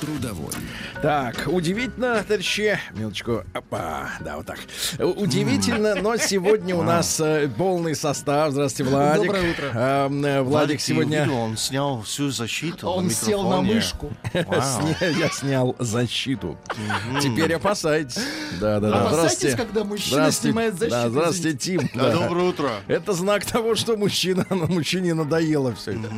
Трудовой. Так, удивительно, товарищи. Минуточку. Опа, да, вот так. Удивительно, но сегодня у нас э, полный состав. Здравствуйте, Владик. Доброе утро. А, э, Владик сегодня... увидел, он снял всю защиту. Он на сел на мышку. Я снял защиту. Теперь опасайтесь. Да, да, да. Опасайтесь, когда мужчина снимает защиту. Здравствуйте, Тим. Доброе утро. Это знак того, что мужчина, мужчине надоело все это.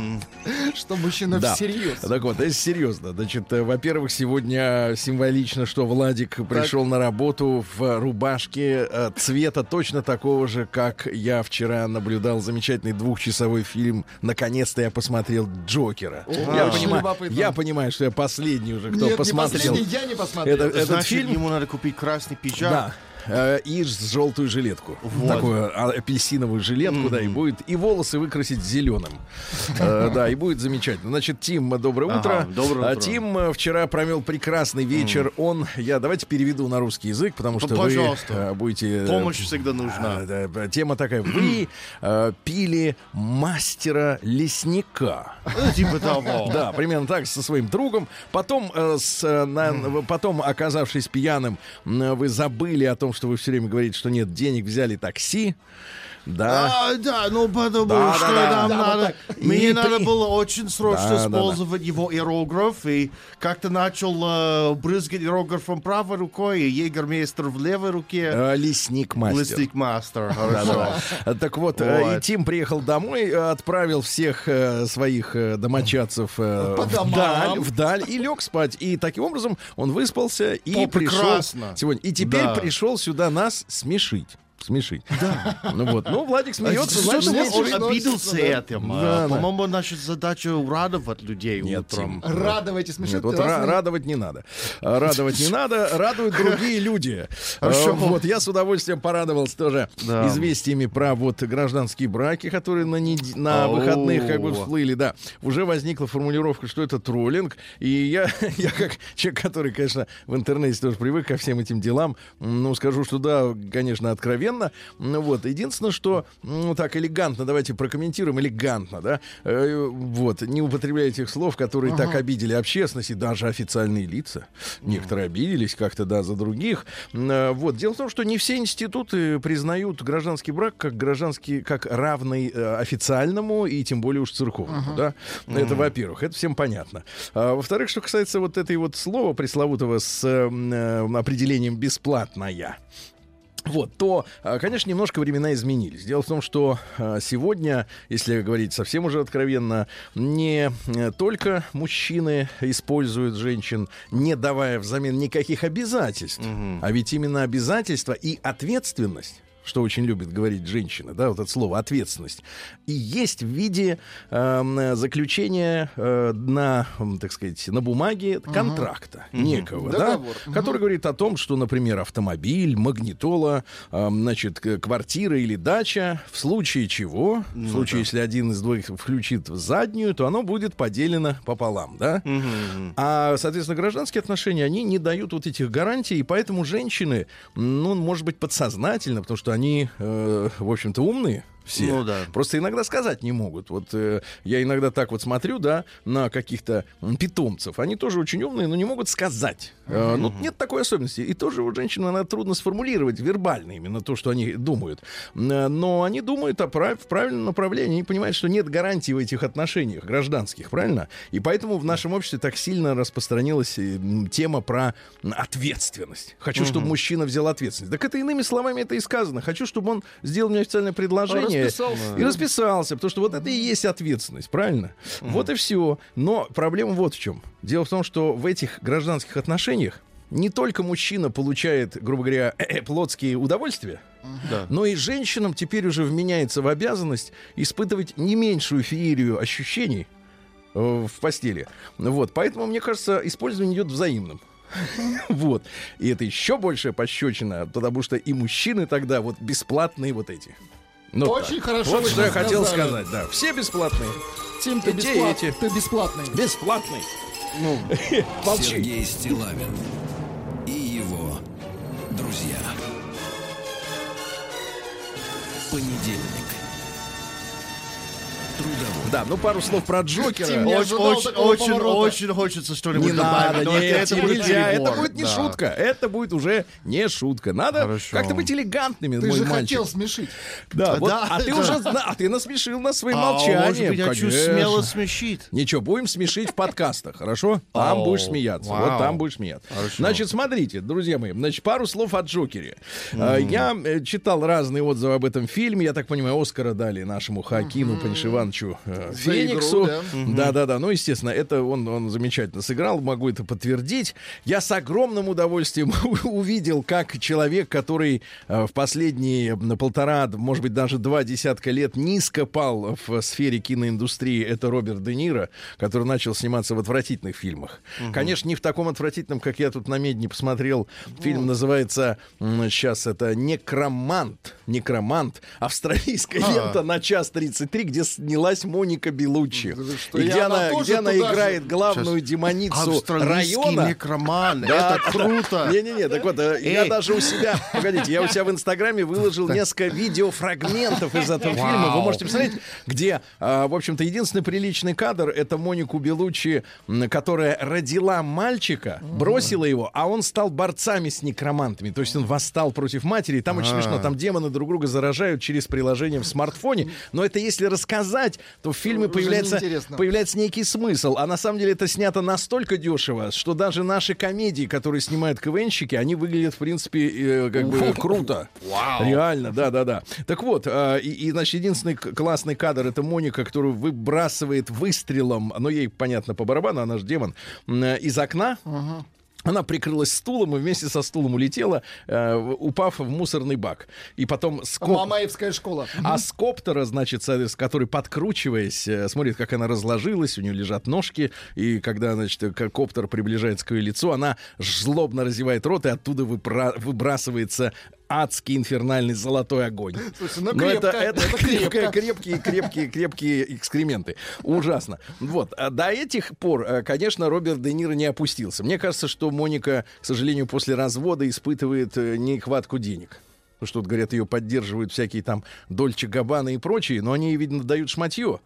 Что мужчина всерьез. Так вот, если серьезно, значит, э, во-первых, сегодня символично, что Владик пришел на работу в рубашке э, цвета точно такого же, как я вчера наблюдал замечательный двухчасовой фильм. Наконец-то я посмотрел Джокера. я, очень понимаю, любопытно. я понимаю, что я последний уже, кто Нет, не посмотрел. последний, я не посмотрел. Это- этот Значит, фильм. ему надо купить красный пиджак. Да. Э, И желтую жилетку. Такую а, апельсиновую жилетку, да, и будет. И волосы выкрасить зеленым. Э, Да, и будет замечательно. Значит, Тим, доброе Ага, утро. доброе А, утро. Тим э, вчера провел прекрасный вечер. Он, я давайте переведу на русский язык, потому Ну, что пожалуйста. вы будете. Помощь всегда нужна. Тема такая. Вы пили мастера лесника. Ну, Типа того. Да, примерно так со своим другом. Потом, с, на- потом, оказавшись пьяным, вы забыли о том, что вы все время говорите, что нет денег, взяли такси. Да. А, да, ну потому Да, что да, да. нам Да, вот надо, так. мне И надо при- было очень срочно Да, да, да. использовать его иерограф, и как-то начал э, брызгать иерографом правой рукой, и егермейстер в левой руке. Э, Лесник мастер. Листик мастер, Да, хорошо. да, да. Так вот, э, и Вот. Тим приехал домой, э, отправил всех э, своих домочадцев э, вдаль, вдаль и лег спать. И таким образом он выспался и О, пришел прекрасно. сегодня. И теперь Да. пришел сюда нас смешить. Смешить. Да. Ну вот. Ну, Владик смеется, Что значит, он обиделся да. этим? Да, А, да. По-моему, наша задача радовать людей Нет, утром. Радуйтесь, смешно. Нет, вот ра- радовать не надо. А, Радовать не надо, радуют другие люди. Хорошо. А, Вот, я с удовольствием порадовался тоже Да. известиями про вот гражданские браки, которые на, на выходных как бы всплыли, да. Уже возникла формулировка, что это троллинг. И я, я как человек, который, конечно, в интернете тоже привык ко всем этим делам, ну, скажу, что да, конечно, откровенно. Ну, Вот. Единственное, что, ну, так элегантно, давайте прокомментируем, элегантно, да, Э, вот, не употребляя этих слов, которые так обидели общественность и даже официальные лица. Некоторые обиделись как-то, да, за других. Э, Вот. Дело в том, что не все институты признают гражданский брак как гражданский, как равный э, официальному и тем более уж церковному, да. Это, во-первых, это всем понятно. А, во-вторых, что касается вот этой вот слова пресловутого с э, определением «бесплатная», вот, то, а, конечно, немножко времена изменились. Дело в том, что а, сегодня, если говорить совсем уже откровенно, не э, только мужчины используют женщин, не давая взамен никаких обязательств, а ведь именно обязательства и ответственность что очень любит говорить женщина, да, вот это слово ответственность, и есть в виде эм, заключения э, на, так сказать, на бумаге контракта некого, да, Договор. который говорит о том, что, например, автомобиль, магнитола, эм, значит, квартира или дача, в случае чего, в случае, если один из двоих включит в заднюю, то оно будет поделено пополам, да. А, соответственно, гражданские отношения, они не дают вот этих гарантий, и поэтому женщины, ну, может быть, подсознательно, потому что они, э, в общем-то, умные, все. Ну да. Просто иногда сказать не могут. Вот э, я иногда так вот смотрю, да, на каких-то питомцев. Они тоже очень умные, но не могут сказать. Э, ну, нет такой особенности. И тоже у женщин она трудно сформулировать вербально именно то, что они думают. Э, Но они думают о прав- в правильном направлении. Они понимают, что нет гарантии в этих отношениях гражданских, правильно? И поэтому в нашем обществе так сильно распространилась э, тема про ответственность. Хочу, чтобы мужчина взял ответственность. Так это иными словами это и сказано. Хочу, чтобы он сделал мне официальное предложение. Расписался. И расписался, потому что вот это и есть ответственность, правильно? Вот и все. Но проблема вот в чем. Дело в том, что в этих гражданских отношениях не только мужчина получает, грубо говоря, плотские удовольствия, Да. но и женщинам теперь уже вменяется в обязанность испытывать не меньшую феерию ощущений э, в постели. Вот, поэтому, мне кажется, использование идет взаимным. Вот. И это еще большая пощечина, потому что и мужчины тогда вот бесплатные вот эти. Ну, Очень так. хорошо Вот что я сказали. хотел сказать, да. Все бесплатные. Тим, ты, бесплат- эти. ты бесплатный. Бесплатный. Ну, молчи. Сергей Стилавин и его друзья. Понедельник. Да, ну пару слов про Джокера. Очень, очень, очень, очень хочется что-нибудь Не добавить. надо, нет, это будет нельзя, это будет не Да. шутка, это будет уже не шутка. Надо Хорошо. как-то быть элегантными, Ты мой же мальчик. хотел смешить. Да, вот, Да, а ты да. уже а ты насмешил нас своим А, молчанием. может быть, я хочу смело смешить. Ничего, будем смешить в подкастах, хорошо? Там будешь смеяться. Вот там будешь смеяться. Хорошо. Значит, смотрите, друзья мои, значит, пару слов о Джокере. А, Я э, читал разные отзывы об этом фильме. Я так понимаю, Оскара дали нашему Хакину Паншивановичу э, Фениксу. игру, да. Да, да, да. Ну, естественно, это он, он замечательно сыграл, могу это подтвердить. Я с огромным удовольствием увидел, как человек, который э, в последние полтора, может быть, даже два десятка лет низко пал в сфере киноиндустрии, это Роберт Де Ниро, который начал сниматься в отвратительных фильмах. Конечно, не в таком отвратительном, как я тут на медне посмотрел. Фильм называется сейчас это «Некромант». «Некромант». Австралийская А. лента на час 33, где снялась Моника Белуччи. что, И где она где она играет главную демоницу района. некроман. Да, Это круто. Не-не-не, так вот, э, я даже у себя, погодите, я у себя в Инстаграме выложил несколько видеофрагментов из этого фильма. Вы можете посмотреть, где, а, в общем-то, единственный приличный кадр — это Монику Белуччи, м, которая родила мальчика, бросила его, а он стал борцами с некромантами. То есть он восстал против матери. И там очень смешно, там демоны друг друга заражают через приложение в смартфоне. Но это если рассказать, то в фильме появляется, появляется некий смысл. А на самом деле это снято настолько дешево, что даже наши комедии, которые снимают КВНщики, они выглядят, в принципе, э, как бы круто. Реально, да-да-да. Так вот, э, и, и, значит, единственный классный кадр это Моника, которую выбрасывает выстрелом, но ей, понятно, по барабану, она же демон, э, из окна. Она прикрылась стулом и вместе со стулом улетела, э, упав в мусорный бак. И потом скоп... Мамаевская школа. А с коптера, значит, который, подкручиваясь, э, смотрит, как она разложилась, у нее лежат ножки, и когда, значит, коптер приближается к ее лицу, она злобно разевает рот, и оттуда выпра- выбрасывается адский инфернальный золотой огонь. Слушай, ну Но это, крепко, это, это крепко, крепко. крепкие, крепкие, крепкие экскременты. Ужасно. Вот. А до этих пор, э, конечно, Роберт Де Ниро не опустился. Мне кажется, что Моника, к сожалению, после развода испытывает э, нехватку денег. Потому что, вот, говорят, ее поддерживают всякие там Дольче Габбана и прочие, но они, видно, дают шматье.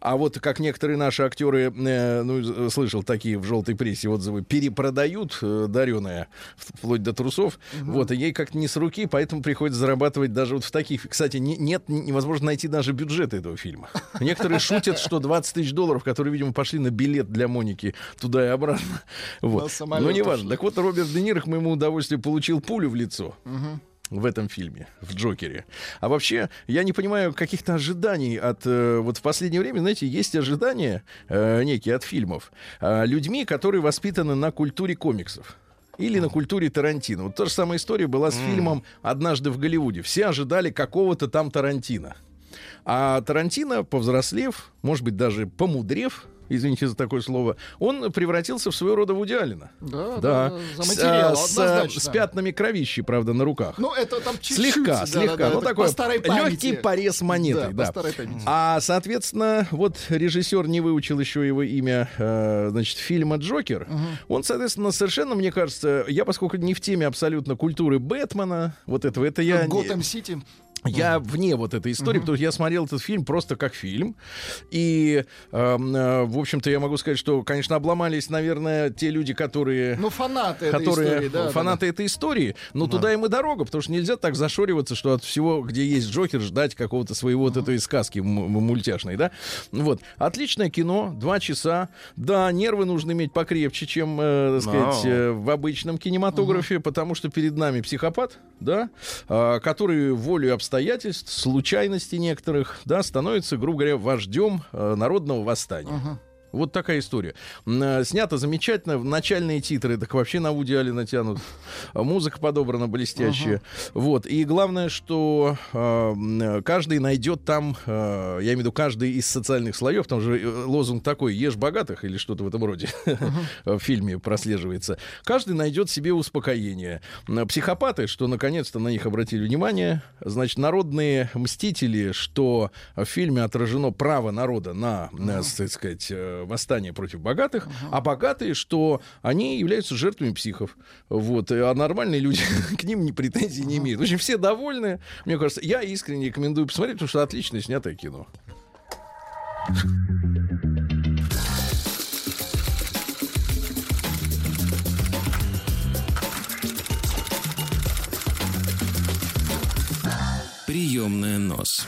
А вот как некоторые наши актеры, э, ну, з- слышал такие в желтой прессе отзывы, перепродают э, дареное вплоть до трусов, вот, и ей как-то не с руки, поэтому приходится зарабатывать даже вот в таких. Кстати, не- нет, невозможно найти даже бюджет этого фильма. Некоторые шутят, что 20 тысяч долларов, которые, видимо, пошли на билет для Моники туда и обратно. Вот. Но неважно. Так вот, Роберт Де Ниро, к моему удовольствию, получил пулю в лицо в этом фильме, в Джокере. А вообще, я не понимаю каких-то ожиданий от... э, вот в последнее время, знаете, есть ожидания э, некие от фильмов э, людьми, которые воспитаны на культуре комиксов. Или на культуре Тарантино. Вот та же самая история была с фильмом «Однажды в Голливуде». Все ожидали какого-то там Тарантино. А Тарантино, повзрослев, может быть, даже помудрев, извините за такое слово, он превратился в своего рода Вуди Аллена. Да, да, Да. да, С, а, с, с пятнами кровищи, правда, на руках. Ну, это там чуть-чуть. Слегка, да, слегка. да, да, ну, такой по старой памяти. легкий порез монетой. Да, Да, по. А, соответственно, вот режиссер не выучил еще его имя, э, значит, фильма «Джокер». Он, соответственно, совершенно, мне кажется, я, поскольку не в теме абсолютно культуры Бэтмена, вот этого, это я... не- Готэм Сити. Я вне вот этой истории, потому что я смотрел этот фильм просто как фильм. И, эм, э, в общем-то, я могу сказать, что, конечно, обломались, наверное, те люди, которые... Ну, фанаты этой которые истории, да, да, фанаты этой истории, но туда им и дорога, потому что нельзя так зашориваться, что от всего, где есть Джокер, ждать какого-то своего вот этой сказки мультяшной, да? Вот. Отличное кино, два часа. Да, нервы нужно иметь покрепче, чем, э, так сказать, э, в обычном кинематографе, потому что перед нами психопат, да, а, который волю обстоятельств, случайностей некоторых, да, становится, грубо говоря, вождем э, народного восстания. Вот такая история. Э, Снято замечательно. Начальные титры так вообще на Вуди Аллена тянут. А Музыка подобрана блестящая. Вот. И главное, что э, м, каждый найдет там, э, я имею в виду каждый из социальных слоев, там же э, лозунг такой «Ешь богатых» или что-то в этом роде в фильме прослеживается. Каждый найдет себе успокоение. Психопаты, что наконец-то на них обратили внимание. Значит, народные мстители, что в фильме отражено право народа на, на, так сказать, э, восстание против богатых, а богатые, что они являются жертвами психов. Вот. А нормальные люди к ним ни претензий не имеют. В общем, все довольны. Мне кажется, я искренне рекомендую посмотреть, потому что отлично снятое кино. Приемная нос.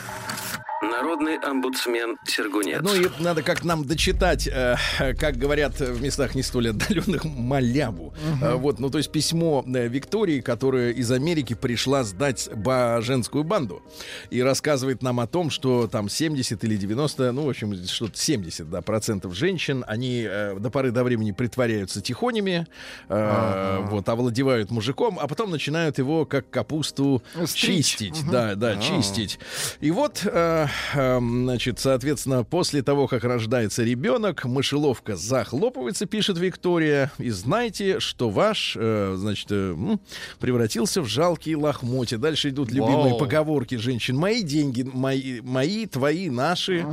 Народный омбудсмен Сергунец. Ну и надо как нам дочитать, э, как говорят в местах не столь отдаленных, маляву. Э, вот, ну то есть письмо э, Виктории, которая из Америки пришла сдать ба- женскую банду. И рассказывает нам о том, что там 70 или 90, ну в общем что-то 70 да, процентов женщин, они э, до поры до времени притворяются тихонями, э, вот, овладевают мужиком, а потом начинают его как капусту Стричь. чистить. Да, да, чистить. И вот, э, значит, соответственно, после того, как рождается ребенок, мышеловка захлопывается, пишет Виктория, и знайте, что ваш, э, значит, э, превратился в жалкие лохмотья. Дальше идут любимые Вау. поговорки женщин. Мои деньги, мои, мои твои, наши.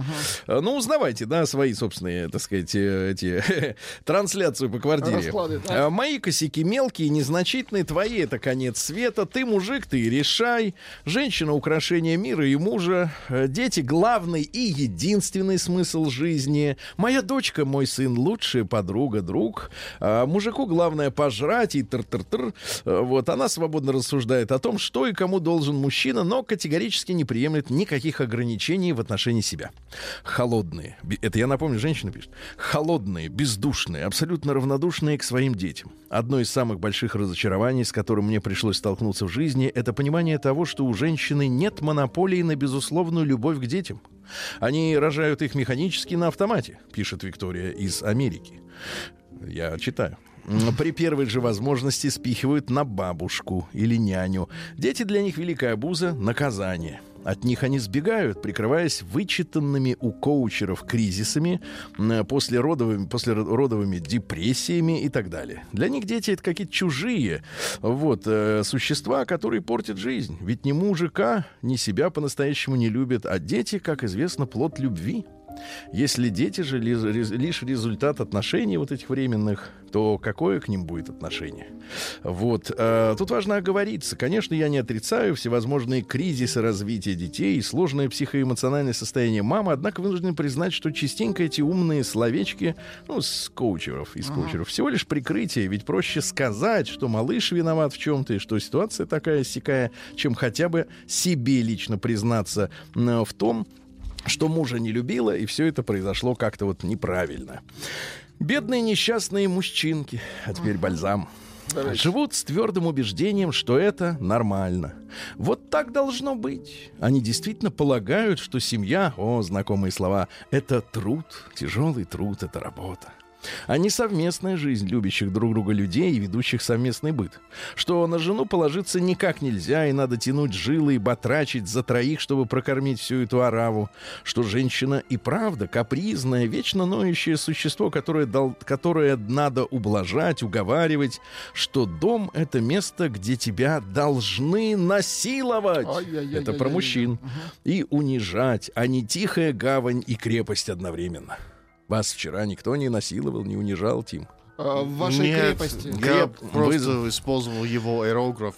Э, Ну, узнавайте, да, свои собственные, так сказать, эти трансляцию по квартире. Расклады, да. Мои косяки мелкие, незначительные, твои это конец света. Ты мужик, ты и решай. Женщина украшение мира и мужа. Э, Дети главный и единственный смысл жизни. Моя дочка, мой сын, лучшая подруга, друг. А Мужику главное пожрать и тр-тр-тр. Э, Вот она свободно рассуждает о том, что и кому должен мужчина, но категорически не приемлет никаких ограничений в отношении себя. Холодные. Это я напомню, женщина пишет. Холодные, бездушные, абсолютно равнодушные к своим детям. Одно из самых больших разочарований, с которым мне пришлось столкнуться в жизни, это понимание того, что у женщины нет монополии на безусловную любовь к детям. Они рожают их механически на автомате, пишет Виктория из Америки. Я читаю. При первой же возможности спихивают на бабушку или няню. Дети для них великая обуза, наказание. От них они сбегают, прикрываясь вычитанными у коучеров кризисами, послеродовыми, послеродовыми депрессиями и так далее. Для них дети это какие-то чужие вот, э, существа, которые портят жизнь. Ведь ни мужика, ни себя по-настоящему не любят, а дети, как известно, плод любви. Если дети же лишь результат отношений вот этих временных, то какое к ним будет отношение? Вот. э, тут важно оговориться. Конечно, я не отрицаю всевозможные кризисы развития детей и сложное психоэмоциональное состояние мамы, однако вынужден признать, что частенько эти умные словечки, ну, с коучеров, из коучеров, всего лишь прикрытие. Ведь проще сказать, что малыш виноват в чем-то и что ситуация такая сякая, чем хотя бы себе лично признаться в том, что мужа не любила, и все это произошло как-то вот неправильно. Бедные несчастные мужчинки, а теперь бальзам. Живут с твердым убеждением, что это нормально. Вот так должно быть. Они действительно полагают, что семья, о, знакомые слова, это труд, тяжелый труд, это работа а не совместная жизнь любящих друг друга людей и ведущих совместный быт. Что на жену положиться никак нельзя, и надо тянуть жилы и батрачить за троих, чтобы прокормить всю эту ораву. Что женщина и правда капризное, вечно ноющее существо, которое, дал, которое надо ублажать, уговаривать. Что дом — это место, где тебя должны насиловать. Это про мужчин. И унижать, а не тихая гавань и крепость одновременно. Вас вчера никто не насиловал, не унижал, Тим. А, в вашей Нет, крепости. Я Креп- просто вы- использовал его аэрограф.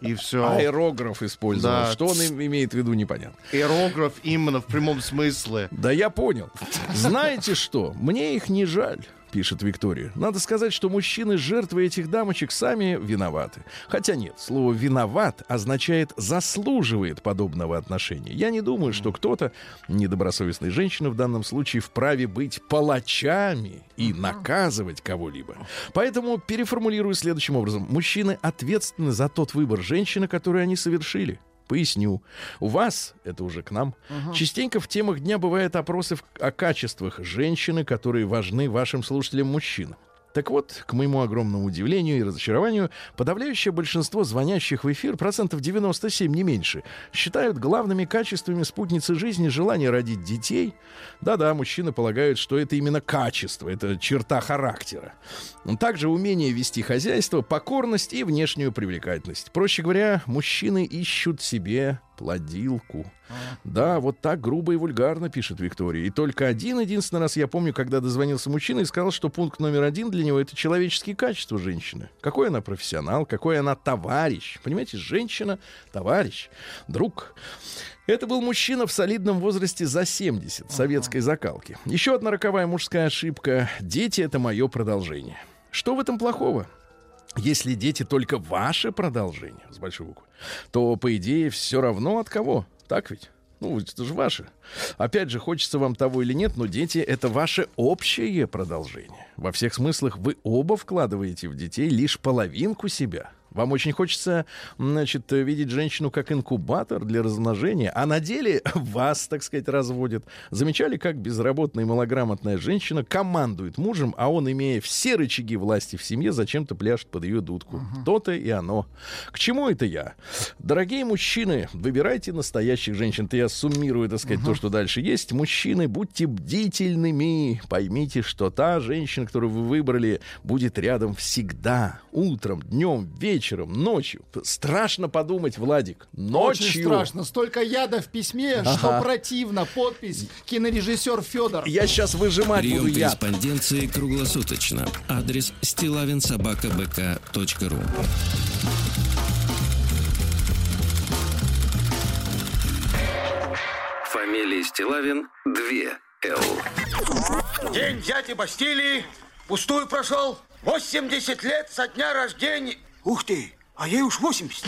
И все. Аэрограф использовал. Да. Что он им имеет в виду, непонятно. Аэрограф именно в прямом смысле. Да я понял. Знаете что? Мне их не жаль. Пишет Виктория. Надо сказать, что мужчины, жертвы этих дамочек, сами виноваты. Хотя нет, слово «виноват» означает «заслуживает подобного отношения». Я не думаю, что кто-то, недобросовестная женщина в данном случае, вправе быть палачами и наказывать кого-либо. Поэтому переформулирую следующим образом. Мужчины ответственны за тот выбор женщины, который они совершили. Поясню. У вас, это уже к нам, частенько в темах дня бывают опросы о качествах женщины, которые важны вашим слушателям-мужчинам. Так вот, к моему огромному удивлению и разочарованию, подавляющее большинство звонящих в эфир, процентов 97, не меньше, считают главными качествами спутницы жизни желание родить детей. Да-да, мужчины полагают, что это именно качество, это черта характера. Также умение вести хозяйство, покорность и внешнюю привлекательность. Проще говоря, мужчины ищут себе плодилку. Да, вот так грубо и вульгарно, пишет Виктория. И только один единственный раз я помню, когда дозвонился мужчина и сказал, что пункт номер один для него это человеческие качества женщины. Какой она профессионал, какой она товарищ. Понимаете, женщина, товарищ, друг. Это был мужчина в солидном возрасте за 70, советской закалки. Еще одна роковая мужская ошибка. Дети — это мое продолжение. Что в этом плохого? Если дети только ваше продолжение, с большой буквы, то, по идее, все равно от кого. Так ведь? Ну, это же ваше. Опять же, хочется вам того или нет, но дети — это ваше общее продолжение. Во всех смыслах вы оба вкладываете в детей лишь половинку себя. Вам очень хочется, значит, видеть женщину как инкубатор для размножения, а на деле вас, так сказать, разводят. Замечали, как безработная и малограмотная женщина командует мужем, а он, имея все рычаги власти в семье, зачем-то пляшет под ее дудку. То-то и оно. К чему это я? Дорогие мужчины, выбирайте настоящих женщин. Это я суммирую, так сказать, то, что дальше есть. Мужчины, будьте бдительными. Поймите, что та женщина, которую вы выбрали, будет рядом всегда. Утром, днем, вечером, ночью. Страшно подумать, Владик. Ночью. Очень страшно. Столько яда в письме, что противно. Подпись кинорежиссер Федор. Я сейчас выжимать Прием буду яд. корреспонденции круглосуточно. Адрес стилавинсобакабк.ру Фамилия Стилавин 2 Л. День дяди Бастилии пустую прошел. 80 лет со дня рождения. Ух ты, а ей уж 80.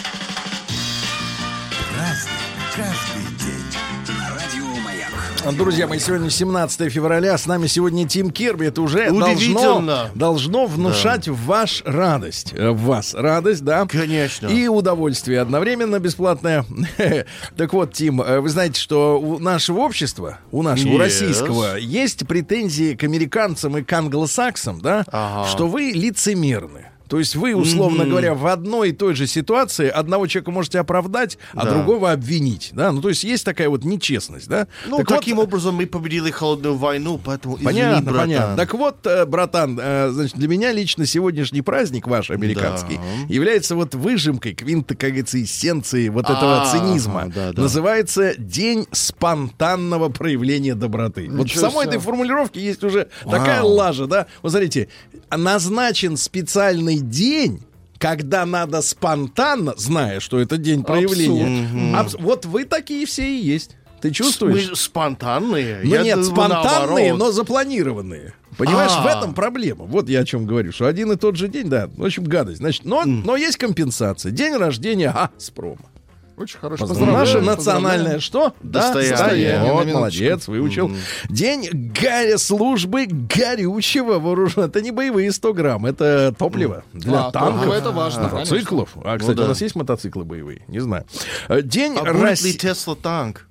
Друзья мои, сегодня 17 февраля, с нами сегодня Тим Кирби. Это уже должно, Удивительно. должно внушать в ваш радость. э, В вас радость, да? Конечно. И удовольствие одновременно бесплатное. Так вот, Тим, э, вы знаете, что у нашего общества, у нашего Yes. российского, есть претензии к американцам и к англосаксам, да, Ага. что вы лицемерны. То есть вы, условно говоря, в одной и той же ситуации одного человека можете оправдать, а Да. другого обвинить. Да? Ну, то есть есть такая вот нечестность, да? Ну, Так вот, таким образом мы победили холодную войну, поэтому извини, Понятно, братан. понятно. Так вот, э, братан, э, значит, для меня лично сегодняшний праздник ваш американский Да. является вот выжимкой квинта, как говорится, эссенции вот этого А, цинизма. да, да. Называется День спонтанного проявления доброты. вот в Ничего самой себе. этой формулировке есть уже такая лажа, да? Вот смотрите, назначен специальный день, когда надо спонтанно, зная, что это день проявления. Абс- Вот вы такие все и есть. Ты чувствуешь? Мы спонтанные. Ну Я нет, спонтанные, наоборот. но запланированные. Понимаешь, А. в этом проблема. Вот я о чем говорю, что один и тот же день, да, в общем, гадость. Значит, но, но есть компенсация. День рождения Газпрома. Очень хорошо. Наше Поздравляем, национальное что? Да, Достояние. достояние. Вот, молодец, выучил. День горя службы горючего вооружения. Это не боевые 100 грамм, это топливо для А, танков. это важно, Мотоциклов. А, кстати, да. у нас есть мотоциклы боевые? Не знаю. Э, День А России. Тесла танк?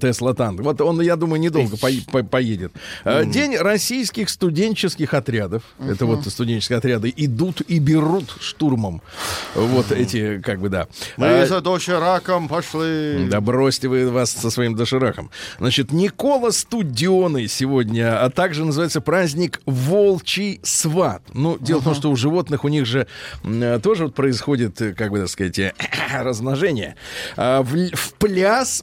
Тесла танк. Вот он, я думаю, недолго по- по- поедет. Э, День российских студенческих отрядов. Это вот студенческие отряды идут и берут штурмом. Вот эти, как бы, да. Мы А, за дошираком пошли. да бросьте вы вас со своим дошираком. Значит, Никола Студеный сегодня, а также называется праздник Волчий Сват. Ну, дело в том, что у животных у них же э, тоже вот происходит, э, как бы так сказать, э, размножение. А в, в пляс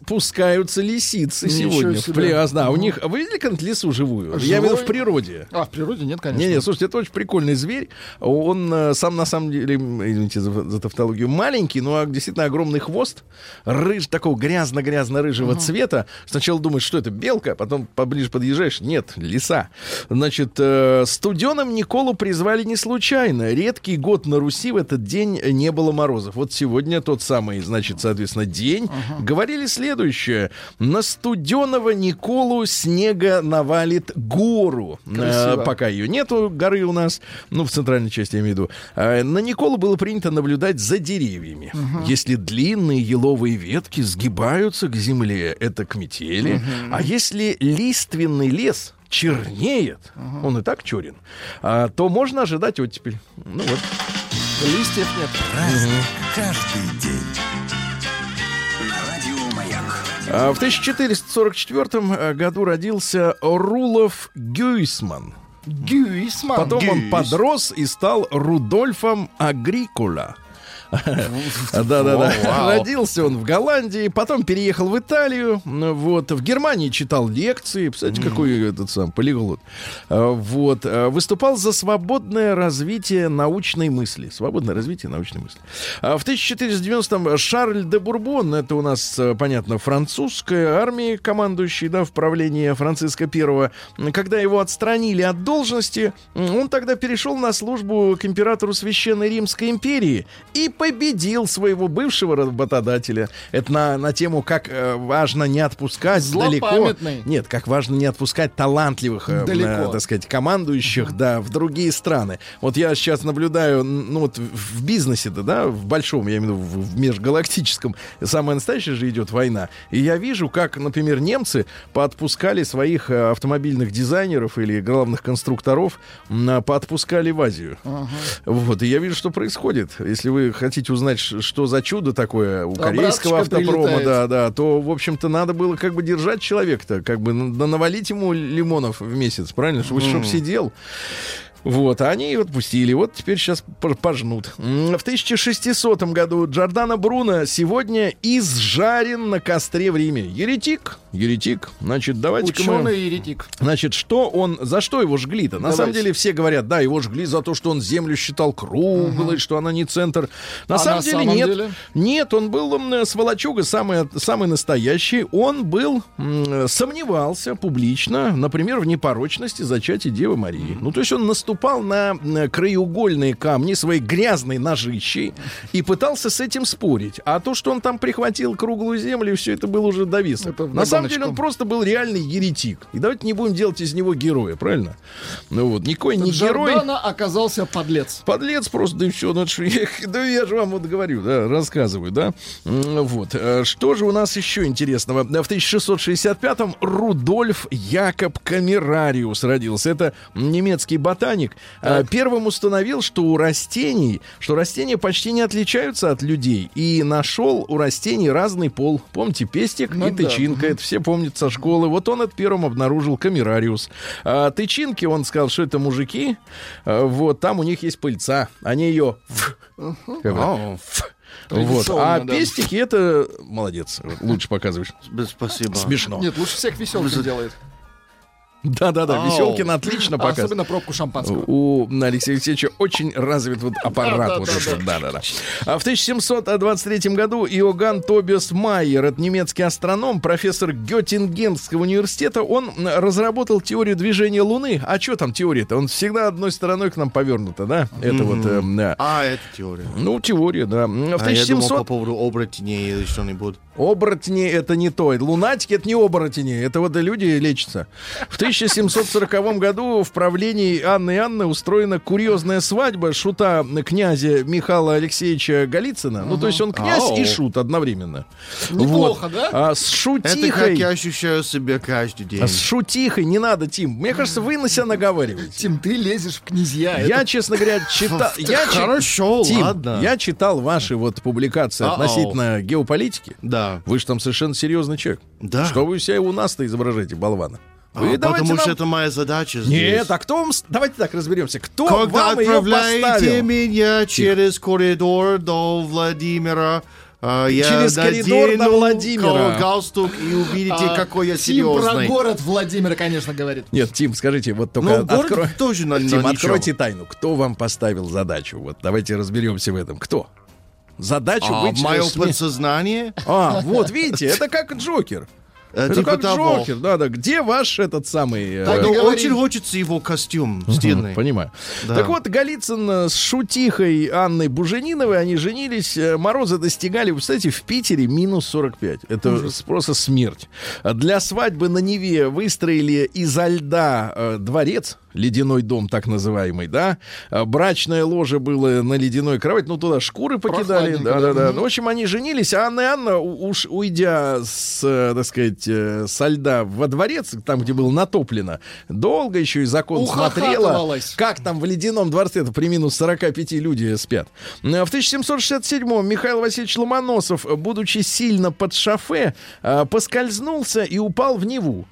пускаются лисицы Ничего сегодня. В себе. пляс, да. У них... Вы видели когда лису живую? Я имею в виду в Живой? природе. А, в природе нет, конечно. Не, не, слушайте, это очень прикольный зверь. Он э, сам на самом деле, извините за, за тавтологию, маленький, но а, действительно огромный хвост, рыж такого грязно-грязно-рыжего цвета. Сначала думаешь, что это белка, а потом поближе подъезжаешь, нет, лиса. Значит, э, студеным Николу призвали не случайно. Редкий год на Руси в этот день не было морозов. Вот сегодня тот самый, значит, соответственно, день. Говорили следующее. На студеного Николу снега навалит гору. Красиво. Э, пока ее нету, горы у нас, ну, в центральной части я имею в виду. Э, на Николу было принято наблюдать за деревьями. Если длинные еловые ветки сгибаются к земле, это к метели. А если лиственный лес чернеет, он и так черен, а, то можно ожидать оттепель. Ну вот. Листьев нет. Каждый день. В 1444 году родился Рулов Гюйсман. Гюйсман. Потом он подрос и стал Рудольфом Агрикула. Да-да-да. Родился он в Голландии, потом переехал в Италию, вот, в Германии читал лекции, представляете, какой этот сам полиглот. А, Вот, а, выступал за свободное развитие научной мысли. Свободное развитие научной мысли. А В 1490-м Шарль де Бурбон, это у нас, э, понятно, французская армия, командующий, да, в правлении Франциска I, когда его отстранили от должности, он тогда перешел на службу к императору Священной Римской империи и победил своего бывшего работодателя. Это на, на тему, как э, важно не отпускать далеко. Нет, как важно не отпускать талантливых, э, Далеко. э, так сказать, командующих, да, в другие страны. Вот я сейчас наблюдаю, ну вот в бизнесе-то, да, в большом, я имею в виду в в межгалактическом, самая настоящая же идет война. И я вижу, как, например, немцы поотпускали своих э, автомобильных дизайнеров или главных конструкторов, а, поотпускали в Азию. Вот, и я вижу, что происходит. Если вы хотите узнать, что за чудо такое у корейского автопрома, прилетает. да, да, то, в общем-то, надо было как бы держать человека-то, как бы навалить ему лимонов в месяц, правильно? Чтобы чтоб сидел. Вот, а они его отпустили. Вот теперь сейчас пожнут. В 1600 году Джордано Бруно сегодня изжарен на костре в Риме. Еретик, еретик. Значит, давайте-ка мы... Ученый еретик. Значит, что он, за что его жгли-то? На Давайте. самом деле все говорят, да, его жгли за то, что он землю считал круглой, что она не центр. На А самом на деле самом нет. деле? Нет, он был м, сволочуга, самый, самый настоящий. Он был, м, сомневался публично, например, в непорочности зачатия Девы Марии. Ну, то есть он наступал на м, краеугольные камни своей грязной ножищей и пытался с этим спорить. А то, что он там прихватил круглую землю, все это было уже довисно. Это На самом деле он просто был реальный еретик. И давайте не будем делать из него героя, правильно? Ну вот, никакой не герой. Джордано оказался подлец. Подлец просто, да и все. Ну, я- да я же вам вот говорю, да, рассказываю, да. Вот. Э, Что же у нас еще интересного? В 1665-м Рудольф Якоб Камерариус родился. Это немецкий ботаник. Э, Первым установил, что у растений, что растения почти не отличаются от людей. И нашел у растений разный пол. Помните, пестик Ну и да. тычинка. Это все помнят со школы. Вот он это первым обнаружил Камерариус. А тычинки, он сказал, что это мужики. А, Вот, там у них есть пыльца. Они ее... Вот. А да. пестики это молодец. Лучше показываешь. спасибо. Смешно. Нет, лучше всех веселкин делает. Да-да-да. Веселкин отлично А показывает. Особенно пробку шампанского. У Алексея Алексеевича очень развит вот аппарат. Да, вот да, этот, да-да-да. А в 1723 году Иоганн Тобиас Майер, это немецкий астроном, профессор Геттингенского университета, он разработал теорию движения Луны. А что там теория-то? Он всегда одной стороной к нам повернута, да? Это вот... э, да. А, это теория. Ну, теория, да. В А я думал по 1700... поводу оборотней или что-нибудь. Оборотни это не то. Лунатики это не оборотни. Это вот люди лечатся. В 1740 году в правлении Анны Анны устроена курьезная свадьба шута князя Михаила Алексеевича Голицына. Ну, то есть он князь и шут одновременно. Неплохо, Вот. да? А с Это как шутихой... я ощущаю себя каждый день. а С шутихой не надо, Тим. Мне кажется, вы на себя наговариваете. Тим, ты лезешь в князья. Я, Это честно говоря, читал... Я Хорошо, Тим, ладно. я читал ваши вот публикации относительно геополитики. Да. Вы же там совершенно серьезный человек. Да. Что вы себя у нас-то изображаете, болвана? Вы А, потому что нам- это моя задача здесь. Нет, а кто вам... Давайте так разберемся. Кто Когда вам ее отправляете поставил? меня через коридор до Владимира, а, я Через коридор до надену Владимира. га- галстук и увидите, а, какой я Тим про серьезный. город Владимир, конечно, говорит. Нет, Тим, скажите, вот только Ну, открой... тоже на, на Тим, ничего. откройте тайну. Кто вам поставил задачу? Вот давайте разберемся в этом. Кто? Задачу А, быть... мое сме- подсознание? А, вот, видите, это как Джокер. Э, Это типа как того. Джокер, да, да. Где ваш этот самый... э, Так и Ну, очень хочется его костюм стильный. Понимаю. Да. Так вот, Голицын э, с шутихой Анной Бужениновой, они женились, э, морозы достигали, вы представляете, в Питере минус 45. Это с- просто смерть. Для свадьбы на Неве выстроили изо льда э, дворец, ледяной дом так называемый, да. А Брачное ложе было на ледяной кровати, ну туда шкуры покидали. Прохладненько, Да, да. да, да. Ну, в общем, они женились, а Анна и Анна, уж уйдя с, э, так сказать, э, со льда во дворец, там, где было натоплено, долго еще и закон смотрела, как там в ледяном дворце, это при минус 45 люди спят. Э, В 1767-м Михаил Васильевич Ломоносов, будучи сильно под шофе, поскользнулся и упал в Неву.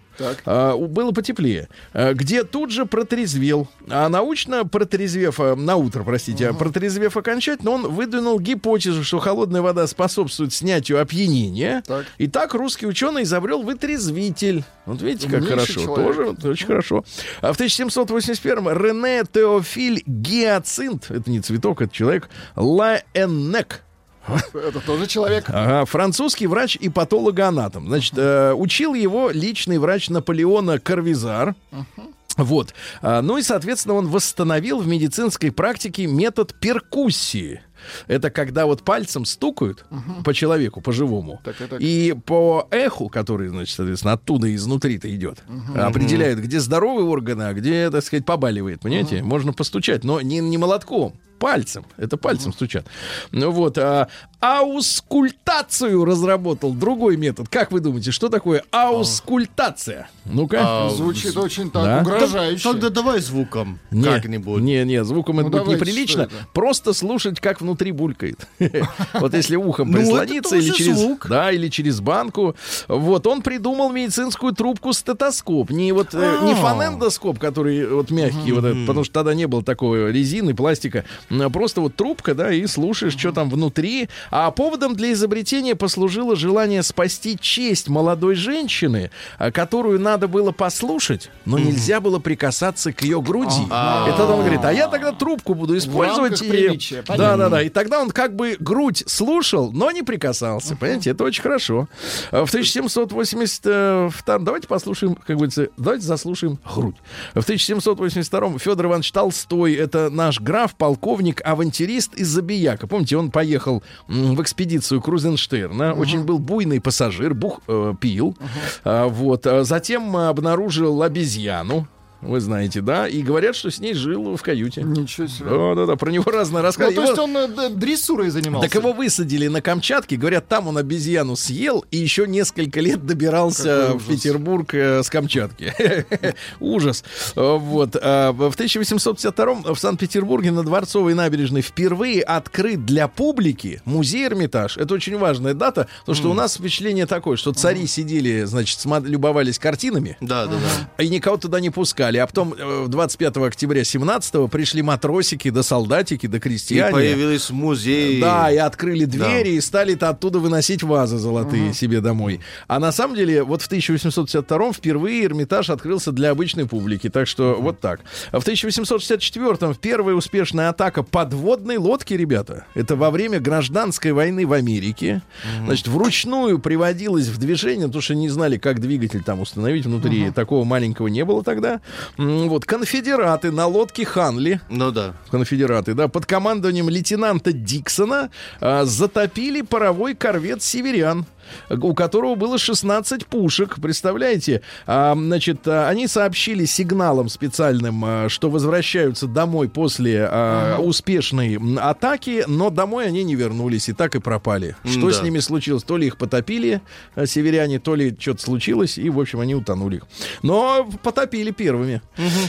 А, у- было потеплее, а, где тут же протрезвел. А научно протрезвев, а, на утро, простите, а протрезвев окончательно, он выдвинул гипотезу, что холодная вода способствует снятию опьянения. Так. И так русский ученый изобрел вытрезвитель. Вот видите, как Умнейший хорошо. человек. Тоже вот очень хорошо. А в 1781-м Рене Теофиль Гиацинт, это не цветок, это человек, Лаэннек, Это тоже человек. Ага, французский врач и патологоанатом. Значит, э, учил его личный врач Наполеона Карвизар. Вот. А, ну и, соответственно, он восстановил в медицинской практике метод перкуссии. Это когда вот пальцем стукают по человеку, по живому. Так, так. И по эху, который, значит, соответственно, оттуда изнутри-то идет, определяют, где здоровые органы, а где, так сказать, побаливает. Понимаете? Можно постучать, но не, не молотком. Пальцем. Это пальцем стучат. Ну вот. А, аускультацию разработал другой метод. Как вы думаете, что такое аускультация? Ну-ка. Звучит очень так Да. угрожающе. Тогда давай звуком Не, как-нибудь. Не, не, звуком Ну, это будет давайте, неприлично. это? Просто слушать, как внутри булькает. Вот если ухом Ну, это прислониться или через, да, или через банку. Вот он придумал медицинскую трубку стетоскоп, не вот э, не А. фонендоскоп, который вот мягкий, вот этот, потому что тогда не было такой резины, пластика, а просто вот трубка, да, и слушаешь, что там внутри. А поводом для изобретения послужило желание спасти честь молодой женщины, а, которую надо было послушать, но нельзя было прикасаться к ее груди. И тогда он говорит, а я тогда трубку буду использовать. Да, понятно. да, да. И тогда он как бы грудь слушал, но не прикасался. Понимаете, это очень хорошо. А В 1782 давайте послушаем, как говорится, давайте заслушаем грудь. В 1782 Федор Иванович Толстой, это наш граф, полковник, авантюрист из Забияка. Помните, он поехал в экспедицию Крузенштерна, очень был буйный пассажир, бух, э, пил. А, вот. А Затем э, обнаружил обезьяну. Вы знаете, да? И говорят, что с ней жил в каюте. Ничего себе. Да, да, да, про него разные Ну, рассказы. то Его- есть он э, дрессурой занимался. так его высадили на Камчатке, говорят, там он обезьяну съел и еще несколько лет добирался в Петербург э, с Камчатки. Ужас. Вот. А В 1852 в Санкт-Петербурге на Дворцовой набережной впервые открыт для публики музей Эрмитаж. Это очень важная дата, потому что у нас впечатление такое, что цари сидели, значит, любовались картинами, Да, да, да. и никого туда не пускали. А потом э, 25 октября 17 пришли матросики, да солдатики, да И крестьяне. появились музеи. Да, и открыли двери, Да. и стали оттуда выносить вазы золотые себе домой. А на самом деле, вот в 1852 впервые Эрмитаж открылся для обычной публики. Так что вот так. А в 1864 первая успешная атака подводной лодки, ребята. Это во время гражданской войны в Америке. Значит, вручную приводилось в движение, потому что не знали, как двигатель там установить внутри. Такого маленького не было тогда. Вот, конфедераты на лодке Ханли Ну да. конфедераты, да, под командованием лейтенанта Диксона а, затопили паровой корвет «Северян», у которого было 16 пушек, представляете? А, значит, а, они сообщили сигналом специальным, а, что возвращаются домой после а, успешной атаки, но домой они не вернулись и так и пропали. Что М-да. с ними случилось? То ли их потопили а, северяне, то ли что-то случилось, и, в общем, они утонули. Но потопили первыми.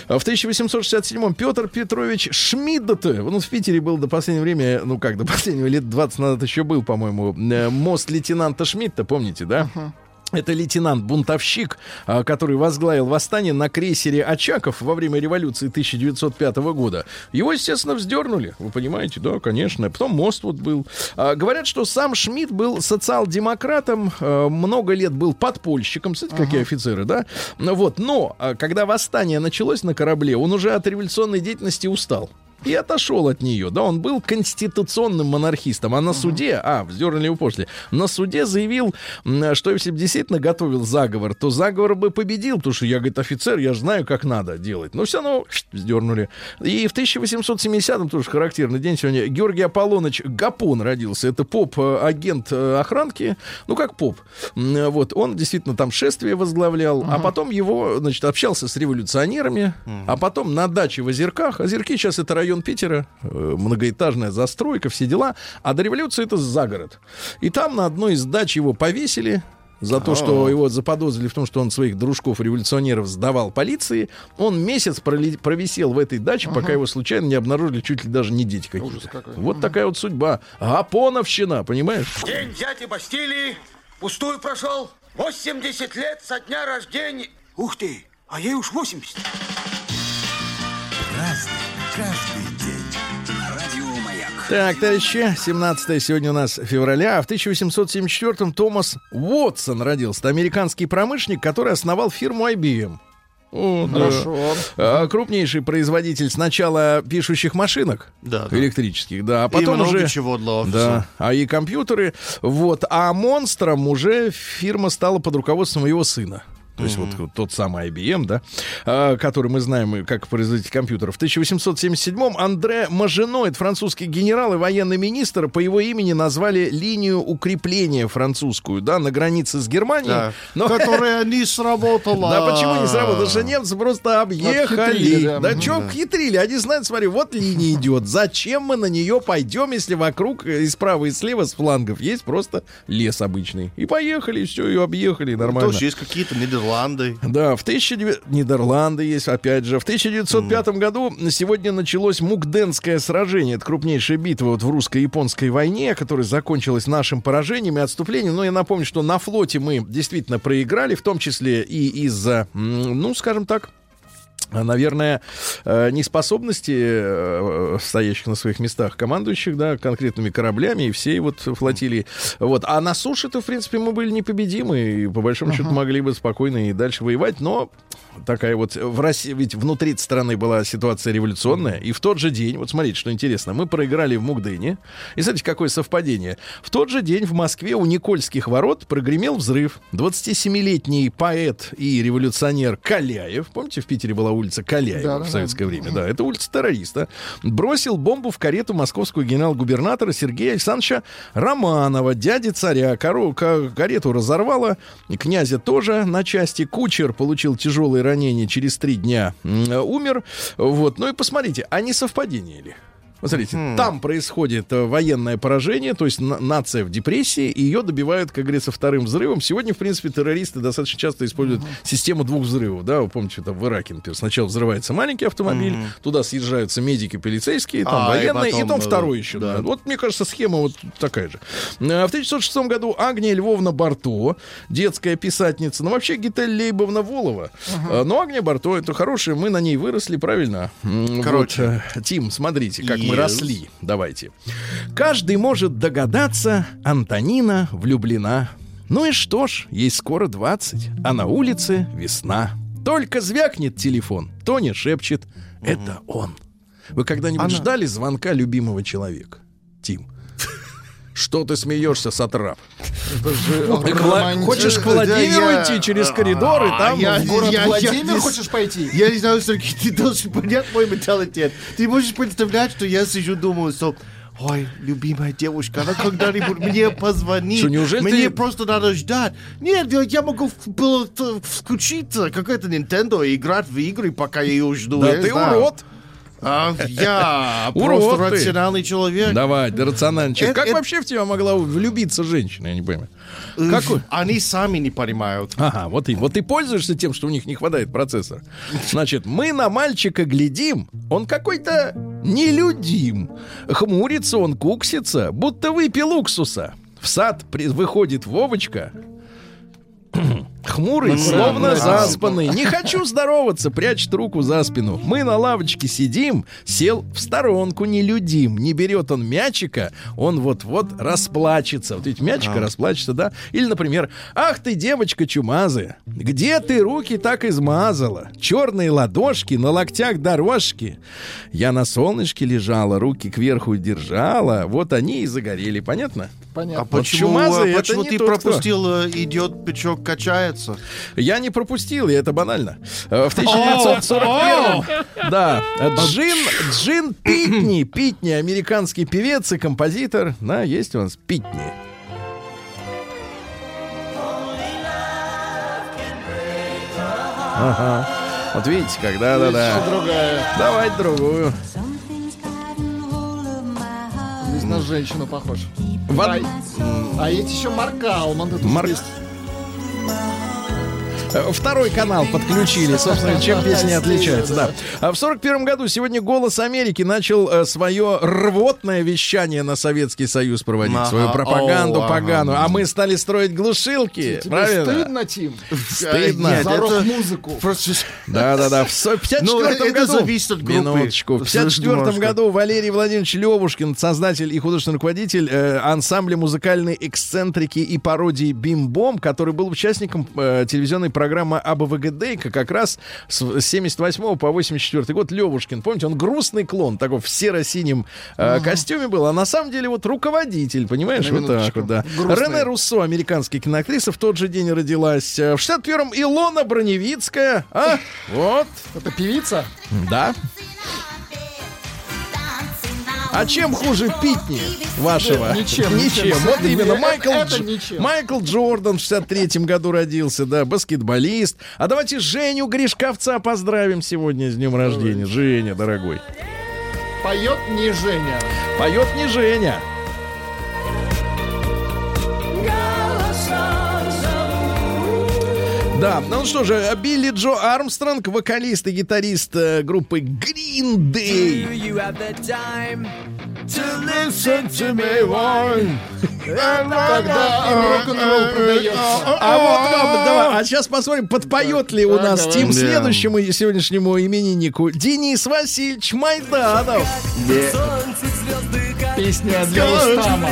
А В 1867-м Петр Петрович Шмидт, он в Питере был до последнего времени, ну как, до последнего, лет 20 назад еще был, по-моему, э, мост лейтенанта Шмидта, помните, да? Это лейтенант-бунтовщик, а, который возглавил восстание на крейсере «Очаков» во время революции 1905 года. Его, естественно, вздернули, вы понимаете, да, конечно. Потом мост вот был. А, Говорят, что сам Шмидт был социал-демократом, а, много лет был подпольщиком, кстати, какие офицеры, да? Вот, но когда восстание началось на корабле, он уже от революционной деятельности устал. И отошел от нее. Да, он был конституционным монархистом, а на суде, а, вздернули его после, на суде заявил, что если бы действительно готовил заговор, то заговор бы победил, потому что я, говорит, офицер, я же знаю, как надо делать. Но все равно вздернули. И в 1870-м, тоже характерный день сегодня, Георгий Аполлоныч Гапон родился. Это поп-агент э, охранки, ну как поп. М, Вот, он действительно там шествие возглавлял, а потом его, значит, общался с революционерами, а потом на даче в Озерках, Озерки сейчас это район Питера, э, многоэтажная застройка, все дела, а до революции это загород. И там на одной из дач его повесили, за то, что его заподозрили в том, что он своих дружков-революционеров сдавал полиции. Он месяц провисел в этой даче, пока его случайно не обнаружили чуть ли даже не дети какие-то. Вот такая вот судьба. Гапоновщина, понимаешь? День взятия Бастилии пустую прошел. 80 лет со дня рождения. Ух ты, а ей уж 80. Разный, каждый день. Так, товарищи, 17 сегодня у нас февраля, а в 1874-м Томас Уотсон родился. Это американский промышленник, который основал фирму IBM. О, да. Хорошо. А, крупнейший производитель сначала пишущих машинок Да, да. электрических, да, а И потом много уже чего для офиса. да, а и компьютеры, вот, а монстром уже фирма стала под руководством его сына. То есть вот, вот тот самый IBM, да, а, который мы знаем как производитель компьютеров. В 1877-м Андре Мажино, это французский генерал и военный министр, по его имени назвали линию укрепления французскую, да, на границе с Германией. Да. Но- Которая не сработала. да, почему не сработало? Потому что немцы просто объехали. Да. Что хитрили? Они знают, смотри, вот линия идет. Зачем мы на нее пойдем, если вокруг э, и справа, и слева, с флангов есть просто лес обычный. И поехали, все, ее объехали, нормально. Тоже есть какие-то Нидерланды. Да, в 1900... Нидерланды есть, опять же. В 1905 году сегодня началось Мукденское сражение. Это крупнейшая битва вот в русско-японской войне, которая закончилась нашим поражением и отступлением. Но я напомню, что на флоте мы действительно проиграли, в том числе и из-за, ну, скажем так, наверное, э, неспособности э, стоящих на своих местах командующих, да, конкретными кораблями и всей вот флотилии. Вот. А на суше-то, в принципе, мы были непобедимы и, по большому счету, могли бы спокойно и дальше воевать, но такая вот в России, ведь внутри страны была ситуация революционная, и в тот же день, вот смотрите, что интересно, мы проиграли в Мукдене, и смотрите, какое совпадение. В тот же день в Москве у Никольских ворот прогремел взрыв. 27-летний поэт и революционер Каляев, помните, в Питере была улица Каляева Да, да, в да. советское время, да, это улица террориста, бросил бомбу в карету московского генерал-губернатора Сергея Александровича Романова, дяди царя. Ка- карету разорвало, князя тоже на части, кучер получил тяжелые ранения, через три дня умер. Вот, ну и посмотрите, а не совпадение ли? Посмотрите, там происходит э, военное поражение, то есть на- нация в депрессии, и ее добивают, как говорится, вторым взрывом. Сегодня, в принципе, террористы достаточно часто используют систему двух взрывов, да, вы помните, там в Ираке, например, сначала взрывается маленький автомобиль, туда съезжаются медики, полицейские, там А, и военные, и, потом, там э, второй еще, да. Вот, мне кажется, схема вот такая же. Э, В 1906 году Агния Львовна Барто, детская писательница, ну, вообще Гитель Лейбовна Волова, Э, но Агния Барто, это хорошая, мы на ней выросли, правильно? Короче. вот, Тим, смотрите, как мы Yes. росли. Давайте. Каждый может догадаться, Антонина влюблена. Ну и что ж, ей скоро 20, а на улице весна. Только звякнет телефон, Тоня шепчет, это он. Вы когда-нибудь Она- ждали звонка любимого человека? Что ты смеешься, Сатрап? Романтично. Хочешь к Владимиру идти через коридор, и там я- в город Владимир хочешь пойти? Я не знаю, Сергей, ты должен понять мой менталитет. Ты можешь представлять, что я сижу, думаю, что Ой, любимая девушка, она когда-нибудь мне позвонит. Что, неужели Мне ты- просто надо ждать. Нет, я- могу в- было т- включиться какая-то Nintendo и играть в игры, пока я ее жду. Да ты знаю. урод! А, я Урод просто ты. рациональный человек. Давай, да рациональный человек. Это- Как это- вообще в тебя могла влюбиться женщина, я не понимаю. Э, Какой? Они сами не понимают. Ага, вот и вот ты пользуешься тем, что у них не хватает процессора. Значит, мы на мальчика глядим, он какой-то нелюдим. Хмурится он, куксится, будто выпил уксуса. В сад при- выходит Вовочка, хмурый, словно заспанный. Не хочу здороваться, прячет руку за спину. Мы на лавочке сидим, сел в сторонку нелюдим. Не берет он мячика, он вот-вот расплачется. Вот видите, мячика расплачется, да? Или, например, ах ты, девочка чумазая, где ты руки так измазала? Черные ладошки, на локтях дорожки. Я на солнышке лежала, руки кверху держала, вот они и загорели, понятно? Понятно. А почему, а почему не ты тот, кто. пропустил, э, идет печок, качается? Я не пропустил, и это банально. Э, В 1941 да, Джин, Джин Питни, Питни, американский певец и композитор, да, есть у нас Питни. Ага. Вот видите, как, да, да. Давайте другую. Здесь на женщину похож. В од- А, а есть еще Марк Алман. Марк- Второй канал подключили, собственно, чем песни отличаются, да. А в сорок первом году сегодня «Голос Америки» начал э, свое рвотное вещание на Советский Союз проводить, Ага. свою пропаганду О, ага. поганую. А мы стали строить глушилки, Тебе правильно? стыдно, Тим? Стыдно. Нет, За рок-музыку. Да-да-да. В со- в 54 Ну, это году... зависит от группы. Минуточку. В 54 Немножко. году Валерий Владимирович Левушкин, создатель и художественный руководитель э, ансамбля музыкальной эксцентрики и пародии «Бим-бом», который был участником э, телевизионной программы АБВГД, как раз с 78 по 84 год. Левушкин, помните, он грустный клон, такой в серо-синем э, костюме был, а на самом деле вот руководитель, понимаешь, На вот так вот, да. Грустный. Рене Руссо, американская киноактриса, в тот же день родилась. Э, В 61-м Илона Броневицкая, а? Вот, Это певица? да. А чем хуже Питни вашего? Ничем, Ничем. Вот именно. Майкл, Дж-. Майкл Джордан в 63-м году родился, да, баскетболист. А давайте Женю Гришковца поздравим сегодня с днем рождения. Женя, дорогой. Поет не Женя. Поет не Женя. Да, ну что же, Билли Джо Армстронг, вокалист и гитарист э, группы Green Day. Когда рок-н-ролл продается. А вот давай, а сейчас посмотрим, подпоет ли у нас. Тим следующему и сегодняшнему имениннику Денис Васильевич Майданов. Песня для Рустама.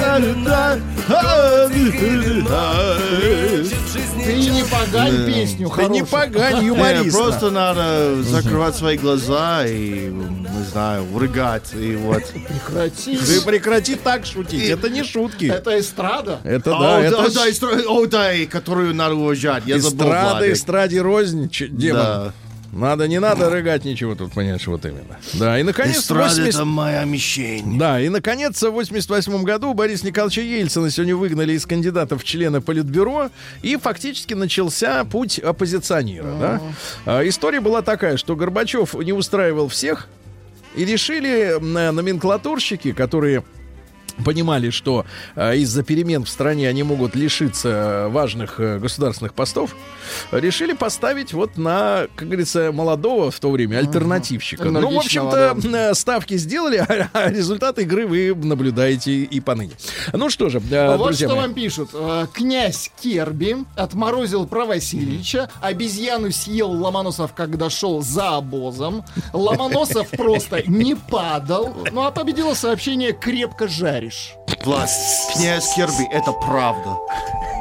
Ты не погань песню Ты не погань, Не, юморист. просто надо закрывать свои глаза и, не знаю, рыгать. И вот. Прекрати. Ты прекрати так шутить, это не шутки. Это эстрада. Это О, да, это да, ж да, эстра- о, да, и которую надо уважать. Я забыл, эстрада, эстраде рознь, демон. Надо, не надо рыгать ничего тут, понимаешь, вот именно. Да, и наконец, Эстрада 80 это моя мишень. Да, и, наконец, в 88 году Бориса Николаевича Ельцина сегодня выгнали из кандидатов в члены Политбюро, и фактически начался путь оппозиционера. Да? А, история была такая, что Горбачев не устраивал всех, и решили м, номенклатурщики, которые понимали, что э, из-за перемен в стране они могут лишиться важных э, государственных постов, решили поставить вот на, как говорится, молодого в то время альтернативщика. Ну, в общем-то, э, ставки сделали, а, а результат игры вы наблюдаете и поныне. Ну что же, э, вот друзья что мои. вам пишут. Князь Керби отморозил про Васильевича, обезьяну съел Ломоносов, когда шел за обозом. Ломоносов просто не падал. Ну а победило сообщение «крепко жаришь». Влад, князь Керби, это правда.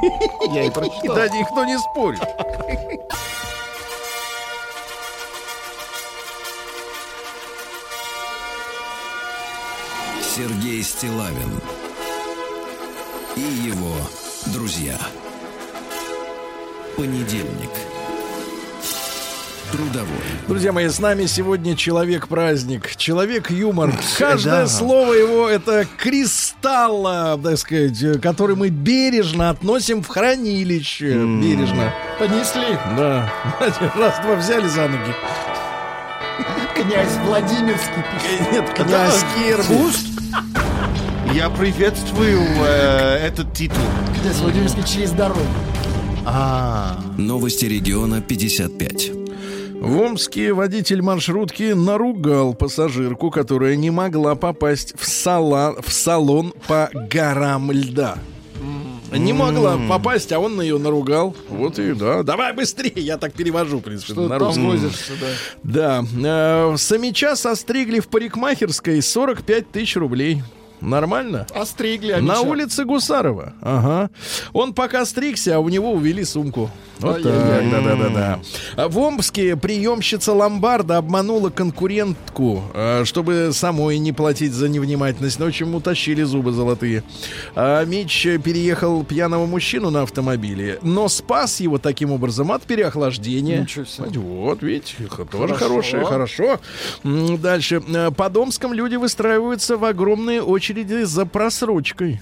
Я и прочитал. Да никто не спорит. Сергей Стилавин и его друзья. Понедельник. Трудовой. Друзья мои, с нами сегодня человек-праздник, человек-юмор. Каждое Да. слово его это кристалл, а, так сказать, э, который мы бережно относим в хранилище. Бережно. Понесли. Да. Раз-два взяли за ноги. Князь Владимирский. Нет, князь Кирби. Я приветствую э, этот титул. Князь Владимирский через дорогу. А, Новости региона 55. В Омске водитель маршрутки наругал пассажирку, которая не могла попасть в, сала- в салон по горам льда. Не могла попасть, а он на ее наругал. Вот и да. Давай быстрее, я так перевожу, в принципе, Что на русский. возишься, да. Да. Э, Самича состригли в парикмахерской 45 тысяч рублей. Нормально? Остригли, а На улице Гусарова. Ага. Он пока стригся, а у него увели сумку. Вот так, да-да-да-да. А В Омске приемщица ломбарда обманула конкурентку, э, чтобы самой не платить за невнимательность. Ну, в общем, утащили зубы золотые. А Мич переехал пьяного мужчину на автомобиле, но спас его таким образом от переохлаждения. Ничего себе. Вот, видите, тоже Хорошо. хорошее, хорошо. Дальше. Э, По Домском люди выстраиваются в огромные очереди за просрочкой.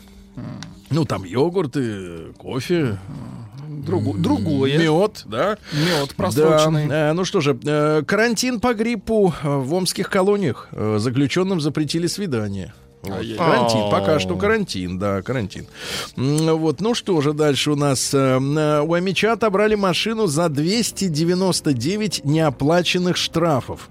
Ну, там йогурты, кофе, Другу- другое. мед, да? Мед просроченный. Да. Э, ну что же, э, карантин по гриппу э, в омских колониях. Заключенным запретили свидание. Вот. Карантин, пока что карантин, да, карантин. Вот, ну что же дальше у нас? Э, У Амича отобрали машину за 299 неоплаченных штрафов.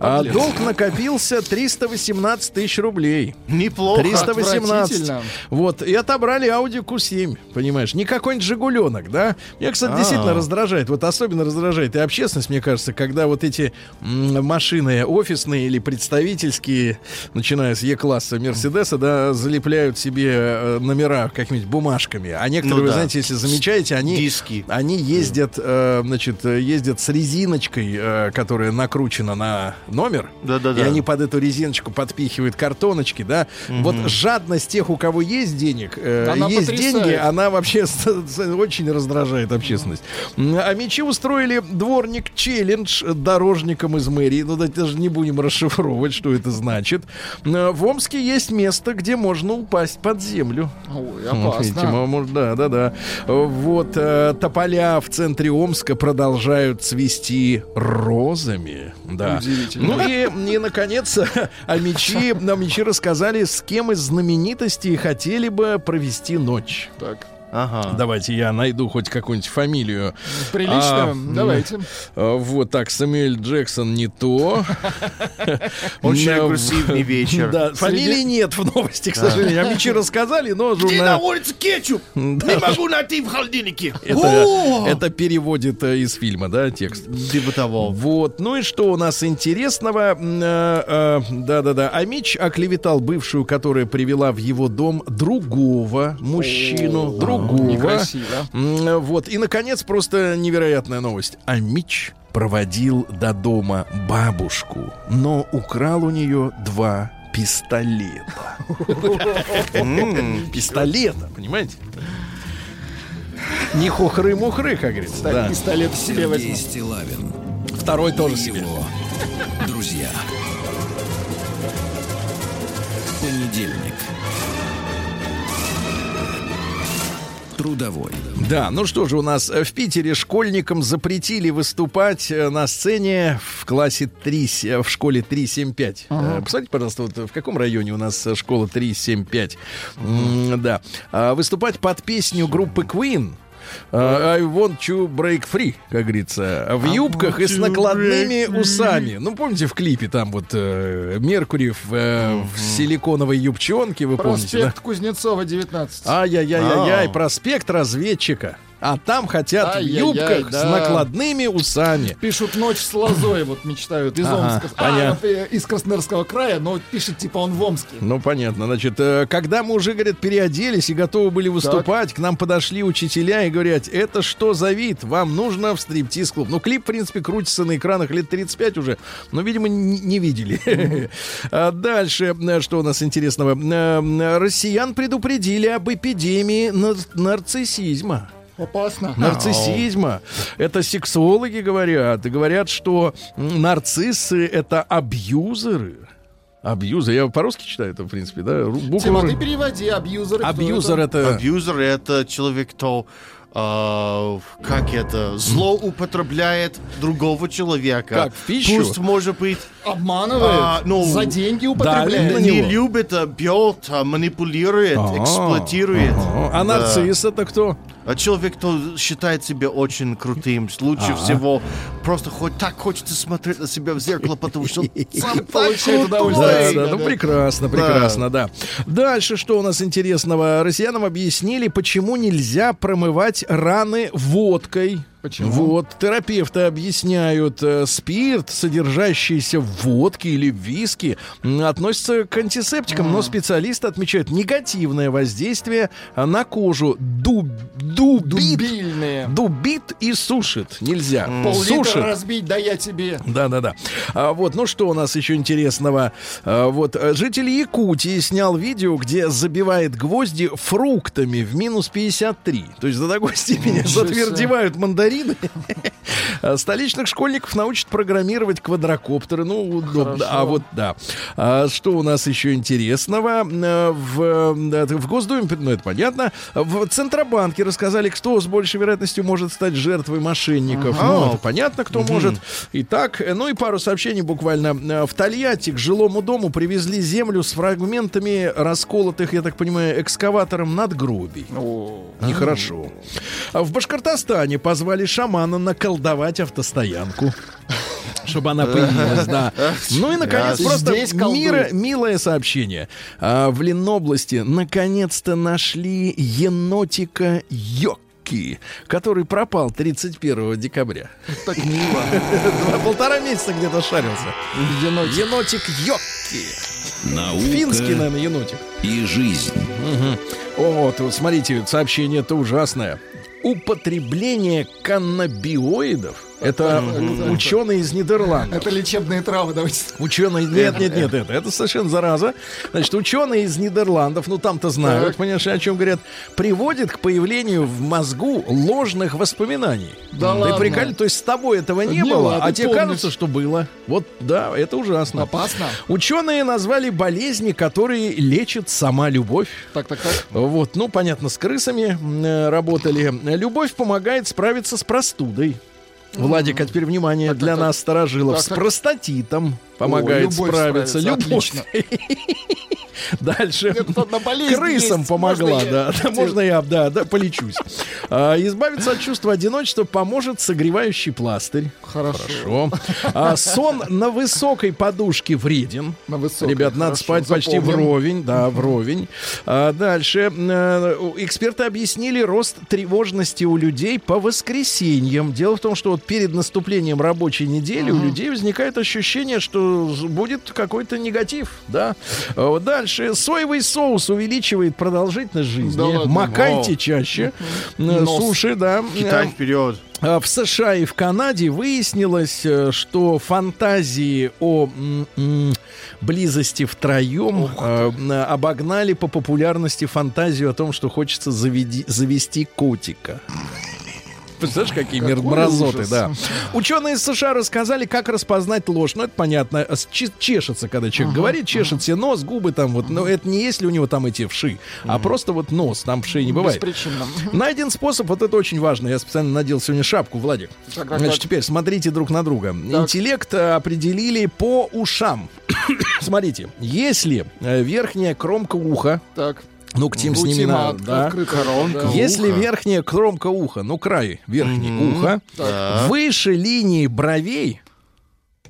А долг накопился 318 тысяч рублей. Неплохо. 318. Отвратительно. Вот, и отобрали Audi Q7, понимаешь? Не какой-нибудь Жигуленок, да? Меня, кстати, действительно раздражает. Вот особенно раздражает и общественность, мне кажется, когда вот эти машины офисные или представительские, начиная с Е-класса Мерседеса, да, залепляют себе э, номера какими-нибудь бумажками. А некоторые, Ну вы да. знаете, если замечаете, они, Диски. они ездят, э, значит, ездят с резиночкой, э, которая накручена на номер. Да-да-да. И они под эту резиночку подпихивают картоночки, да. Вот жадность тех, у кого есть денег, э, Она есть потрясает. деньги, она вообще очень раздражает общественность. А мечи устроили дворник челлендж дорожникам из мэрии. Ну, да, даже не будем расшифровывать, что это значит. Э, В Омске есть место, где можно упасть под землю. Ой, опасно. мо- может, да, да, да. Вот э, тополя в центре Омска продолжают цвести розами. Да. Удивительно. Ну и, и наконец, амичи, амичи рассказали, с кем из знаменитостей хотели бы провести ночь. Так, Ага. Давайте я найду хоть какую-нибудь фамилию. прилично. А, Давайте. А, Вот так, Сэмюэль Джексон не то. Очень агрессивный вечер. Да, фамилии нет в новости, к сожалению. Амичи рассказали, но журнал... улице кетчуп? Не могу найти в холодильнике. Это, переводит э, из фильма, да, текст. Типа того. Вот, ну и что у нас интересного? Э, э, Да-да-да. Амич оклеветал бывшую, которая привела в его дом другого мужчину. другого. Некрасиво. М, Вот, и, наконец, просто невероятная новость. Амич проводил до дома бабушку, но украл у нее два пистолета. Пистолета, понимаете? Не хухры-мухры, как говорится. Пистолет себе Сергей возьму. Стилавин Второй тоже себе. друзья. Понедельник. Трудовой. Да, ну что же, у нас э, в Питере школьникам запретили выступать э, на сцене в классе 3, с- э, в школе 375. Э, Посмотрите, пожалуйста, вот в каком районе у нас школа 375. М, Да. А, Выступать под песню группы Queen. Э, I want to break free, как говорится, в юбках и с накладными усами. Ну, помните, в клипе там вот э, Меркурий в, э, в силиконовой юбчонке, вы помните, да? Проспект Кузнецова, 19. Ай-яй-яй-яй, А. проспект разведчика. А там хотят в Ай-яй-яй, юбках с да. накладными усами. Пишут «Ночь с лозой», вот мечтают, из Ага, Омска. А, понятно. э, из Красноярского края, но пишет, типа, он в Омске. Ну, понятно. Значит, э, когда мы уже, говорят, переоделись и готовы были выступать, к нам подошли учителя и говорят, это что за вид? Вам нужно в стриптиз-клуб. Ну, клип, в принципе, крутится на экранах лет 35 уже, но, видимо, не, видели. А Дальше, э, что у нас интересного? Россиян предупредили об эпидемии нар- нарциссизма. Опасно. нарциссизма. Это сексологи говорят. И говорят, что нарциссы — это абьюзеры. Абьюзер. Я по-русски читаю это, в принципе, да? Буквы Тима, ты переводи, абьюзер. Абьюзер это? это... Абьюзер это человек, кто а, как это злоупотребляет другого человека. Как, в пищу? Пусть может быть Обманывает. А, ну, за деньги употребляет. него. Не любит, а бьет, а манипулирует, Ага, эксплуатирует. ага. А Да. нарцисс это кто? А человек, кто считает себя очень крутым, лучше всего просто хоть так хочется смотреть на себя в зеркало, потому что он сам Получает удовольствие. Да, да, ну прекрасно, прекрасно, да. Дальше что у нас интересного? Россиянам объяснили, почему нельзя промывать раны водкой. Почему? Вот, терапевты объясняют, э, спирт, содержащийся в водке или в виске, относится к антисептикам, но специалисты отмечают негативное воздействие на кожу. Дуб, дубит, Дубильные. дубит и сушит. Нельзя. Пол-литра Сушит. разбить, да я тебе. Да, да, да. А, вот, ну что у нас еще интересного? А, вот э, житель Якутии снял видео, где забивает гвозди фруктами в минус 53. То есть до такой степени затвердевают мандарины. А, Столичных школьников научат программировать квадрокоптеры. Ну, удобно. А вот да. А что у нас еще интересного? Э, В, э, в Госдуме, ну это понятно. В Центробанке рассказали, кто с большей вероятностью может стать жертвой мошенников. Ну, это понятно, кто может. Итак, э, ну и пару сообщений буквально. Э, В Тольятти к жилому дому привезли землю с фрагментами расколотых, я так понимаю, экскаватором надгробий. Нехорошо. А в Башкортостане позвали шамана наколдовать автостоянку. Чтобы она появилась, да. Ну и, наконец, просто мира, милое сообщение. А, в Ленобласти наконец-то нашли енотика Йокки, который пропал 31 декабря. Так мило. Два- Полтора месяца где-то шарился. Енотик. Енотик Йокки. Наука Финский, наверное, енотик. и жизнь. Вот, вот смотрите, сообщение это ужасное. Употребление каннабиоидов это ученые из Нидерландов. Это лечебные травы, давайте. Ученые, нет, нет, нет, это, это совершенно зараза. Значит, ученые из Нидерландов, ну там-то знают, Так. понимаешь, о чем говорят, приводит к появлению в мозгу ложных воспоминаний. Да Ты ладно? прикольно, то есть с тобой этого не, Не было, а тебе помнишь. кажется, что было. Вот, да, это ужасно. Опасно. Ученые назвали болезни, которые лечит сама любовь. Так, так, так. Вот, ну, понятно, с крысами э, работали. Любовь помогает справиться с простудой. Владик, а теперь внимание для так. нас, старожилов. Так, С простатитом помогает любовь справиться. Любовь. Дальше. Крысам есть. помогла, Можно я- да. да. Можно я, да, да, полечусь. А, избавиться от чувства одиночества поможет согревающий пластырь. Хорошо. Хорошо. А, сон на высокой подушке вреден. На высокой, Ребят, надо хорошо, спать почти запомним. вровень, да, вровень. А, дальше. э, Эксперты объяснили рост тревожности у людей по воскресеньям. Дело в том, что вот перед наступлением рабочей недели у людей возникает ощущение, что будет какой-то негатив, да. А вот Дальше. Соевый соус увеличивает продолжительность жизни. Да ладно? Макайте О. чаще. Э, Нос. Суши, да. Китай Э, вперед. а В США и в Канаде выяснилось, э, что фантазии о близости втроем э, обогнали по популярности фантазию о том, что хочется заведи- завести котика. Представляешь, какие Какой мразоты, ужас. да. Ученые из США рассказали, как распознать ложь. Ну, это понятно. Чешется, когда человек говорит, чешет себе нос, губы там вот. Но это не если у него там эти вши, а просто вот нос. Там вшей не бывает. Беспричинно. Найден способ, вот это очень важно. Я специально надел сегодня шапку, Владик. Так, так, Значит, теперь смотрите друг на друга. Интеллект э, определили по ушам. Смотрите, если э, верхняя кромка уха, Так. Ну, к тем с ними надо, да. Коронка. Если Ухо. верхняя кромка уха, ну, край верхней уха, выше линии бровей.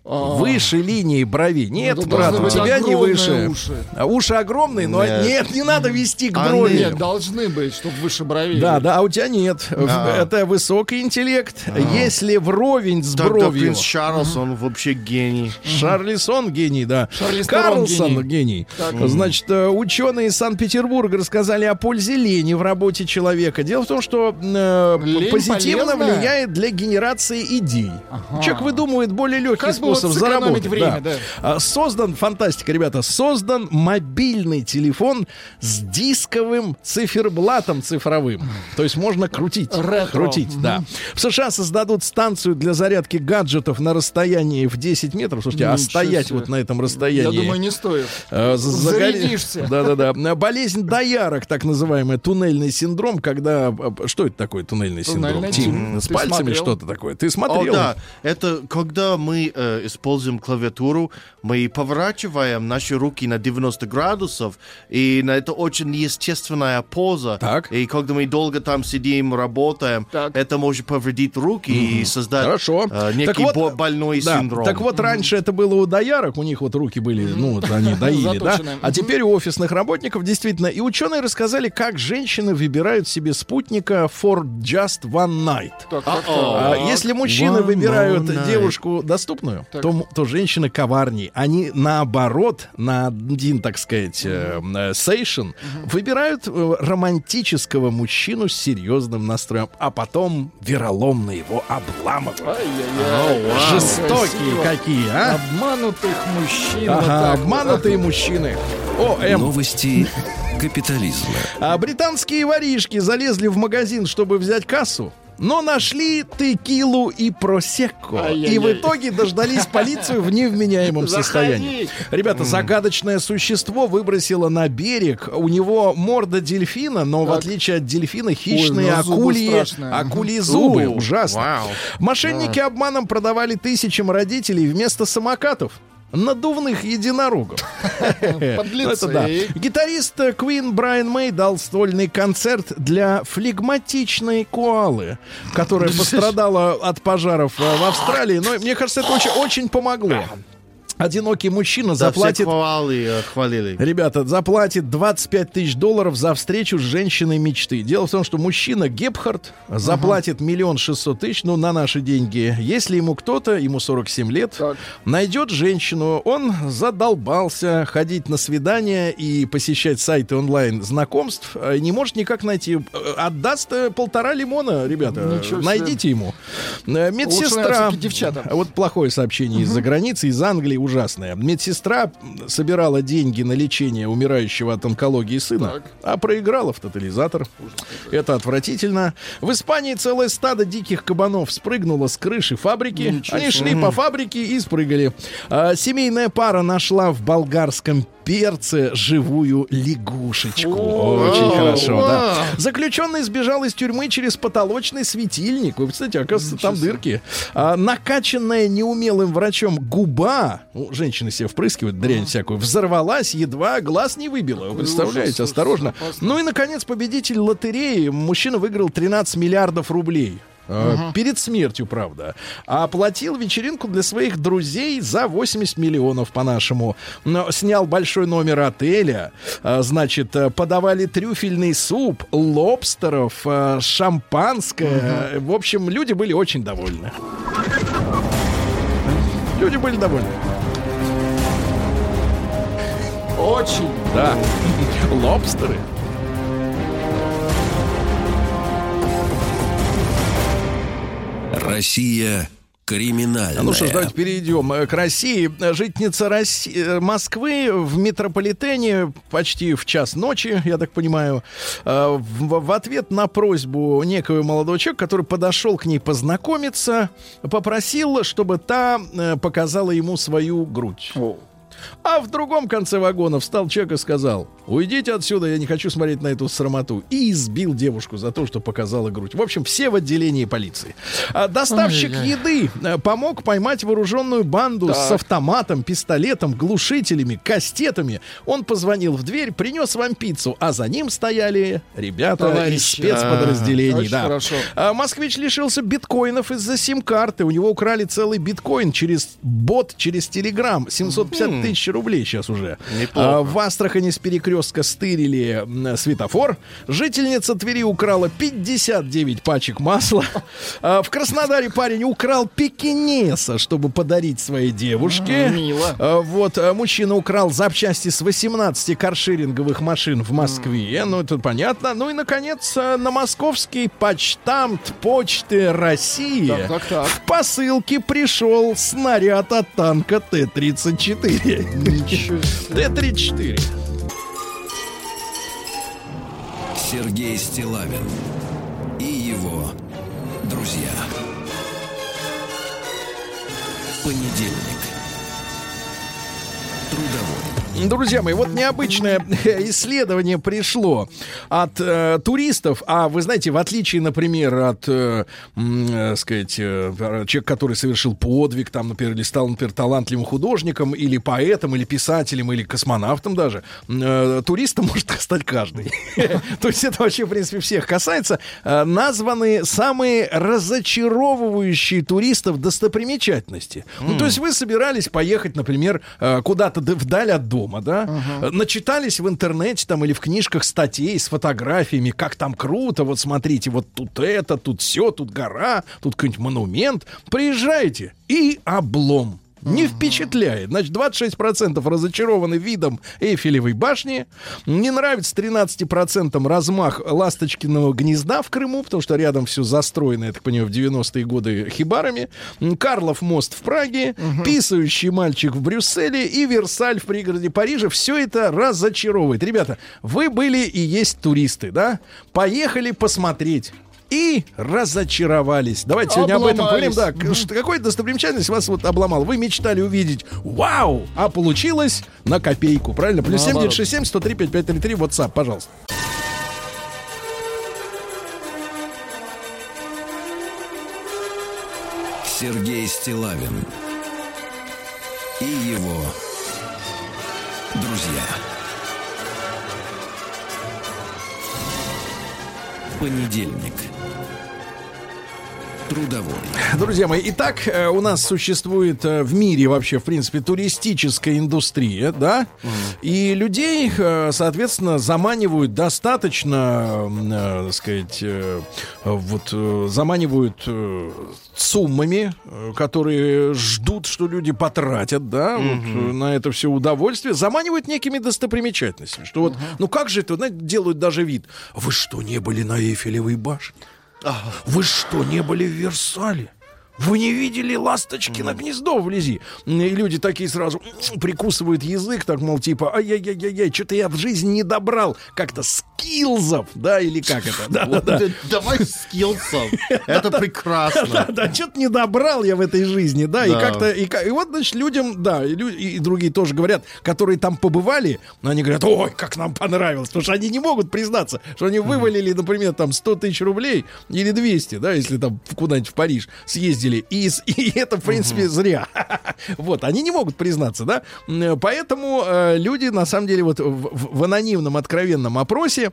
Выше линии бровей. Нет, Ну, это брат, у тебя не выше. уши. А уши огромные, но Нет. нет, не надо вести к А, брови. Нет, должны быть, чтобы выше бровей. Да, да, а у тебя нет. А. Это высокий интеллект. Если вровень с Тогда бровью. принц Чарльз, он вообще гений. Шарлисон гений, да. Карлсон гений. Значит, э, ученые из Санкт-Петербурга рассказали о пользе лени в работе человека. Дело в том, что э, позитивно полезная? влияет для генерации идей. Человек выдумывает более легкий вот способ заработать. время, да. А, Создан, фантастика, ребята, создан мобильный телефон с дисковым циферблатом цифровым. То есть можно крутить. Ретро. Крутить, да. В США создадут станцию для зарядки гаджетов на расстоянии в 10 метров. Слушайте, а Ничего стоять себе. вот на этом Я расстоянии... думаю, не стоит. э, Зарядишься. Да-да-да. Болезнь доярок, так называемый туннельный синдром, когда... э, Что это такое туннельный синдром? Туннельный Тим, синдром. с Ты пальцами смотрел? что-то такое. Ты О, смотрел? да, это когда мы э, используем клавиатуру, мы поворачиваем наши руки на 90 градусов, и на это очень неестественная поза. Так. И когда мы долго там сидим, работаем, Так. это может повредить руки и создать Хорошо. э, некий Так вот, бо- больной да, синдром. Так вот, раньше это было у доярок, у них вот руки были, ну, вот они доили, да? А теперь у офисных работников действительно. И ученые рассказали, как женщины выбирают себе спутника for just one night. Так, так, так. А если мужчины One выбирают девушку доступную, то, то женщины коварней. Они наоборот, на один, так сказать, э, сейшн, выбирают э, романтического мужчину с серьезным настроем, а потом вероломно его обламывают. Ай-яй-яй. Жестокие Красиво. какие, а? Обманутых мужчин. вот Ага, вот. обманутые мужчины. О, М. Новости капитализма. А британские воришки залезли в магазин, чтобы взять кассу. Но нашли текилу и просекко. Ай-яй-яй. И в итоге дождались полицию в невменяемом состоянии. Заходи. Ребята, загадочное существо выбросило на берег. У него морда дельфина, но в Так. отличие от дельфина хищные зубы акульи, акульи зубы. Ужасно. вау. Мошенники обманом продавали тысячам родителей вместо самокатов надувных единорогов. Это да. Гитарист Queen Брайан Мэй дал стольный концерт для флегматичной коалы, которая пострадала от пожаров э, в Австралии. Но мне кажется, это очень, очень помогло. Одинокий мужчина все заплатит... хвалы, э, хвалили. Ребята, заплатит 25 тысяч долларов за встречу с женщиной мечты. Дело в том, что мужчина Гепхард заплатит миллион шестьсот тысяч, ну, на наши деньги. Если ему кто-то, ему 47 лет, Так. найдет женщину, он задолбался ходить на свидания и посещать сайты онлайн знакомств, э, не может никак найти. Э, Отдаст полтора лимона, ребята. Ничего себе. Найдите ему. Э, Медсестра... нравятся девчата. Вот плохое сообщение из-за границы, из Англии ужасное. Медсестра собирала деньги на лечение умирающего от онкологии сына, Так. а проиграла в тотализатор. Это отвратительно. В Испании целое стадо диких кабанов спрыгнуло с крыши фабрики. Ничего Они шли по фабрике и спрыгали. А, семейная пара нашла в болгарском перце живую лягушечку. Очень хорошо, да. Заключенный сбежал из тюрьмы через потолочный светильник. Вы представляете, оказывается, там дырки. А, накачанная неумелым врачом губа, ну, женщины себе впрыскивают дрянь всякую, взорвалась, едва глаз не выбила. Вы представляете, осторожно. Ну и, наконец, победитель лотереи. Мужчина выиграл 13 миллиардов рублей. Э, Перед смертью, правда. Оплатил вечеринку для своих друзей за 80 миллионов по-нашему. Снял большой номер отеля. А, Значит, э, подавали трюфельный суп, лобстеров, э, шампанское. Э, В общем, люди были очень довольны. Люди были довольны. Очень. Да. Лобстеры. Россия криминальная. Ну что ж, давайте перейдем э, к России. Житница Росси- э, Москвы в метрополитене почти в час ночи, я так понимаю, э, в, в ответ на просьбу некого молодого человека, который подошел к ней познакомиться, попросил, чтобы та показала ему свою грудь. А в другом конце вагона встал человек и сказал, уйдите отсюда, я не хочу смотреть на эту срамоту. И избил девушку за то, что показала грудь. В общем, все в отделении полиции. А доставщик еды э, помог поймать вооруженную банду с автоматом, пистолетом, глушителями, кастетами. Он позвонил в дверь, принес вам пиццу, а за ним стояли ребята из Товарищи. спецподразделений. Очень да. хорошо. А москвич лишился биткоинов из-за сим-карты. У него украли целый биткоин через бот, через Телеграм. 750 тысяч рублей сейчас уже. Неплохо. А, в Астрахани с перекрестка стырили светофор. Жительница Твери украла 59 пачек масла. А, в Краснодаре парень украл пекинеса, чтобы подарить своей девушке. Мило. А, Вот, мужчина украл запчасти с 18 каршеринговых машин в Москве. Ну, это понятно. Ну и, наконец, на московский почтамт Почты России Так, так, так. в посылке пришел снаряд от танка Т-34. Ничего себе. Т-34. Сергей Стилавин и его друзья. Понедельник. Трудовой. Друзья мои, вот необычное исследование пришло от э, туристов, а вы знаете, в отличие, например, от, э, э, сказать, э, человека, который совершил подвиг, там, например, или стал, например, талантливым художником, или поэтом, или писателем, или космонавтом даже, э, туристом может стать каждый. То есть это вообще, в принципе, всех касается. Э, Названы самые разочаровывающие туристов достопримечательности. Ну, то есть вы собирались поехать, например, э, куда-то вдаль от дома, да? Э, Начитались в интернете там или в книжках статей с фотографиями, как там круто, вот смотрите, вот тут это, тут все, тут гора, тут какой-нибудь монумент. Приезжаете и облом. Не впечатляет. Значит, 26% разочарованы видом Эйфелевой башни. Не нравится 13% размах ласточкиного гнезда в Крыму, потому что рядом все застроено, я так понимаю, в 90-е годы хибарами. Карлов мост в Праге, писающий мальчик в Брюсселе и Версаль в пригороде Парижа. Все это разочаровывает. Ребята, вы были и есть туристы, да? Поехали посмотреть. И разочаровались. Давайте сегодня об этом поговорим. Да, что- какой достопримечательность вас вот обломал? Вы мечтали увидеть вау, а получилось на копейку, правильно? Плюс семь девять шесть семь сто три пять пять три три. WhatsApp, пожалуйста. Сергей Стилавин и его друзья. Понедельник. Трудовой. Друзья мои, итак, э, у нас существует э, в мире вообще, в принципе, туристическая индустрия, да? И людей, э, соответственно, заманивают достаточно, так сказать, вот, заманивают суммами, которые ждут, что люди потратят, да, вот, э, на это все удовольствие, заманивают некими достопримечательностями. Что вот, ну как же это, знаете, делают даже вид. Вы что, не были на Эйфелевой башне? Вы что, не были в Версале? Вы не видели ласточки на гнездо вблизи? И люди такие сразу прикусывают язык, так, мол, типа, ай-яй-яй-яй, что-то я в жизни не добрал. Как-то скилзов, да, или как это? Да-да-да. Д- Давай скиллсов. Это прекрасно. Да, да, что-то не добрал я в этой жизни, да, и Да. как-то, и, вот, значит, людям, да, и, другие тоже говорят, которые там побывали, но они говорят, ой, как нам понравилось, потому что они не могут признаться, что они вывалили, например, там 100 тысяч рублей или 200, да, если там куда-нибудь в Париж съездили, и, это, в принципе, зря. Вот, они не могут признаться, да, поэтому э, люди, на самом деле, вот в, в- в анонимном, откровенном опросе,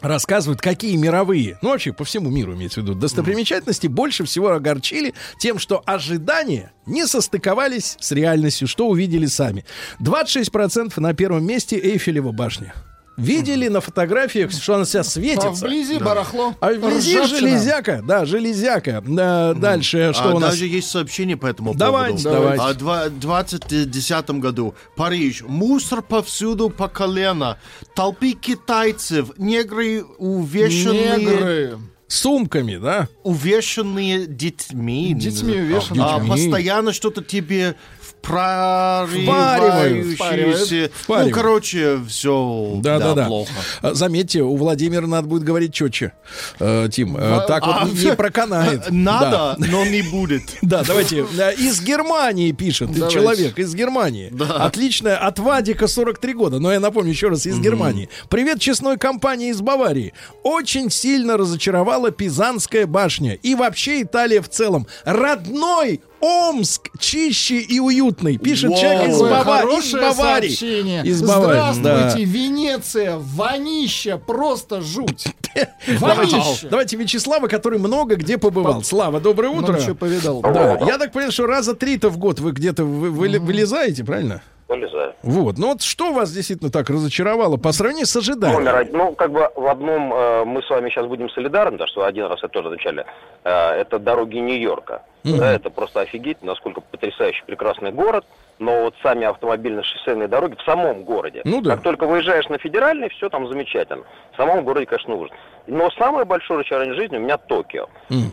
рассказывают, какие мировые, ну вообще по всему миру имеется в виду, достопримечательности больше всего огорчили тем, что ожидания не состыковались с реальностью, что увидели сами. 26% на первом месте Эйфелева башня. Видели на фотографиях, что она вся А светится. вблизи барахло. А вблизи ржавчина. железяка, да, железяка. Да, Дальше что А у нас? даже есть сообщение по этому Давайте, поводу. давайте. А два- В 2010 году Париж. Мусор повсюду по колено. Толпы китайцев. Негры увешанные... Негры. Сумками, да? Увешанные детьми. Детьми. А, Детьми. постоянно что-то тебе Впаривают. впаривающееся. Ну, короче, все Да, да, да. плохо. А, Заметьте, у Владимира надо будет говорить четче, э, Тим. Э, так а, вот не проканает. Да. Надо, но не будет. Да, давайте. Э, Из Германии пишет Давайте. человек, из Германии. Отличная, от Вадика 43 года. Но я напомню еще раз, из Германии. Привет честной компании из Баварии. Очень сильно разочаровала Пизанская башня. И вообще Италия в целом. Родной Омск чище и уютный. Пишет Вау. человек из Баварии. Из Баварии. сообщение. Из Баварии. Здравствуйте, да. Венеция, вонища, просто жуть. Давайте, Вонища. давайте Вячеслава, который много где побывал. Слава, доброе утро. Много чего повидал. Да, я так понял, что раза три-то в год вы где-то вы- вы- вылезаете, правильно? Вылезаю. Вот. Ну вот что вас действительно так разочаровало по сравнению с ожиданием? Номер один. Ну, как бы в одном э, мы с вами сейчас будем солидарны, потому что один раз это тоже отвечали. Э, это дороги Нью-Йорка. Да, это просто офигеть, насколько потрясающий прекрасный город. Но вот сами автомобильно-шоссейные дороги в самом городе. Ну да. Как только выезжаешь на федеральный, все там замечательно. В самом городе, конечно, ужас. Но самое большое разочарование жизни у меня Токио.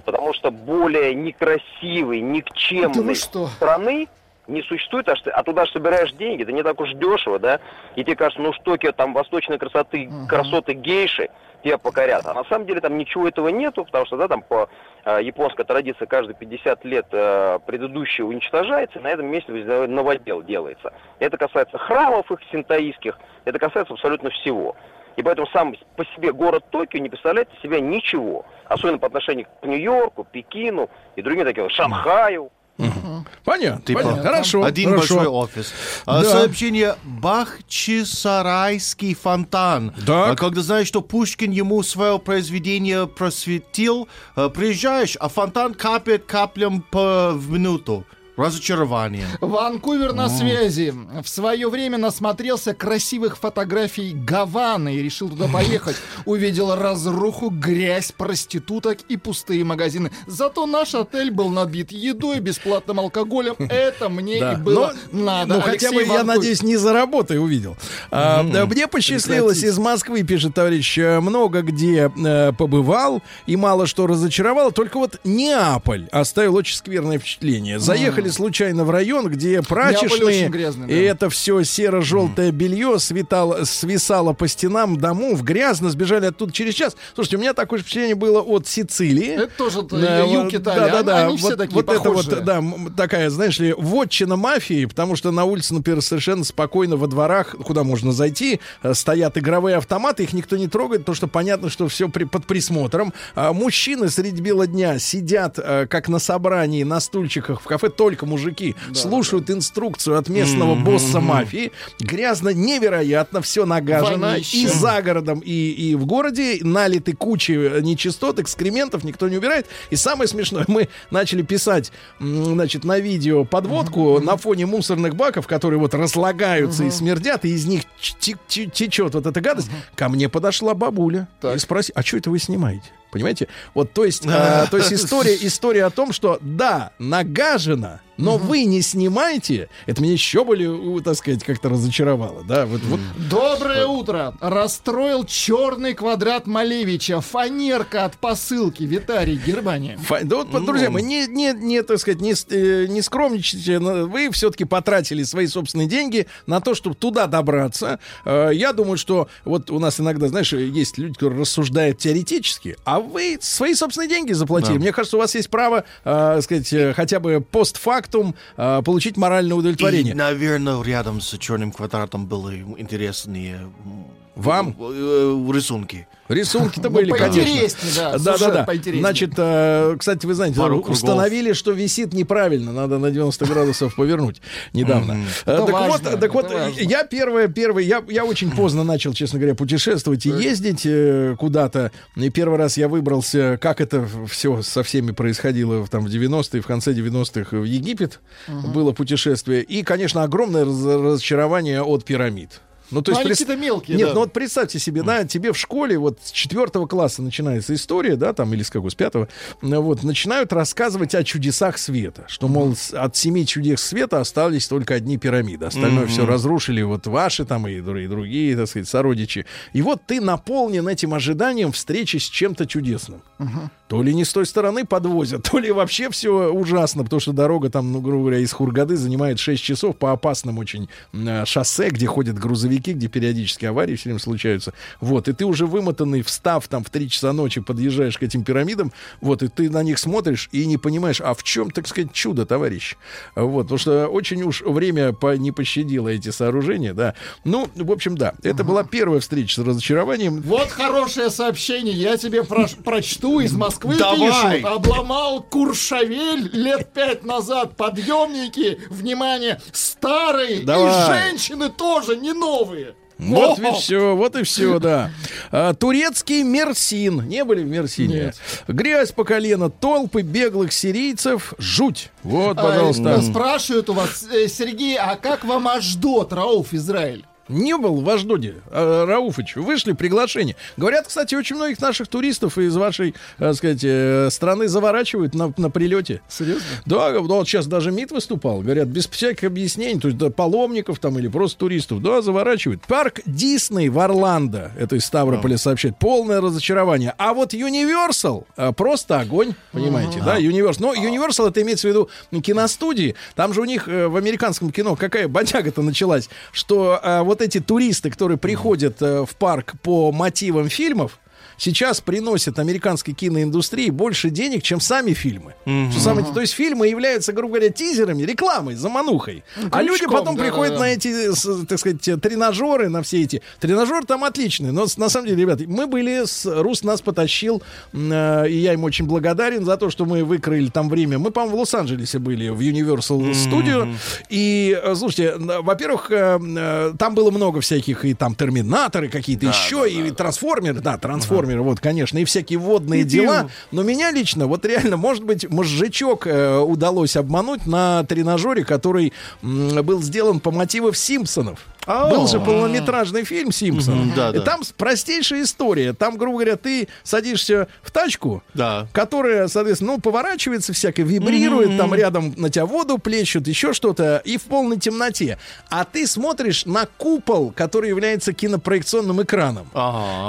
Потому что более некрасивый, никчемной что? страны не существует, а, а туда же собираешь деньги, это не так уж дешево, да, и тебе кажется, ну что, Токио, там восточной красоты, красоты гейши, тебя покорят. А на самом деле там ничего этого нету, потому что, да, там по э, японской традиции каждые 50 лет э, предыдущее уничтожается, и на этом месте новодел делается. Это касается храмов их синтаистских, это касается абсолютно всего. И поэтому сам по себе город Токио не представляет из себя ничего. Особенно по отношению к Нью-Йорку, Пекину и другим таким, Шанхаю. Понятно, Типа, понятно. Хорошо. Один хорошо. большой офис. А, Да. Сообщение Бахчисарайский фонтан. Так. А, Когда знаешь, что Пушкин ему свое произведение просветил, а, приезжаешь, а фонтан капает каплям по в минуту. Разочарование. Ванкувер на связи. В свое время насмотрелся красивых фотографий Гаваны и решил туда поехать. Увидел разруху, грязь, проституток и пустые магазины. Зато наш отель был набит едой, бесплатным алкоголем. Это мне Да. и было Но- надо. Ну, хотя бы, Алексей я Ванкувер. надеюсь, не за работой увидел. А, мне посчастливилось из Москвы, пишет товарищ, э, много где э, побывал и мало что разочаровал. Только вот Неаполь оставил очень скверное впечатление. Заехали случайно в район, где прачечные, грязный, да. и это все серо-желтое белье свитало, свисало по стенам домов, грязно, сбежали оттуда через час. Слушайте, у меня такое же впечатление было от Сицилии. Это тоже Да, юг вот, Италии. Да, да, да. Они все вот, такие вот это похожие. вот, да, такая, знаешь ли, вотчина мафии, потому что на улице, например, совершенно спокойно во дворах, куда можно зайти, э, стоят игровые автоматы, их никто не трогает, потому что понятно, что все при, под присмотром. А мужчины среди бела дня сидят, э, как на собрании, на стульчиках в кафе, только мужики, слушают инструкцию от местного босса мафии. Грязно невероятно, все нагажено. Вонище. И за городом, и, и в городе налиты кучи э, нечистот, экскрементов, никто не убирает. И самое смешное, мы начали писать, значит, на видео подводку на фоне мусорных баков, которые вот разлагаются и смердят, и из них течет вот эта гадость. Ко мне подошла бабуля и спросила, а что это вы снимаете? Понимаете? Вот, то есть, э, то есть история, история о том, что да, нагажено, но вы не снимаете, это меня еще более, у, так сказать, как-то разочаровало, да, вот, вот Доброе утро. Расстроил черный квадрат Малевича. Фанерка от посылки. Виталий Германия. Фа- Да вот, друзья мои, не, не, не, так сказать, не, э, не скромничайте. Вы все-таки потратили свои собственные деньги на то, чтобы туда добраться. Э, Я думаю, что вот у нас иногда, знаешь, есть люди, которые рассуждают теоретически, а вы свои собственные деньги заплатили. Да. Мне кажется, у вас есть право, э, сказать, э, хотя бы постфактум э, получить моральное И, удовлетворение. наверное, рядом с черным квадратом были интересные м, Вам? э, рисунки. Рисунки-то Ну, были, конечно. поинтереснее, да, Да, да, да. Значит, э, кстати, вы знаете, Пару кругов. установили, что висит неправильно. Надо на 90 градусов повернуть недавно. Это Так важно, вот, так вот, важно. я первое, первое, я, я очень поздно начал, честно говоря, путешествовать и ездить э, куда-то. И первый раз я выбрался, как это все со всеми происходило в, там, в 90-е, в конце 90-х в Египет. Было путешествие. И, конечно, огромное раз- разочарование от пирамид. Ну, то Ну, есть, они прес- какие-то мелкие, Нет, да. ну вот представьте себе, да, тебе в школе вот с четвертого класса начинается история, да, там, или с какого, с пятого, ну, вот, начинают рассказывать о чудесах света, что, мол, от семи чудес света остались только одни пирамиды, остальное все разрушили вот ваши там и, и другие, так сказать, сородичи. И вот ты наполнен этим ожиданием встречи с чем-то чудесным. То ли не с той стороны подвозят, то ли вообще все ужасно, потому что дорога там, ну, грубо говоря, из Хургады занимает 6 часов по опасным очень м, шоссе, где ходят грузовики, где периодически аварии все время случаются. Вот, и ты уже вымотанный, встав там в 3 часа ночи, подъезжаешь к этим пирамидам, вот, и ты на них смотришь и не понимаешь, а в чем, так сказать, чудо, товарищ? Вот, потому что очень уж время по, не пощадило эти сооружения, да. Ну, в общем, да, это была первая встреча с разочарованием. Вот хорошее сообщение, я тебе прош- прочту из Москвы Давай. пишут. Обломал Куршавель лет пять назад. Подъемники, внимание, старые. Давай. И женщины тоже не новые. Вот Во! и все, вот и все, да. А, турецкий Мерсин. Не были в Мерсине? Нет. Грязь по колено, толпы беглых сирийцев. Жуть. Вот, А, пожалуйста. э, Спрашивают у вас, э, Сергей, а как вам Аждот, Рауф, Израиль? Не был в Аждоде, а, Рауфыч. Вышли приглашение. Говорят, кстати, очень многих наших туристов из вашей, так сказать, э, страны заворачивают на, на прилете. Серьезно? Да, вот сейчас даже МИД выступал. Говорят, без всяких объяснений, то есть да, паломников там или просто туристов. Да, заворачивают. Парк Дисней в Орландо, это из Ставрополя сообщает, полное разочарование. А вот Universal а, просто огонь, понимаете, да, Universal. Но Universal это имеется в виду киностудии. Там же у них э, в американском кино какая бодяга-то началась, что а, вот эти туристы, которые приходят э, в парк по мотивам фильмов, сейчас приносят американской киноиндустрии больше денег, чем сами фильмы. Что самое- то есть фильмы являются, грубо говоря, тизерами, рекламой, заманухой. а люди потом да, приходят да, на да. эти, с- так сказать, тренажеры, на все эти. Тренажер там отличный, но на самом деле, ребята, мы были, с, Рус нас потащил, э, и я им очень благодарен за то, что мы выкроили там время. Мы, по-моему, в Лос-Анджелесе были, в Universal Studio. И, э, слушайте, во-первых, э, э, там было много всяких, и там терминаторы какие-то еще, и трансформеры, да, трансформеры, вот, конечно, и всякие водные дела. Но меня лично, вот реально, может быть, мозжечок э, удалось обмануть на тренажере, который м, был сделан по мотивам Симпсонов. Был же полнометражный фильм Симпсон. И там простейшая история. Там, грубо говоря, ты садишься в тачку, которая, соответственно, ну, поворачивается всякое, вибрирует, там рядом на тебя воду плещут, еще что-то, и в полной темноте. А ты смотришь на купол, который является кинопроекционным экраном.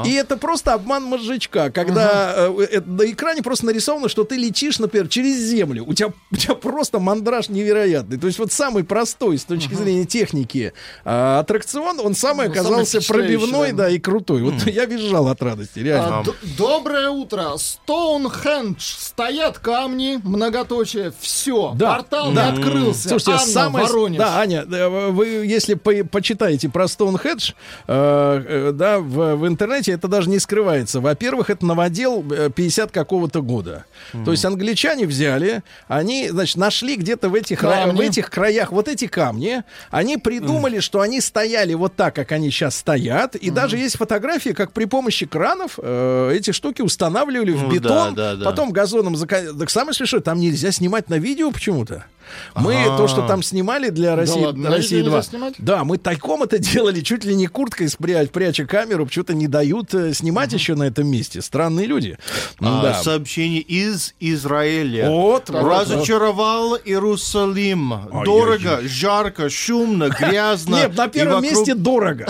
И это просто обман мозжечка, когда э, э, на экране просто нарисовано, что ты летишь, например, через землю. У тебя, у тебя просто мандраж невероятный. То есть вот самый простой с точки зрения техники а, аттракцион, он самый Ну, оказался пробивной, да. и крутой. Вот я визжал от радости, реально. А, Доброе утро. Стоунхендж. Стоят камни, многоточие. Все. Да, Портал да. не открылся. Слушайте, Анна, самое... Воронеж. Да, Аня, э, вы если по- почитаете про Стоунхедж, э, э, да, в, в интернете это даже не скрывается. Во-первых, это новодел э, 50 какого-то года. То есть англичане взяли, они, значит, нашли где-то в этих, Камни. в этих краях вот эти камни, они придумали, что они стояли вот так, как они сейчас стоят, и даже есть фотографии, как при помощи кранов э, эти штуки устанавливали в Ну бетон, да, да, да. потом газоном зака... Так самое смешное, там нельзя снимать на видео почему-то. Мы то, что там снимали для России, ладно, на России видео 2. нельзя снимать? Да, мы тайком это делали, чуть ли не курткой спря... пряча камеру, почему-то не дают э, снимать еще на этом месте. Странные люди. А, да. Сообщение из Израиля. Вот, Разочаровал Иерусалим. Дорого, жарко, шумно, грязно. Нет, на первом вокруг- месте дорого.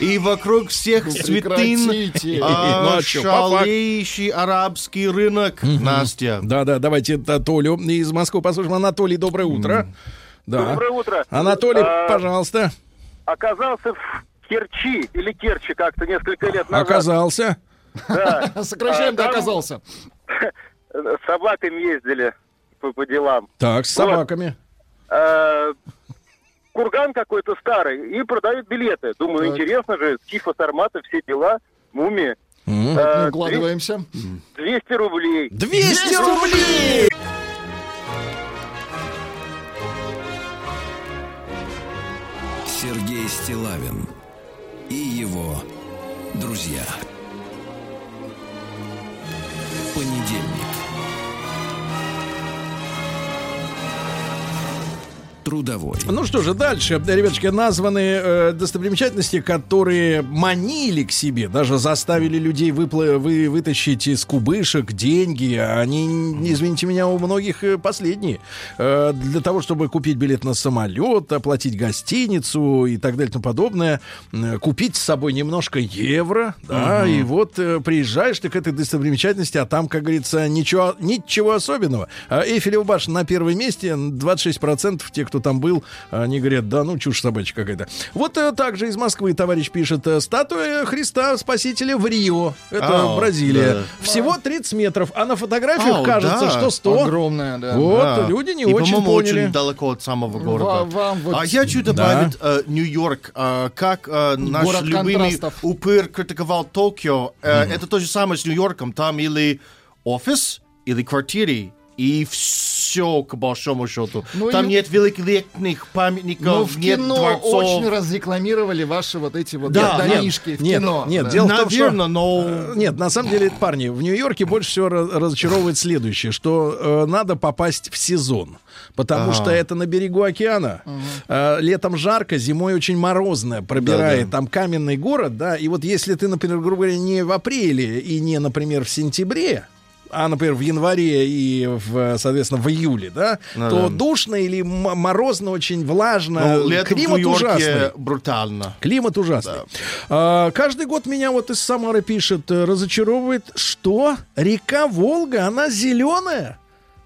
И вокруг всех а, Ну, а факту. шалеющий арабский рынок, Настя. Да, да, давайте это Толю из Москвы послушаем. Анатолий, доброе утро. Да. Доброе утро. Анатолий, А, пожалуйста. Оказался в Керчи или Керчи как-то несколько лет назад. Оказался. Да. Сокращаем, А, да, там оказался. С собаками ездили по, по делам. Так, с Вот. собаками. А, курган какой-то старый и продают билеты. Думаю, Так. интересно же, Тифа, Сармата, все дела, мумии. М. А, укладываемся. 200 рублей. 200 рублей! Сергей Стилавин и его друзья. Понедельник. Трудовой. Ну что же, дальше, ребятушки, названы э, достопримечательности, которые манили к себе, даже заставили людей выпла- вы, вытащить из кубышек деньги. Они, извините меня, у многих э, последние. Э, для того, чтобы купить билет на самолет, оплатить гостиницу и так далее и тому подобное, э, купить с собой немножко евро, да, и вот э, приезжаешь ты к этой достопримечательности, а там, как говорится, ничего, ничего особенного. А Эйфелева башня на первом месте, 26% те, кто там был, они говорят, да ну чушь собачья какая-то. Вот э, также из Москвы товарищ пишет, э, статуя Христа Спасителя в Рио, это А, Бразилия. да. Всего 30 метров, а на фотографиях А, кажется, да. что 100. Огромная, да. Вот, Да. люди не И, очень по-моему, поняли. очень далеко от самого города. Ва- вам вот- А я хочу добавить э, Нью-Йорк. э, как э, наш Город любимый контрастов. упыр критиковал Токио. э, Это то же самое с Нью-Йорком. Там или офис, или квартиры. И все, к большому счету. Ну Там и- нет великолепных памятников, Но в нет кино дворцов. очень разрекламировали ваши вот эти вот Да, домишки в нет, кино. нет, Да. дело в том, что- Наверное, но... Нет, на самом деле, парни, в Нью-Йорке больше всего раз- разочаровывает следующее, что э, надо попасть в сезон. Потому Ага. что это на берегу океана. Э, летом жарко, зимой очень морозно, пробирает Да-да. там каменный город, да. И вот если ты, например, грубо говоря, не в апреле и не, например, в сентябре, а, например, в январе и, в, соответственно, в июле, да, Ну то да. душно или морозно, очень влажно. но летом в Климат Нью-Йорке ужасный. брутально. Климат ужасный. А, каждый год меня вот из Самары пишет, разочаровывает, что река Волга, она зеленая.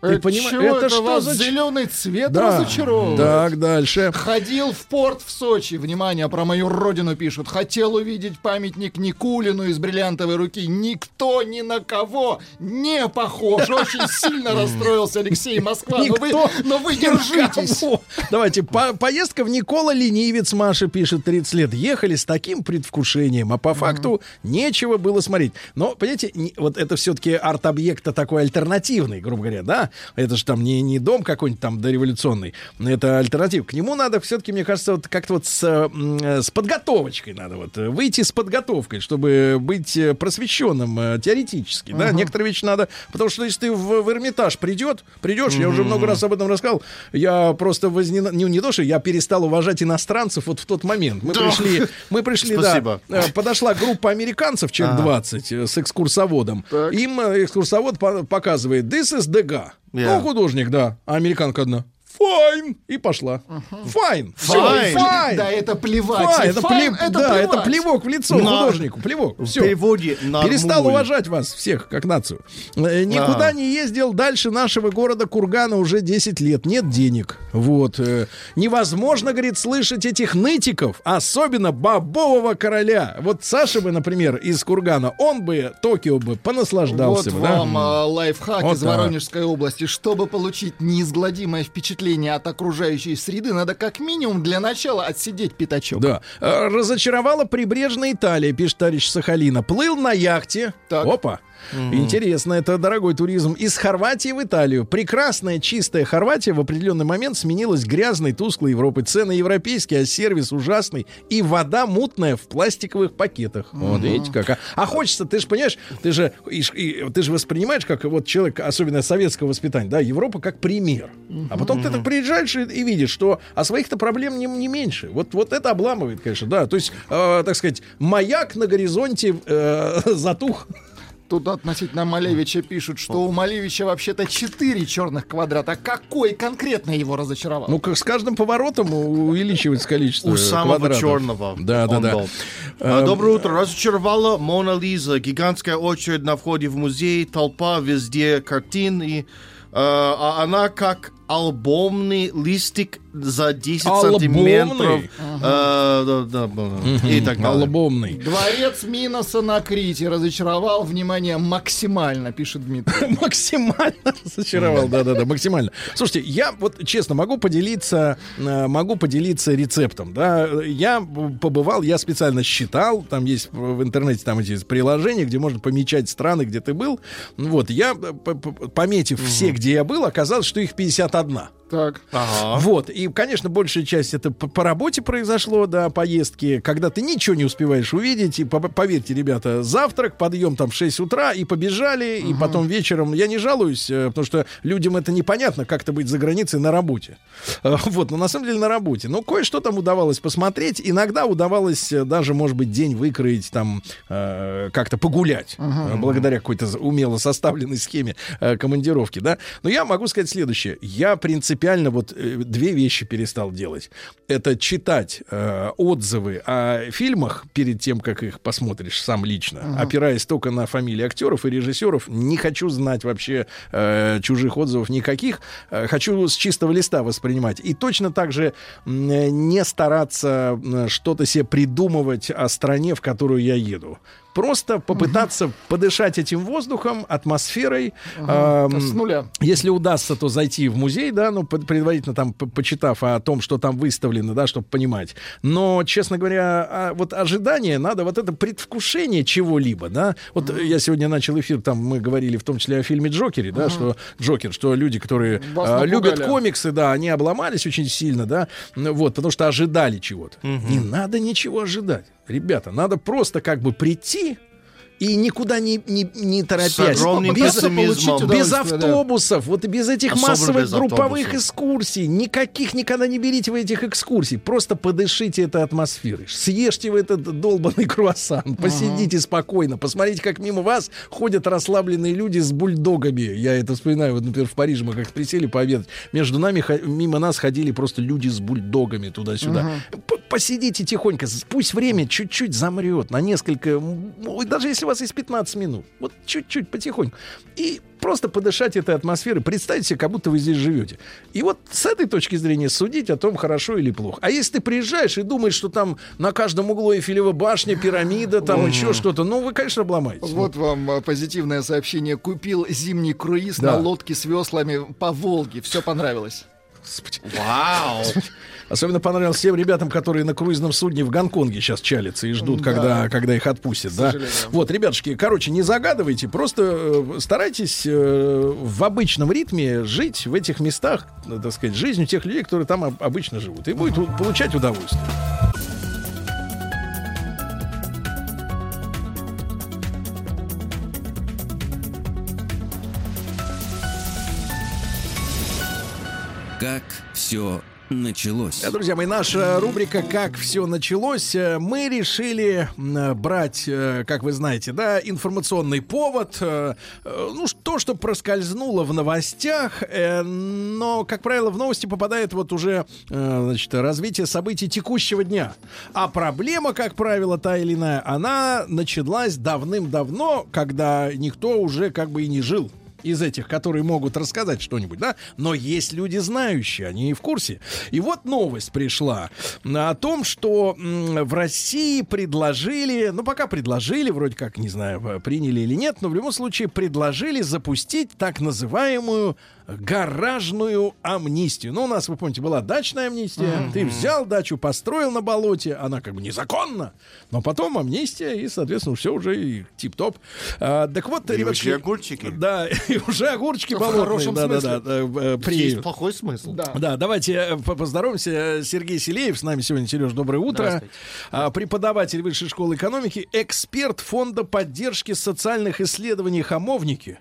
Ты Э, понимаешь, это это что вас за... зеленый цвет Да. разочаровывает? Так, дальше. Ходил в порт в Сочи. Внимание, про мою родину пишут. Хотел увидеть памятник Никулину из бриллиантовой руки. Никто ни на кого не похож. Очень сильно расстроился Алексей Москва. Но вы, но вы держитесь. Давайте, по- поездка в Никола Ленивец, Маша пишет, 30 лет. Ехали с таким предвкушением, а по факту нечего было смотреть. Но, понимаете, вот это все-таки арт-объект такой альтернативный, грубо говоря, да? Это же там не, не дом какой-нибудь там дореволюционный, это альтернатив. К нему надо все-таки, мне кажется, вот как-то вот с, с подготовочкой надо вот э, выйти с подготовкой, чтобы быть э, просвещенным э, теоретически, да? Некоторые вещи надо, потому что если ты в, в Эрмитаж придет, придешь, я уже много раз об этом рассказал, я просто вознена... не, не то, что я перестал уважать иностранцев вот в тот момент. Мы Да. пришли, мы пришли, Спасибо. да, подошла группа американцев, человек Ага. 20, э, с экскурсоводом. Так. Им экскурсовод по- показывает «This is Degas». Yeah. Ну, художник, да. А американка одна «Fine». И пошла. Fine. «Fine». Да, это плевать. Fine. Это, Fine, плев- это да, это плевать. плевок в лицо На- художнику. Плевок. В Все. Перестал нормуль. уважать вас всех, как нацию. Э, Никуда Ага. не ездил дальше нашего города Кургана уже 10 лет. Нет денег. Вот. э, Невозможно, говорит, слышать этих нытиков, особенно бобового короля. Вот Саша бы, например, из Кургана, он бы Токио бы понаслаждался Вот бы, да? вам а, лайфхак Вот из так. Воронежской области. Чтобы получить неизгладимое впечатление от окружающей среды, надо как минимум для начала отсидеть пятачок. Да. Э, Разочаровала прибрежная Италия, пишет товарищ Сахалина. Плыл на яхте. Так. Опа. Интересно, это дорогой туризм. Из Хорватии в Италию. Прекрасная, чистая Хорватия в определенный момент сменилась грязной, тусклой Европой. Цены европейские, а сервис ужасный. И вода мутная в пластиковых пакетах. Вот видите как. А, а хочется, ты же понимаешь, ты же, и и ты же воспринимаешь, как вот человек, особенно советского воспитания, да, Европа как пример. А потом ты так приезжаешь и, и видишь, что а своих-то проблем не, не меньше. Вот, вот это обламывает, конечно, да. То есть, э, так сказать, маяк на горизонте э, затух. Тут относительно Малевича пишут, что у Малевича вообще-то четыре черных квадрата. Какой конкретно его разочаровал? Ну, как с каждым поворотом увеличивается количество У самого квадратов. черного. Да, да, да. был. А, Доброе утро. Разочаровала Мона Лиза. Гигантская очередь на входе в музей, толпа везде картин. И, а, а она как альбомный листик за 10 Альбомный? сантиметров. А, да, да, да. И так далее. Альбомный. Дворец Миноса на Крите разочаровал, внимание, максимально, пишет Дмитрий. Максимально разочаровал, да-да-да, максимально. Слушайте, я вот честно могу поделиться, э, могу поделиться рецептом, да. Я побывал, я специально считал, там есть в интернете там эти приложения, где можно помечать страны, где ты был. Вот, я, э, пометив все, где я был, оказалось, что их 51. Так. Ага. Вот, и, конечно, большая часть это по, по работе произошло, да, поездки, когда ты ничего не успеваешь увидеть, и по- поверьте, ребята, завтрак, подъем там в 6 утра, и побежали, и потом вечером, я не жалуюсь, э, потому что людям это непонятно, как-то быть за границей на работе. Э, Вот, но на самом деле на работе. Ну, кое-что там удавалось посмотреть, иногда удавалось э, даже, может быть, день выкроить, там, э, как-то погулять, э, благодаря какой-то умело составленной схеме э, командировки, да. Но я могу сказать следующее. Я принципиально вот э, две вещи перестал делать. Это читать э, отзывы о фильмах перед тем, как их посмотришь сам лично, опираясь только на фамилии актеров и режиссеров. Не хочу знать вообще э, чужих отзывов никаких. Э, хочу с чистого листа воспринимать. И точно так же э, не стараться что-то себе придумывать о стране, в которую я еду. Просто попытаться подышать этим воздухом, атмосферой. эм, С нуля. если удастся, то зайти в музей, да, ну, предварительно там по- почитав о том, что там выставлено, да, чтобы понимать. Но, честно говоря, а вот ожидание, надо вот это предвкушение чего-либо, да. Вот э, я сегодня начал эфир, там мы говорили в том числе о фильме Джокере, да, что Джокер, что люди, которые а, любят комиксы, да, они обломались очень сильно, да, вот, потому что ожидали чего-то. Не надо ничего ожидать. Ребята, надо просто как бы прийти и никуда не, не, не торопясь. без, без удовольствие, да. автобусов, вот и без этих Особенно массовых без групповых автобусов. экскурсий. Никаких никогда не берите вы этих экскурсий. Просто подышите этой атмосферой. Съешьте вы этот долбанный круассан. Посидите спокойно. Посмотрите, как мимо вас ходят расслабленные люди с бульдогами. Я это вспоминаю. Вот, например, в Париже мы как-то присели пообедать. Между нами, мимо нас ходили просто люди с бульдогами туда-сюда. П- посидите тихонько, пусть время чуть-чуть замрет на несколько, даже если у вас есть 15 минут, вот чуть-чуть потихоньку. И просто подышать этой атмосферой, представьте себе, как будто вы здесь живете. И вот с этой точки зрения судить о том, хорошо или плохо. А если ты приезжаешь и думаешь, что там на каждом углу Эйфелева башня, пирамида, там еще что-то, ну, вы, конечно, обломаетесь. Вот вам а, позитивное сообщение. Купил зимний круиз Да. на лодке с веслами по Волге. Все понравилось. Вау! Особенно понравилось тем ребятам, которые на круизном судне в Гонконге сейчас чалятся и ждут, когда, когда их отпустят. Да? Вот, ребятушки, короче, не загадывайте, просто э, старайтесь э, в обычном ритме жить в этих местах, э, так сказать, жизнью тех людей, которые там об- обычно живут. И будет получать удовольствие. Как все началось. Э, Друзья мои, наша рубрика «Как все началось». Э, Мы решили брать, э, как вы знаете, да, информационный повод. Ну, то, что проскользнуло в новостях, но, как правило, в новости попадает вот уже, значит, развитие событий текущего дня. А проблема, как правило, та или иная, она началась давным-давно, когда никто уже как бы и не жил из этих, которые могут рассказать что-нибудь, да, но есть люди знающие, они в курсе. И вот новость пришла о том, что в России предложили, ну пока предложили, вроде как, не знаю, приняли или нет, но в любом случае предложили запустить так называемую гаражную амнистию. Ну, у нас, вы помните, была дачная амнистия. Ты взял дачу, построил на болоте, она как бы незаконна, но потом амнистия, и, соответственно, все уже и тип-топ. А, так вот, И ребятки, уже огурчики. да, и уже огурчики В болотные. хорошем да, да, смысле. да, да, э, при- Есть плохой смысл. Да. Да, давайте э, по- поздороваемся. Сергей Селеев с нами сегодня. Сереж, доброе утро. А, Преподаватель Высшей школы экономики, эксперт Фонда поддержки социальных исследований «Хамовники».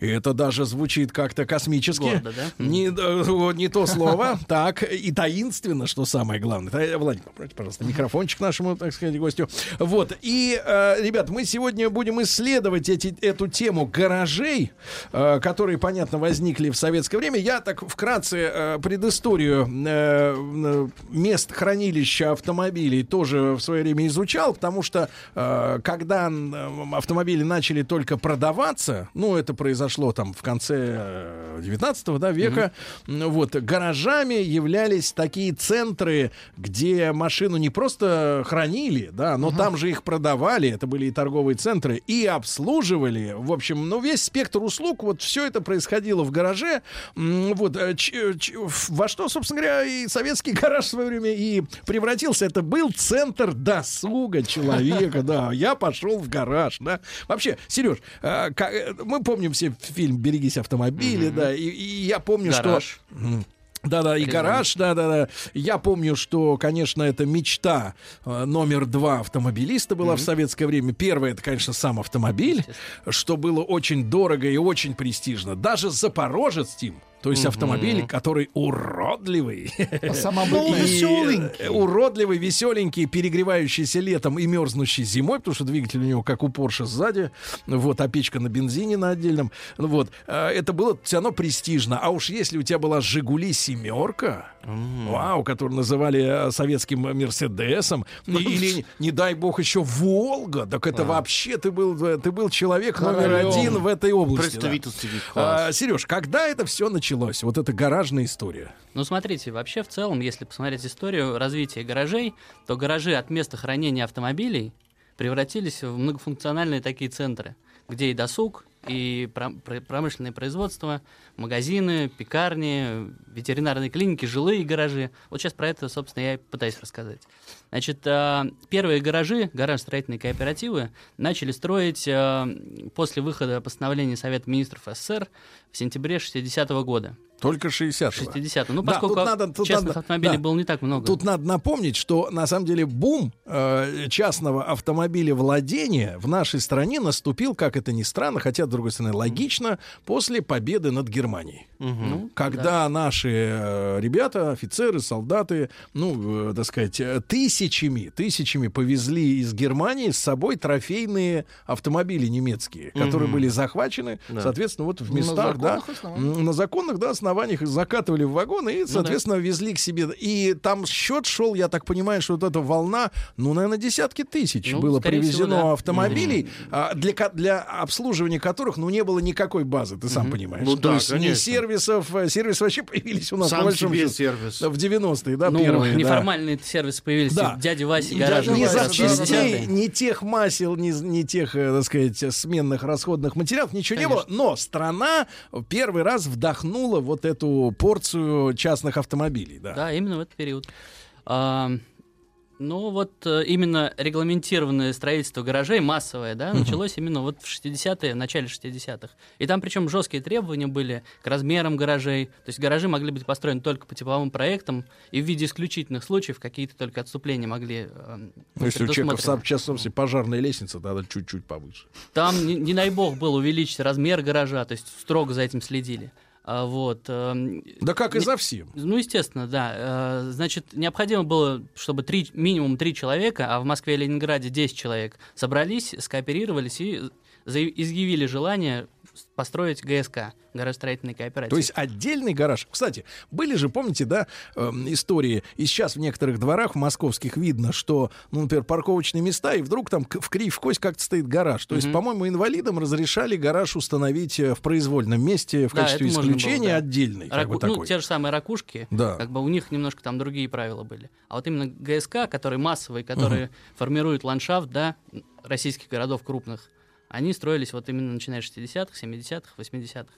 И это даже звучит как-то космически. Гордо, да? Не, э, не то слово. Так, и таинственно, что самое главное. Та- Владимир, пожалуйста, микрофончик нашему, так сказать, гостю. Вот. И, э, ребят, мы сегодня будем исследовать эти, эту тему гаражей, э, которые, понятно, возникли в советское время. Я так вкратце э, предысторию э, э, мест хранилища автомобилей тоже в свое время изучал, потому что э, когда автомобили начали только продаваться, ну, это произошло там в конце э, 19 да, века, м, вот, гаражами являлись такие центры, где машину не просто хранили, да, но там же их продавали, это были и торговые центры, и обслуживали, в общем, ну, весь спектр услуг, вот все это происходило в гараже, вот, э, ч- ч- в- во что, собственно говоря, и советский гараж в свое время и превратился, это был центр досуга человека, да, я пошел в гараж, да. Вообще, Сереж, э, э, мы помним все фильм «Берегись автомобиля», да, и, и я помню, Гараж. что... Да-да, и гараж, да-да-да. Я помню, что, конечно, это мечта э, номер два автомобилиста была в советское время. Первое, это, конечно, сам автомобиль, что было очень дорого и очень престижно. Даже Запорожец, Тим, то есть автомобиль, который уродливый. Э, Уродливый, веселенький, перегревающийся летом и мерзнущий зимой, потому что двигатель у него как у Порше сзади, вот, а печка на бензине на отдельном. Ну Вот, э, это было все равно престижно. А уж если у тебя была «Жигули семерка», вау, которую называли э, советским Мерседесом, и- или, не дай бог, еще «Волга», так это вообще ты был, э, ты был человек номер Королем. один в этой области. да. Представительский класс. А, Сереж, когда это все началось? Вот эта гаражная история. Ну, смотрите, вообще в целом, если посмотреть историю развития гаражей, то гаражи от места хранения автомобилей превратились в многофункциональные такие центры, где и досуг, и пром- пр- промышленное производство, магазины, пекарни, ветеринарные клиники, жилые гаражи. Вот сейчас про это, собственно, я и пытаюсь рассказать. Значит, а, первые гаражи, гараж-строительные кооперативы, начали строить а, после выхода постановления Совета министров СССР в сентябре 60 года. Только 60 60 Ну, Да, поскольку тут надо- тут частных надо- автомобилей да. было не так много. Тут надо напомнить, что на самом деле бум э, частного автомобиля владения в нашей стране наступил, как это ни странно, хотя, с другой стороны, логично, после победы над Германией. Ну, Когда наши э, ребята, офицеры, солдаты, ну, э, так сказать, э, тысячами, тысячами повезли из Германии с собой трофейные автомобили немецкие, которые Мгм. были захвачены, Да. соответственно, вот в На местах, да, законных основаниях. м, на законных, да, основаниях их закатывали в вагоны и, соответственно, везли к себе. И там счет шел, я так понимаю, что вот эта волна, ну, наверное, десятки тысяч Ну, было скорее всего, привезено да. автомобилей, а, для, для обслуживания которых, ну, не было никакой базы, ты сам понимаешь. Ну То да, есть ни конечно. сервисов, э, сервисы вообще появились у нас, Сам себе сервис. в 90-е, да, ну, первые, да. неформальные сервисы появились. Да. Дядя Вася И гараж. Ни да, запчастей, ни тех масел, ни, ни тех, э, так сказать, сменных расходных материалов, ничего не было. Но страна первый раз вдохнула вот эту порцию частных автомобилей. Да. Да, именно в этот период. Ну вот э, именно регламентированное строительство гаражей, массовое, да, началось именно вот в 60-е, в начале 60-х. И там причем жесткие требования были к размерам гаражей. То есть гаражи могли быть построены только по типовым проектам, и в виде исключительных случаев какие-то только отступления могли э, Ну, если у человека в предусмотрены. сам- сейчас, собственно, пожарная лестница, тогда чуть-чуть повыше. Там, не, не дай бог, был увеличить размер гаража, то есть строго за этим следили. А, вот. эм, Да как и за всем. Ну, естественно, да. Э, Значит, необходимо было, чтобы три, минимум три человека, а в Москве и Ленинграде 10 человек, собрались, скооперировались и изъявили желание построить ГСК, горостроительный кооператив. То есть отдельный гараж. Кстати, были же, помните, да, эм, истории, и сейчас в некоторых дворах московских видно, что, ну, например, парковочные места, и вдруг там в кривь в кость как-то стоит гараж. То есть, Мгм. по-моему, инвалидам разрешали гараж установить э, в произвольном месте в Да, качестве можно было, исключения да. отдельный. как бы Раку- ну, такой. те же самые ракушки, Да. как бы у них немножко там другие правила были. А вот именно ГСК, которые массовые, которые формируют ландшафт, да, российских городов крупных, они строились вот именно начиная с 60-х, 70-х, 80-х.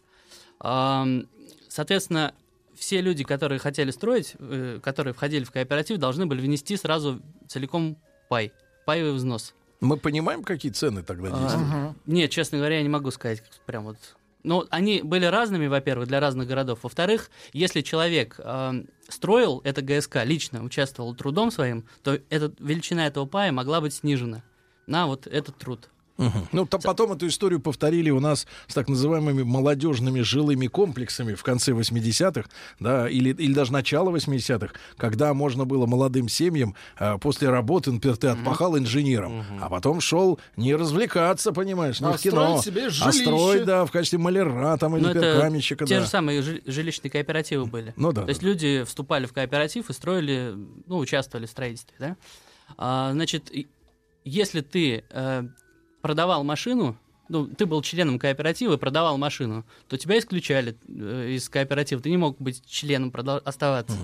Ам, Соответственно, все люди, которые хотели строить, э, которые входили в кооператив, должны были внести сразу целиком пай, паевый взнос. Мы понимаем, какие цены тогда действуют? А, Нет, честно говоря, я не могу сказать прям вот. Ну, они были разными, во-первых, для разных городов. Во-вторых, если человек э, строил это ГСК, лично участвовал трудом своим, то этот, величина этого пая могла быть снижена на вот этот труд. Мгм. Ну, там потом эту историю повторили у нас с так называемыми молодежными жилыми комплексами в конце 80-х, да, или, или даже начало 80-х, когда можно было молодым семьям а, после работы, например, ты отпахал инженером, а потом шел не развлекаться, понимаешь, не А в кино, себе а строить, да, в качестве маляра там или Ну, например, это каменщика, те да. же самые жи- жилищные кооперативы были. Ну да, То есть люди вступали в кооператив и строили, ну, участвовали в строительстве, да. А, значит, если ты э, продавал машину, ну, ты был членом кооператива и продавал машину, то тебя исключали э, из кооператива. Ты не мог быть членом, продол- оставаться.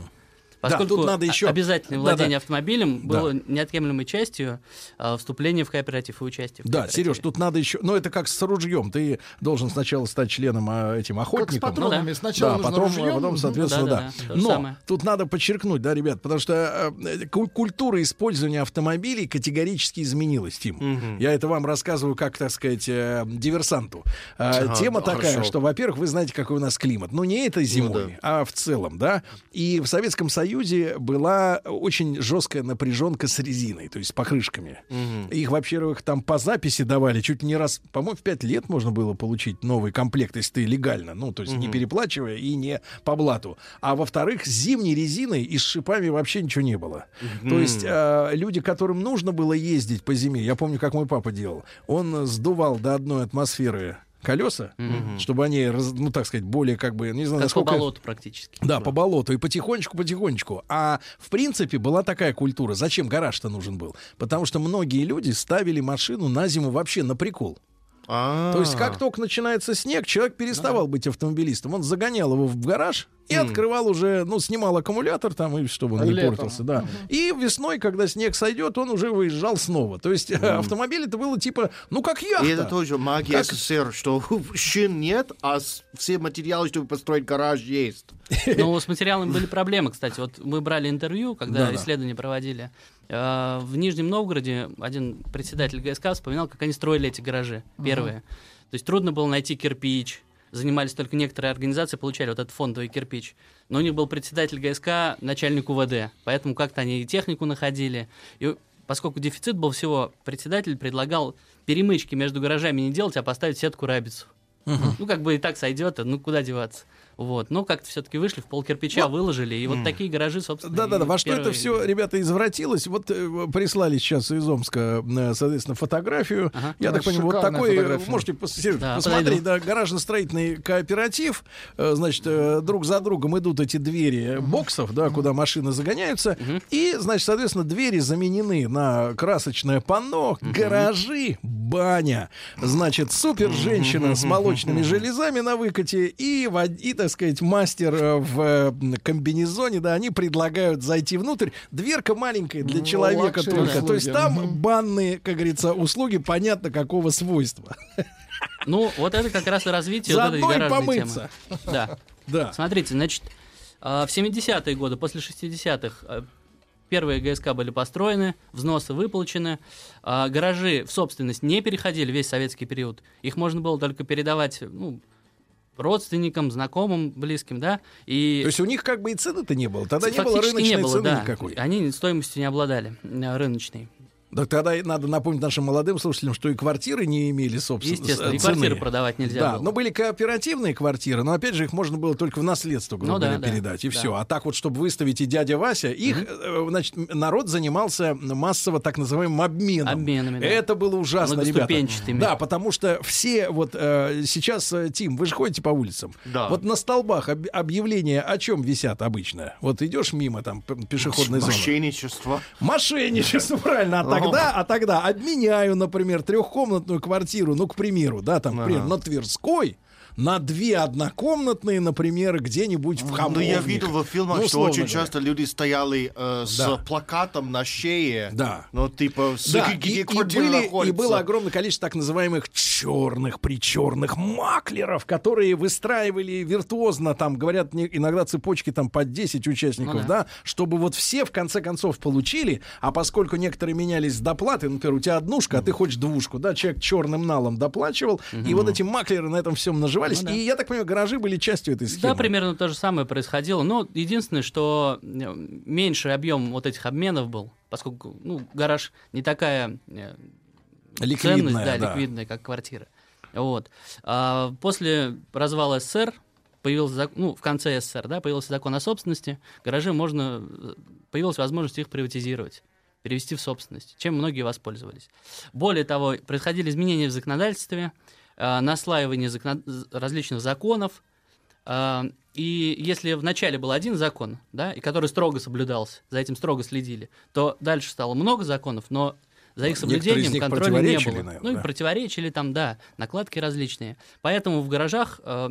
Поскольку тут надо еще- обязательное владение автомобилем Да. было неотъемлемой частью а, вступления в кооператив и участия в Да. Сереж, тут надо еще, ну это как с ружьем, ты должен сначала стать членом а, этим Как с охотником, патронами. Ну да. Сначала да, потом, ружьем, потом, мгм. соответственно, Да, да. да, да, Но самое. тут надо подчеркнуть, да, ребят, потому что э, ку- культура использования автомобилей категорически изменилась, Тим. Мгм. Я это вам рассказываю как, так сказать, э, диверсанту. А, Ага, Тема да, такая, хорошо. что, во-первых, вы знаете, какой у нас климат. Ну, не этой зимой, а в целом, да. И в Советском Союзе была очень жесткая напряженка с резиной, то есть с покрышками. Их, во-первых, там по записи давали чуть не раз, по-моему, в пять лет можно было получить новый комплект, если ты легально, ну, то есть не переплачивая и не по блату. А во-вторых, с зимней резиной и с шипами вообще ничего не было. То есть э, люди, которым нужно было ездить по зиме, я помню, как мой папа делал, он сдувал до одной атмосферы колеса, чтобы они, ну, так сказать, более как бы, не знаю, Как по насколько... болоту практически. Да, по болоту. И потихонечку-потихонечку. А в принципе была такая культура. Зачем гараж-то нужен был? Потому что многие люди ставили машину на зиму вообще на прикол. А. То есть как только начинается снег, человек переставал быть автомобилистом. Он загонял его в гараж и открывал уже, ну, снимал аккумулятор там, и чтобы он не портился, да. И весной, когда снег сойдет, он уже выезжал снова. То есть автомобиль это было типа, ну, как яхта. И это тоже магия Как- СССР, что шин нет, а все материалы, чтобы построить гараж, есть. Ну, с материалами были проблемы, кстати. Вот мы брали интервью, когда исследования проводили. Э, В Нижнем Новгороде один председатель ГСК вспоминал, как они строили эти гаражи первые. То есть трудно было найти кирпич. Занимались только некоторые организации, получали вот этот фондовый кирпич. Но у них был председатель ГСК, начальник УВД. Поэтому как-то они и технику находили. И поскольку дефицит был всего, председатель предлагал перемычки между гаражами не делать, а поставить сетку рабицу. Ну, как бы и так сойдет, ну куда деваться. Вот. Но как-то все-таки вышли, в пол кирпича выложили, и вот такие гаражи, собственно. Да-да-да, во что это все, ребята, извратилось? Вот э, прислали сейчас из Омска, э, соответственно, фотографию. Ага. Я Да, так понимаю, вот такой, э, фотография. можете пос- Да, посмотреть, подойду. да, гаражно-строительный кооператив. Э, Значит, э, друг за другом идут эти двери боксов, да, куда машины загоняются. И, значит, соответственно, двери заменены на красочное панно, гаражи, баня. Значит, супер женщина с молочными железами на выкате и, и, так сказать, мастер э, в э, комбинезоне, да, они предлагают зайти внутрь. Дверка маленькая для Ну, человека только. То есть услуги. там банные, как говорится, услуги понятно какого свойства. Ну, вот это как раз и развитие вот этой Заодно и помыться. темы. Да. Да. Смотрите, значит, а, в 70-е годы, после 60-х, а, первые ГСК были построены, взносы выплачены, а, гаражи в собственность не переходили весь советский период. Их можно было только передавать, ну, родственникам, знакомым, близким, да, и... То есть у них как бы и цены-то не было. Тогда не было рыночной не было, цены да. никакой. Они стоимостью не обладали, э, рыночной. Да тогда и надо напомнить нашим молодым слушателям, что и квартиры не имели собственно Естественно, и цены. квартиры продавать нельзя Да, было. но были кооперативные квартиры, но опять же их можно было только в наследство, грубо Ну да, говоря, да, передать, и да. все. А так вот, чтобы выставить и дядя Вася, их, э, значит, народ занимался массово так называемым обменом. Обменами, да. Это было ужасно, ребята. Да, потому что все вот э, сейчас, э, Тим, вы же ходите по улицам. Да. Вот на столбах об- объявления о чем висят обычно? Вот идешь мимо там пешеходной зоны. Мошенничество. Мошенничество, правильно. А тогда, а тогда обменяю, например, трехкомнатную квартиру, ну, к примеру, да, там, например, на Тверской, на две однокомнатные, например, где-нибудь в Ну, Хамовниках. я видел в фильмах, Ну, что очень говоря. часто люди стояли э, с Да. плакатом на шее. Да. Ну, типа, с- Да, где и, и были, и было огромное количество так называемых черных, причерных маклеров, которые выстраивали виртуозно, там, говорят, не- иногда цепочки там под 10 участников, Ну да. да. чтобы вот все в конце концов получили, а поскольку некоторые менялись с доплаты, например, у тебя однушка, а ты хочешь двушку, да, человек черным налом доплачивал, и вот эти маклеры на этом всем наживались, Ну да. и я так понимаю, гаражи были частью этой схемы. Да, примерно то же самое происходило. Но единственное, что э, меньше объем вот этих обменов был, поскольку ну, гараж не такая э, Ликвидная, ценность, да, да. ликвидная, как квартира. Вот. А после развала СССР появился зак- ну, в конце СССР, да, появился закон о собственности, гаражи можно, э, появилась возможность их приватизировать перевести в собственность, чем многие воспользовались. Более того, происходили изменения в законодательстве, наслаивание закона- з- различных законов, а, И если в начале был один закон, да, и который строго соблюдался, за этим строго следили, то дальше стало много законов, но за их Ну, соблюдением них контроля не было. наверное, ну да. и противоречили там, да, накладки различные. Поэтому в гаражах э,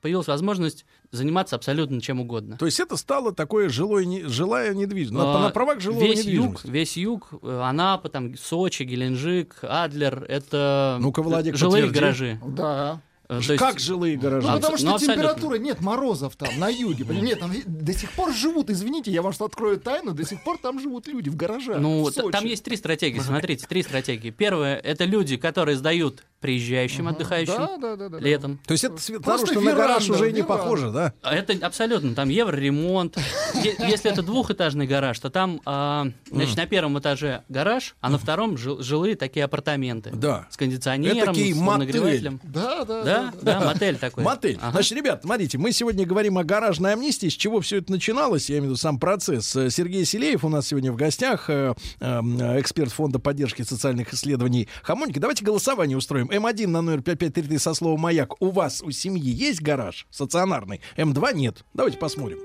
появилась возможность заниматься абсолютно чем угодно. То есть это стало такое жилое, не- жилая недвижимость. На, А, на правах жилого весь юг, весь юг, э, Анапа, там, Сочи, Геленджик, Адлер, это Владик, жилые подтверди. гаражи. Да. Э, то есть- Как жилые гаражи? Ну, потому что ну, температура, нет морозов там, на юге. Блин, Нет, там до сих пор живут, извините, я вам что открою тайну, до сих пор там живут люди в гаражах. Ну, в Сочи. там есть три стратегии, смотрите, три стратегии. Первое — это люди, которые сдают приезжающим, отдыхающим Да, да, да, да. летом. То есть это Просто наружу на гараж веранда, уже не похоже, да? А Это абсолютно, там евроремонт. Если это двухэтажный гараж, то там, а, значит, на первом этаже гараж, а на втором жил- жилые такие апартаменты. Да. С кондиционером, с нагревателем. Да, да, Да, да, мотель такой. Мотель. Ага. Значит, ребят, смотрите, мы сегодня говорим о гаражной амнистии, с чего все это начиналось, я имею в виду сам процесс. Э, Сергей Селеев у нас сегодня в гостях, э, э, эксперт Фонда поддержки социальных исследований Хамоники. Давайте голосование устроим. М1 на номер 5533 со словом «Маяк». У вас, у семьи есть гараж стационарный? М2 нет. Давайте посмотрим.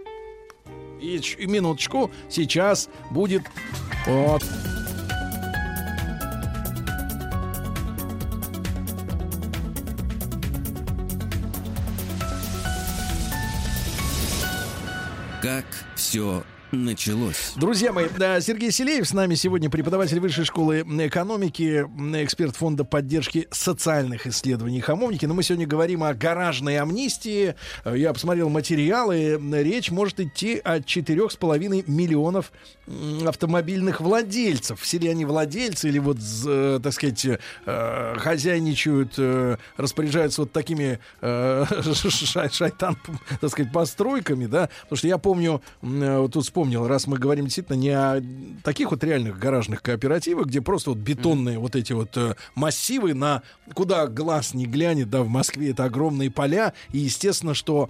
И, и минуточку, сейчас будет... Вот. Как все началось. Друзья мои, да, Сергей Селеев с нами сегодня, преподаватель Высшей школы экономики, эксперт Фонда поддержки социальных исследований Хамовники. Но мы сегодня говорим о гаражной амнистии. Э, Я посмотрел материалы. Речь может идти о 4,5 миллионов автомобильных владельцев. Все ли они владельцы или вот, э, так сказать, э, хозяйничают, э, распоряжаются вот такими э, шай- шайтан, так сказать, постройками, да? Потому что я помню, э, тут вспомнил, раз мы говорим действительно не о таких вот реальных гаражных кооперативах, где просто вот бетонные вот эти вот э, массивы на куда глаз не глянет, да, в Москве это огромные поля, и естественно, что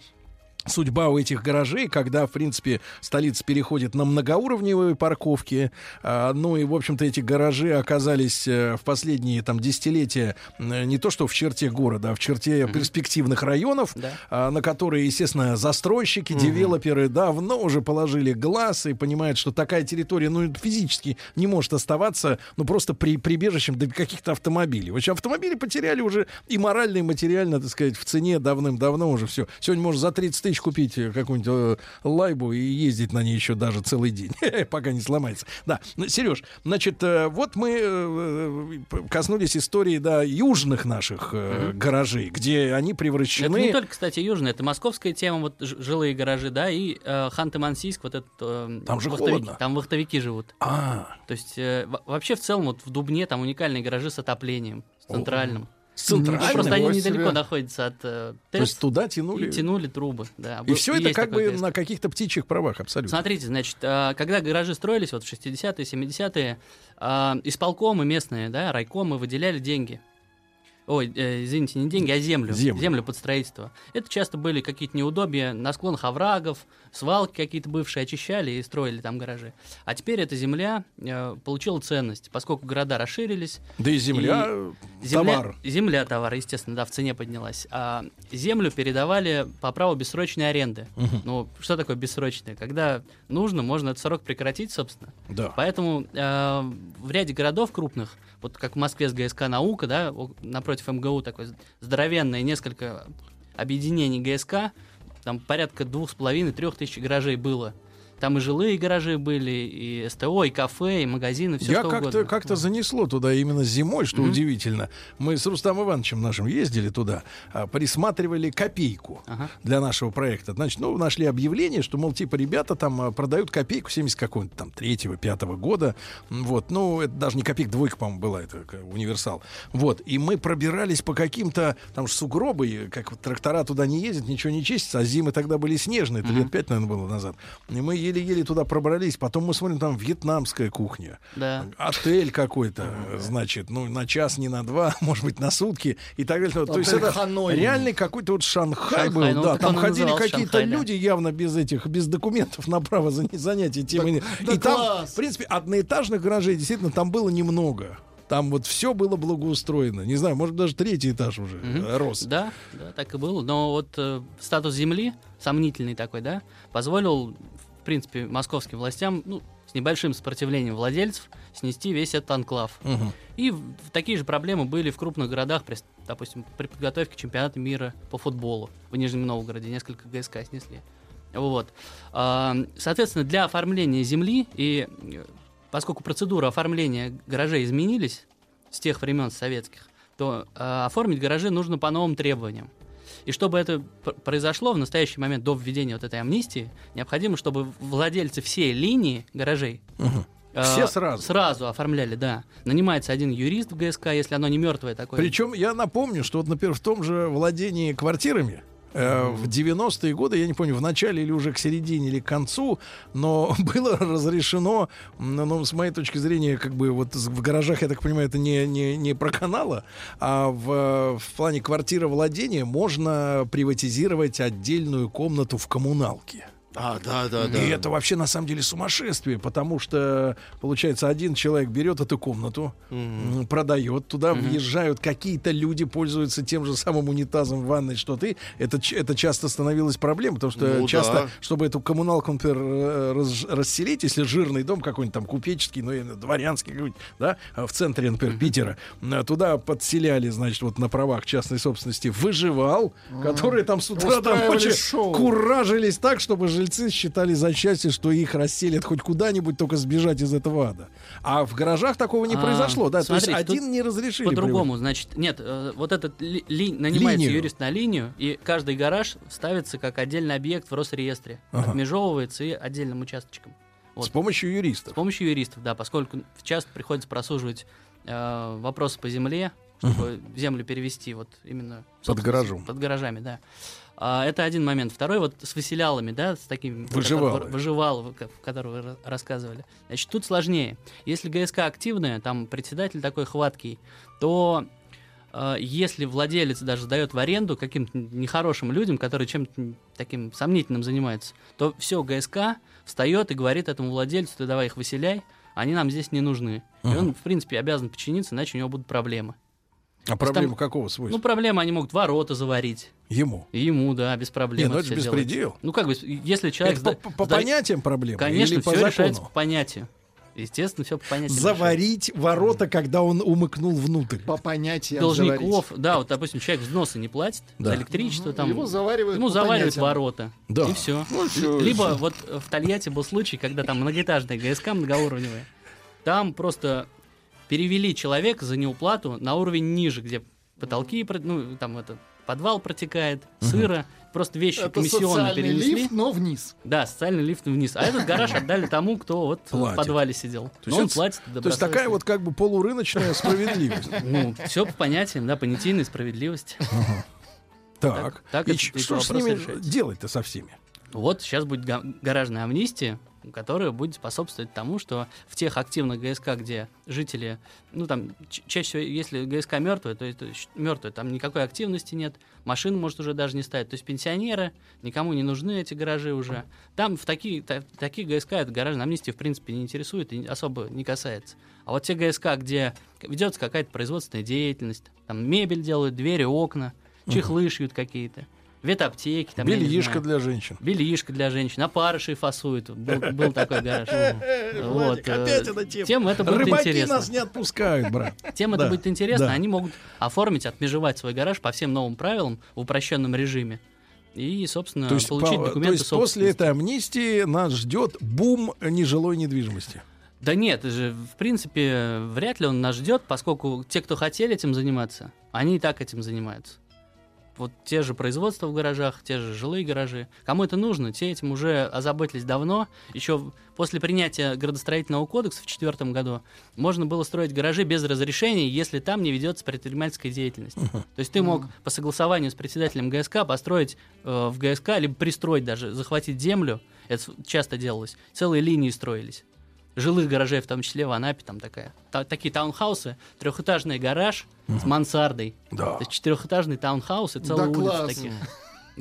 судьба у этих гаражей, когда, в принципе, столица переходит на многоуровневые парковки. а, ну и, в общем-то, эти гаражи оказались э, в последние там десятилетия э, не то что в черте города, а в черте перспективных районов, Да. а, на которые, естественно, застройщики, девелоперы давно уже положили глаз и понимают, что такая территория, ну, физически не может оставаться, ну, просто при, прибежищем для каких-то автомобилей. В общем, автомобили потеряли уже и морально, и материально, так сказать, в цене давным-давно уже все. Сегодня можно за 30 тысяч купить э, какую-нибудь э, лайбу и ездить на ней еще даже целый день, пока не сломается. Да, Ну, Сереж, значит, э, вот мы э, коснулись истории, да, южных наших гаражей, где они превращены... Это не только, кстати, южная, это московская тема, вот жилые гаражи, да, и э, Ханты-Мансийск, вот этот... э, Там же вахтовики, холодно. Там вахтовики живут. А, То есть э, во- вообще в целом вот в Дубне там уникальные гаражи с отоплением, с центральным. С центральным. просто они себе. недалеко находятся от э, То есть туда и тянули... тянули трубы, да. И Был- все это как бы ГЭС. на каких-то птичьих правах, абсолютно. Смотрите, значит, э, когда гаражи строились, вот в 60-е, 70-е, э, исполкомы местные, да, райкомы выделяли деньги. Ой, э, извините, не деньги, а землю. Землю. под строительство. Это часто были какие-то неудобия на склонах оврагов, свалки какие-то бывшие очищали и строили там гаражи. А теперь эта земля э, получила ценность, поскольку города расширились. Да и земля, и земля, товар. Земля товар, естественно, да, в цене поднялась. А землю передавали по праву бессрочной аренды. Ну, что такое бессрочная? Когда нужно, можно этот срок прекратить, собственно. Да. Поэтому э, в ряде городов крупных, вот как в Москве с ГСК «Наука», да, напротив МГУ такое здоровенное несколько объединений ГСК, там порядка двух с половиной, трех тысяч гаражей было. Там и жилые гаражи были, и СТО, и кафе, и магазины, все Я что как-то угодно. как занесло туда именно зимой, что Мгм. удивительно. Мы с Рустам Ивановичем нашим ездили туда, а, присматривали копейку Ага. для нашего проекта. Значит, ну, нашли объявление, что, мол, типа, ребята там а, продают копейку 70 какого-нибудь там третьего, пятого года. Вот, ну, это даже не копейка, двойка, по-моему, была, это универсал. Вот, и мы пробирались по каким-то, там же сугробы, как трактора туда не ездят, ничего не чистится, а зимы тогда были снежные, это лет пять, наверное, было назад. И мы еле-еле туда пробрались, потом мы смотрим, там вьетнамская кухня. Да. Отель какой-то, значит, ну, на час, не на два, может быть, на сутки и так далее. То есть Отель это Ханой. реальный какой-то вот Шанхай, Шанхай, был, ну, да, там и ходили какие-то Шанхай, да. люди явно без этих, без документов на право зан- занятия тем иным. да И там, в принципе, одноэтажных гаражей действительно там было немного. Там вот все было благоустроено. Не знаю, может, даже третий этаж уже э, рос. Да, да, так и было. Но вот э, статус земли, сомнительный такой, да, позволил, принципе, московским властям, ну, с небольшим сопротивлением владельцев, снести весь этот анклав. Мгм. И такие же проблемы были в крупных городах, при, допустим, при подготовке чемпионата мира по футболу. В Нижнем Новгороде несколько ГСК снесли. Вот. А, Соответственно, для оформления земли и поскольку процедура оформления гаражей изменились с тех времен советских, то э, оформить гаражи нужно по новым требованиям. И чтобы это пр- произошло в настоящий момент до введения вот этой амнистии, необходимо, чтобы владельцы всей линии гаражей э, Все сразу. Сразу оформляли, да. Нанимается один юрист в ГСК, если оно не мертвое такое. Причем я напомню, что вот, например, в том же владении квартирами э, в 90-е годы, я не помню, в начале или уже к середине или к концу, но было разрешено, ну, с моей точки зрения, как бы вот в гаражах, я так понимаю, это не, не, не про канала, а в, в плане квартира владения можно приватизировать отдельную комнату в коммуналке. А, да, да, да. И это вообще на самом деле сумасшествие, потому что, получается, один человек берет эту комнату, м, продает, туда въезжают какие-то люди, пользуются тем же самым унитазом в ванной, что ты. Это, это часто становилось проблемой, потому что Ну часто, да. чтобы эту коммуналку, например, раз- расселить, если жирный дом какой-нибудь там купеческий, ну, дворянский какой-нибудь, да, а в центре, например, Питера, э, туда подселяли, значит, вот на правах частной собственности выживал, которые там с утра там вообще шоу. куражились так, чтобы жильцы считали за счастье, что их расселят хоть куда-нибудь, только сбежать из этого ада. А в гаражах такого не А, произошло, да? То есть смотрите, один не разрешили. По-другому, значит, нет, э, вот этот ли- ли- нанимается Линию. юрист на линию, и каждый гараж ставится как отдельный объект в Росреестре, Ага. отмежевывается и отдельным участочком. приводить. С помощью С юристов. помощью юристов, да, поскольку часто приходится просуживать э, вопросы по земле, чтобы землю перевести вот именно... Под гаражом. Под гаражами, да. А, это один момент. Второй вот с выселялами, да, с такими... Выживалы, ка- которые вы ра- рассказывали. Значит, тут сложнее. Если ГСК активная, там председатель такой хваткий, то э, если владелец даже дает в аренду каким-то нехорошим людям, которые чем-то таким сомнительным занимаются, то все, ГСК встает и говорит этому владельцу, ты давай их выселяй, они нам здесь не нужны. И он, в принципе, обязан подчиниться, иначе у него будут проблемы. А проблема там- какого свойства? Ну, проблема, они могут ворота заварить. Ему. Ему, да, без проблем. Не, ну это же беспредел. Ну, как бы, если человек... Это сда- по, по сда- понятиям проблема? Конечно, или по все решается закону? по понятию. Естественно, все по понятию. Заварить ворота, когда он умыкнул внутрь. По понятиям Должников, да, вот, допустим, человек взносы не платит Да. за электричество, там, Его заваривают ему по заваривают понятиям. ворота, Да. и все. Ну, всё. Либо вот в Тольятти был случай, когда там многоэтажная ГСК многоуровневая, там просто перевели человека за неуплату на уровень ниже, где потолки, ну, там это, подвал протекает, сыро, просто вещи Это комиссионно социальный перенесли. лифт, но вниз. Да, социальный лифт вниз. А этот гараж отдали тому, кто вот в Платит. подвале сидел. То Но он платит То есть такая вот как бы полурыночная справедливость. Ну, все по понятиям, да, понятийная справедливость. Так, так и это- ч- эти что с ними решаются. делать-то со всеми? Вот сейчас будет га- гаражная амнистия, которая будет способствовать тому, что в тех активных ГСК, где жители, ну там чаще всего, если ГСК мертвые, то это мертвые, там никакой активности нет, машин может уже даже не ставить. То есть пенсионеры, никому не нужны эти гаражи уже. Там в такие, та- такие ГСК это гаражная амнистия в принципе не интересует и особо не касается. А вот те ГСК, где ведется какая-то производственная деятельность, там мебель делают, двери, окна, чехлы шьют какие-то, ветаптеки, там, Бельишко для женщин. Бельишко для женщин, опарыши фасуют. Был, был такой гараж. Вот, Владик, опять э, эта тема. Тем это будет Рыбаки интересно. нас не отпускают, брат. Тем это будет интересно. Они могут оформить, отмежевать свой гараж по всем новым правилам в упрощенном режиме. И, собственно, То есть, получить по- то документы есть после этой амнистии нас ждет бум нежилой недвижимости. Да нет, же, в принципе, вряд ли он нас ждет, поскольку те, кто хотели этим заниматься, они и так этим занимаются. Вот те же производства в гаражах, те же жилые гаражи. Кому это нужно, те этим уже озаботились давно. Еще после принятия градостроительного кодекса в 2004 году можно было строить гаражи без разрешения, если там не ведется предпринимательская деятельность. То есть ты мог по согласованию с председателем ГСК построить э, в ГСК, либо пристроить даже, захватить землю, это часто делалось, целые линии строились жилых гаражей, в том числе в Анапе, там такая. Та- такие таунхаусы, трехэтажный гараж с мансардой. Да. То есть четырехэтажный таунхаус и целая Да улица класс. таких.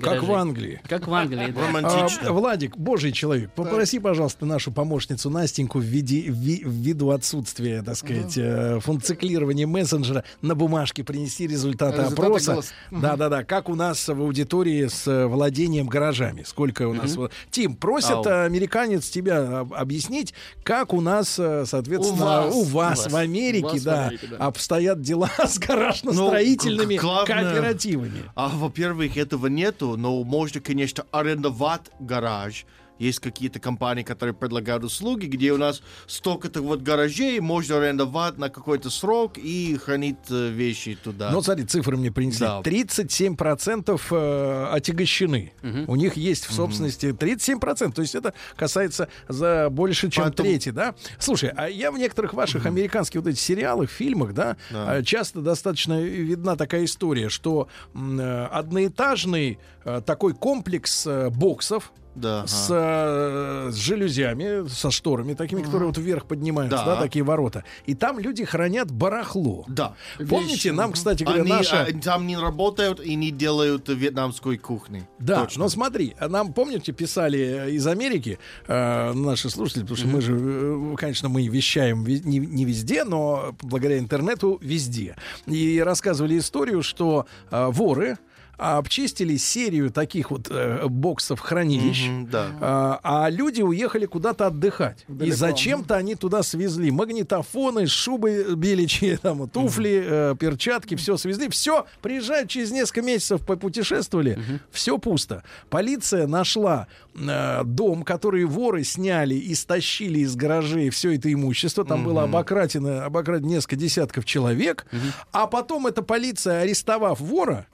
Как в Англии. Как в Англии, да. Романтично. А, Владик, божий человек, попроси, пожалуйста, нашу помощницу Настеньку в виде- ви- ввиду отсутствия, так сказать, э, функционирования мессенджера на бумажке принести результаты, Результаты опроса. Да-да-да, как у нас в аудитории с э, владением гаражами. Сколько у нас... вот- Тим, просят Ау. американец тебя об- объяснить, как у нас, э, соответственно, У у вас. вас, У вас. в Америке, У вас в да, Америке, да. обстоят дела с гаражно-строительными Ну, главное- кооперативами. А, во-первых, этого нету, но можно, конечно, арендовать гараж. Есть какие-то компании, которые предлагают услуги, где у нас столько-то вот гаражей можно арендовать на какой-то срок и хранить э, вещи туда. Ну, смотри, цифры мне принесли. Да. 37% э, отягощены. У них есть в собственности 37%. То есть это касается за больше, чем Поэтому- трети, да? Слушай, а я в некоторых ваших американских вот этих сериалах, фильмах, да, Да. э, часто достаточно видна такая история, что э, одноэтажный э, такой комплекс э, боксов, да, с, ага. э, с жалюзями, со шторами такими, которые вот вверх поднимаются, да. Да. такие ворота. И там люди хранят барахло. Да. Помните, нам, кстати говоря, Они наша... а, там не работают и не делают вьетнамской кухни. Да, Точно. но смотри, нам, помните, писали э, из Америки э, наши слушатели, потому что мы же, э, конечно, мы вещаем не, не везде, но благодаря интернету везде. И рассказывали историю, что э, воры обчистили серию таких вот э, боксов хранилищ, Мгм, да. а, а люди уехали куда-то отдыхать. И Далеко. зачем-то они туда свезли магнитофоны, шубы беличьи, там, туфли, э, перчатки, все свезли. Все, приезжают через несколько месяцев, попутешествовали, все пусто. Полиция нашла э, дом, который воры сняли и стащили из гаражей все это имущество. Там было обократено, обокрадено несколько десятков человек. А потом эта полиция, арестовав вора, А,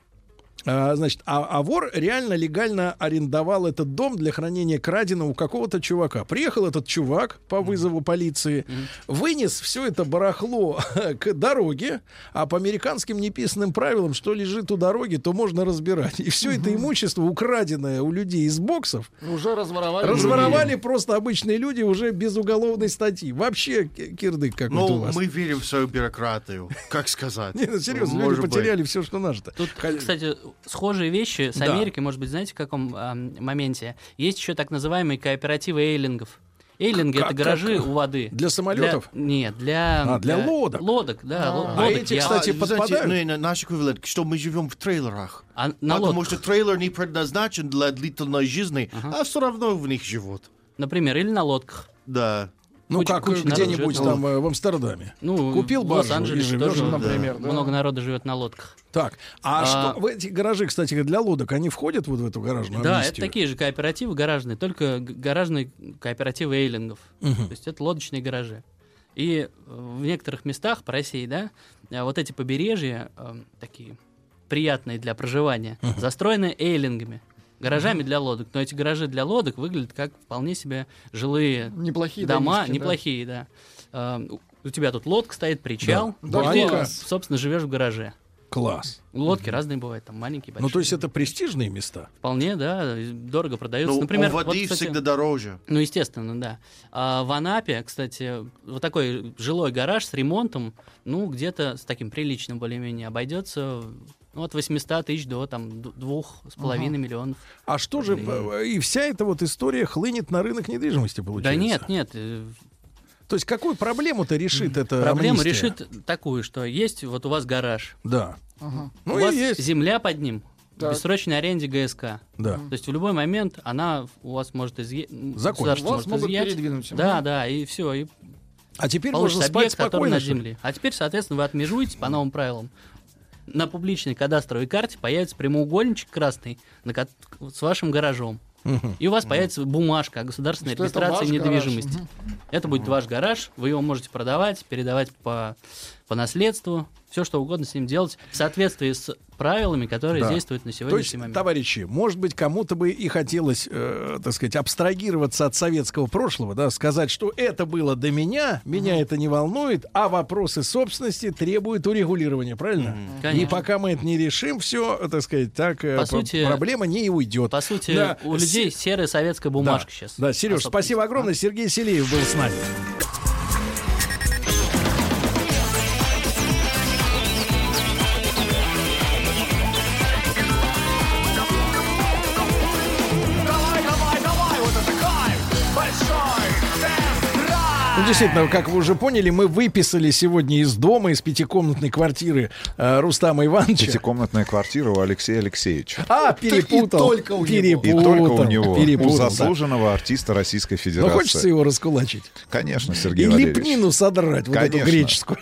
значит, а, а вор реально легально арендовал этот дом для хранения краденого у какого-то чувака. Приехал этот чувак по вызову полиции, вынес все это барахло к дороге, а по американским неписанным правилам, что лежит у дороги, то можно разбирать. И все это имущество, украденное у людей из боксов, Уже разворовали. разворовали просто обычные люди уже без уголовной статьи. Вообще ки- кирдык у Ну, вас. мы верим в свою бюрократию. Как сказать? Не, ну, серьезно, люди потеряли все, что нажито. Тут, кстати, схожие вещи с Да. Америкой, может быть, знаете, в каком ам, моменте? Есть еще так называемые кооперативы эйлингов. Эйлинги Как- это гаражи как? у воды. Для самолетов? Для- нет, для... А, для лодок. Лодок, да. ло- А лодок, эти, я- кстати, А, вы знаете, подпадают? ну, наш эквивалент, что мы живем в трейлерах. А на Потому лодках, что трейлер не предназначен для длительной жизни, а все равно в них живут. например, или на лодках. Да. Ну, куча- как куча где-нибудь там э, в Амстердаме. Ну, Купил баржу и живешь, тоже, например, да. много народа живет на лодках. Так, а, А- что в эти гаражи, кстати, для лодок, они входят вот в эту гаражную Да, амнистию? это такие же кооперативы гаражные, только гаражные кооперативы эйлингов. То есть это лодочные гаражи. И э, в некоторых местах по России, да, э, вот эти побережья э, такие приятные для проживания, застроены эйлингами, гаражами для лодок. Но эти гаражи для лодок выглядят как вполне себе жилые Неплохие дома, домишки, да. неплохие, да. Э, у- у тебя тут лодка стоит, причал, Да. и ты, собственно, живешь в гараже. Класс. Лодки разные бывают, там маленькие, большие. Ну, то есть это престижные места. Вполне, да, дорого продаются. Ну, Например, у воды вот, кстати, всегда дороже. ну, естественно, да. А в Анапе, кстати, вот такой жилой гараж с ремонтом, ну, где-то с таким приличным более-менее обойдется ну, от 800 тысяч до там двух с половиной миллионов. А что же, э, и вся эта вот история хлынет на рынок недвижимости, получается? Да нет, нет. э, То есть какую проблему-то решит эта Проблема амнистия? решит такую, что есть вот у вас гараж, Да. Ага. Ну у и вас есть. земля под ним, в Так. бессрочной аренде ГСК. Да. То есть в любой момент она у вас может изъять. Закончится. Вас могут передвинуть. Да, да, и все, и А теперь можно спать объект, спокойно, на земле. А теперь, соответственно, вы отмежуетесь по новым правилам. На публичной кадастровой карте появится прямоугольничек красный на с вашим гаражом. И у вас появится бумажка о государственной Что это регистрации гараж. недвижимости. Это будет ваш гараж, вы его можете продавать, передавать по, по наследству, все что угодно с ним делать в соответствии с правилами, которые Да. действуют на То сегодняшний есть, момент. товарищи, может быть, кому-то бы и хотелось, э, так сказать, абстрагироваться от советского прошлого, да, сказать, что это было до меня, меня это не волнует, а вопросы собственности требуют урегулирования, правильно? И Конечно. пока мы это не решим, все, так сказать, так э, По сути- проблема не уйдет. По сути, Да, у с- людей серая советская бумажка да, сейчас. Да, Сереж, спасибо собственности. огромное. Сергей Селиев был с нами. Действительно, как вы уже поняли, мы выписали сегодня из дома, из пятикомнатной квартиры э, Рустама Ивановича. Пятикомнатная квартира у Алексея Алексеевича. А, перепутал. только у него. И только у него, перепутал, у да. заслуженного артиста Российской Ну, Федерации. хочется его раскулачить. Конечно, И Сергей Валерьевич. лепнину содрать, вот эту Конечно. греческую.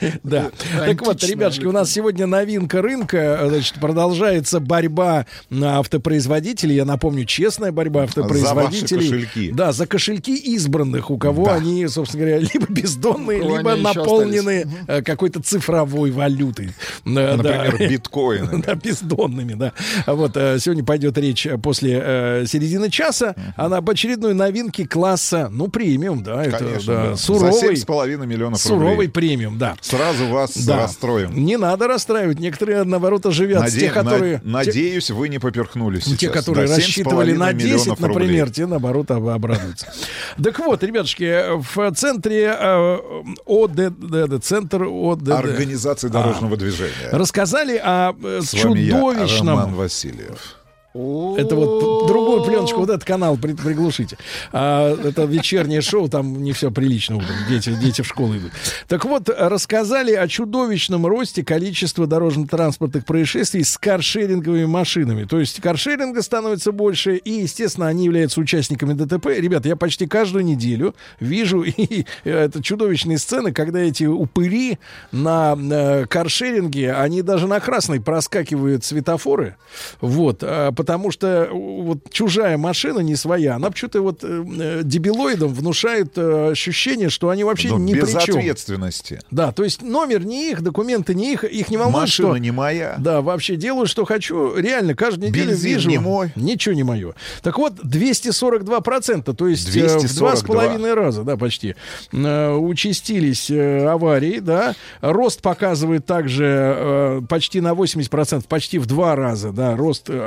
Да. Так вот, ребятушки, у нас сегодня новинка рынка. Значит, продолжается борьба на автопроизводителей. Я напомню, честная борьба автопроизводителей. За ваши кошельки. Да, за кошельки избранных, у кого Да. они, собственно говоря, либо бездонные, либо наполнены э, какой-то цифровой валютой. Например, да. биткоины. Да, бездонными, да. А Вот э, сегодня пойдет речь э, после середины часа она об очередной новинке класса, ну, премиум, да, это Конечно, да, да. суровый, За 7,5 миллионов суровый рублей. премиум, да. Сразу вас Да. расстроим. Не надо расстраивать. Некоторые, наоборот, оживят. Наде- Те, которые, на- Надеюсь, вы не поперхнулись те, те, сейчас. которые Да, рассчитывали 7,5 на 10, миллионов например, рублей. те, наоборот, об- обрадуются. Так вот, ребятушки, в центре э, ОДД, центр ОДД, Организации дорожного движения. рассказали о э, чудовищном... Роман Васильев. Это вот другую пленочку, вот этот канал при- приглушите. А, это вечернее шоу, там не все прилично утром. Дети, дети в школу идут. Так вот, рассказали о чудовищном росте количества дорожно-транспортных происшествий с каршеринговыми машинами. То есть каршеринга становится больше, и, естественно, они являются участниками ДТП. Ребята, я почти каждую неделю вижу и, это чудовищные сцены, когда эти упыри на э, каршеринге, они даже на красный проскакивают светофоры. Вот. Потому что э, вот чужая машина не своя, она почему-то вот э, э, дебилоидам внушает э, ощущение, что они вообще Ну, ни без при чем. ответственности. Да, то есть номер не их, документы не их, их не волнует, Машина что... не моя. Да, вообще делаю, что хочу. Реально, каждую неделю Бензин вижу. не мой. Ничего не мое. Так вот, 242%, то есть э, в два с 242. половиной раза, да, почти, э, участились э, аварии, да. Рост показывает также э, почти на 80%, почти в два раза, да, рост э,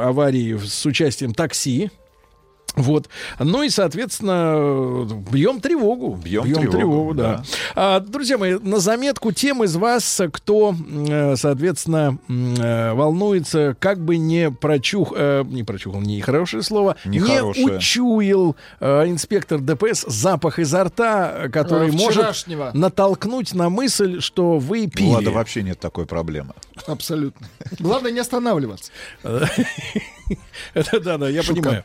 с участием такси. Вот. Ну и, соответственно, бьем тревогу. Бьем тревогу, да. да. А, друзья мои, на заметку тем из вас, кто, э, соответственно, э, волнуется, как бы не прочух, э, не прочухал, не хорошее слово, не Нехорошее. учуял э, инспектор ДПС запах изо рта, который может натолкнуть на мысль, что вы пили. Ладно, вообще нет такой проблемы. Абсолютно. Главное не останавливаться. Это да, да, я понимаю.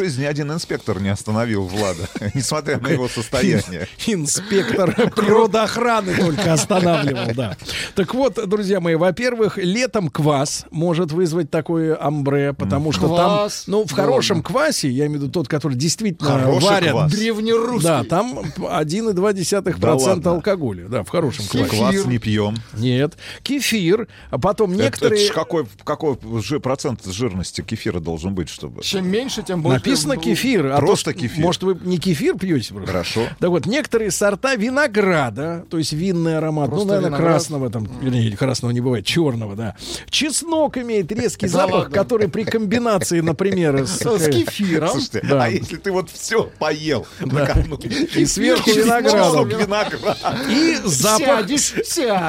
Жизнь ни один инспектор не остановил Влада, несмотря на его состояние. Инспектор природоохраны только останавливал, да. Так вот, друзья мои, во-первых, летом квас может вызвать такое амбре, потому что Квас? там, ну, в хорошем квасе, я имею в виду тот, который действительно Хороший варят. квас. Древнерусский. Да, там 1,2% Да ладно. алкоголя. Да, в хорошем квасе. Квас не пьем. Нет. Кефир, а потом Это, некоторые... какой, какой жи- процент жирности кефира должен быть, чтобы... Чем меньше, тем больше. Написано кефир. А Просто то, кефир. Может, вы не кефир пьете? просто? Хорошо. Так вот, некоторые сорта винограда, то есть винный аромат, Просто ну, наверное, виноград. красного там, вернее, красного не бывает, черного, да. Чеснок имеет резкий Да запах, который при комбинации, например, с, С кефиром. Слушайте, Да. а если ты вот все поел накануне, И сверху винограда. И запах... Сядешь,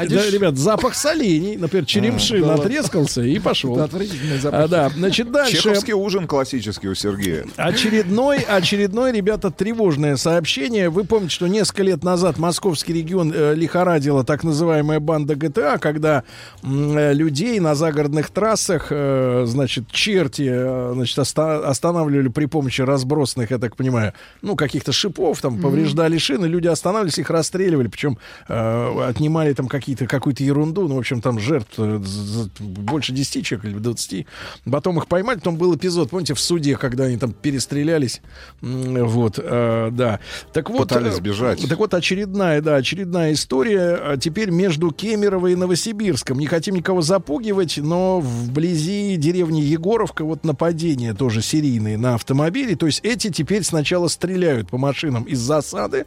Да, ребят, запах солений. Например, черемши да ладно. натрескался и пошел. Это отвратительный запах. А, да, значит, дальше. Чеховский ужин классический у Сергея. Очередной, очередной, ребята, тревожное сообщение. Вы помните, что несколько лет назад московский регион э, лихорадила так называемая банда ГТА, когда э, людей на загородных трассах, э, значит, черти, э, значит, оста- останавливали при помощи разбросанных, я так понимаю, ну, каких-то шипов, там, повреждали шины, люди останавливались, их расстреливали, причем э, отнимали там какие-то, какую-то ерунду, ну, в общем, там жертв э, больше 10 человек или 20. Потом их поймали, потом был эпизод, помните, в суде, когда они там перестрелялись, вот, э, да. Так вот, Пытались э, сбежать. Так вот, очередная, да, очередная история а теперь между Кемерово и Новосибирском. Не хотим никого запугивать, но вблизи деревни Егоровка вот нападения тоже серийные на автомобили. То есть эти теперь сначала стреляют по машинам из засады.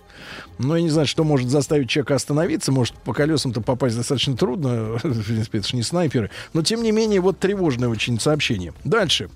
Но я не знаю, что может заставить человека остановиться. Может, по колесам-то попасть достаточно трудно. В принципе, это же не снайперы. Но, тем не менее, вот тревожное очень сообщение. Дальше.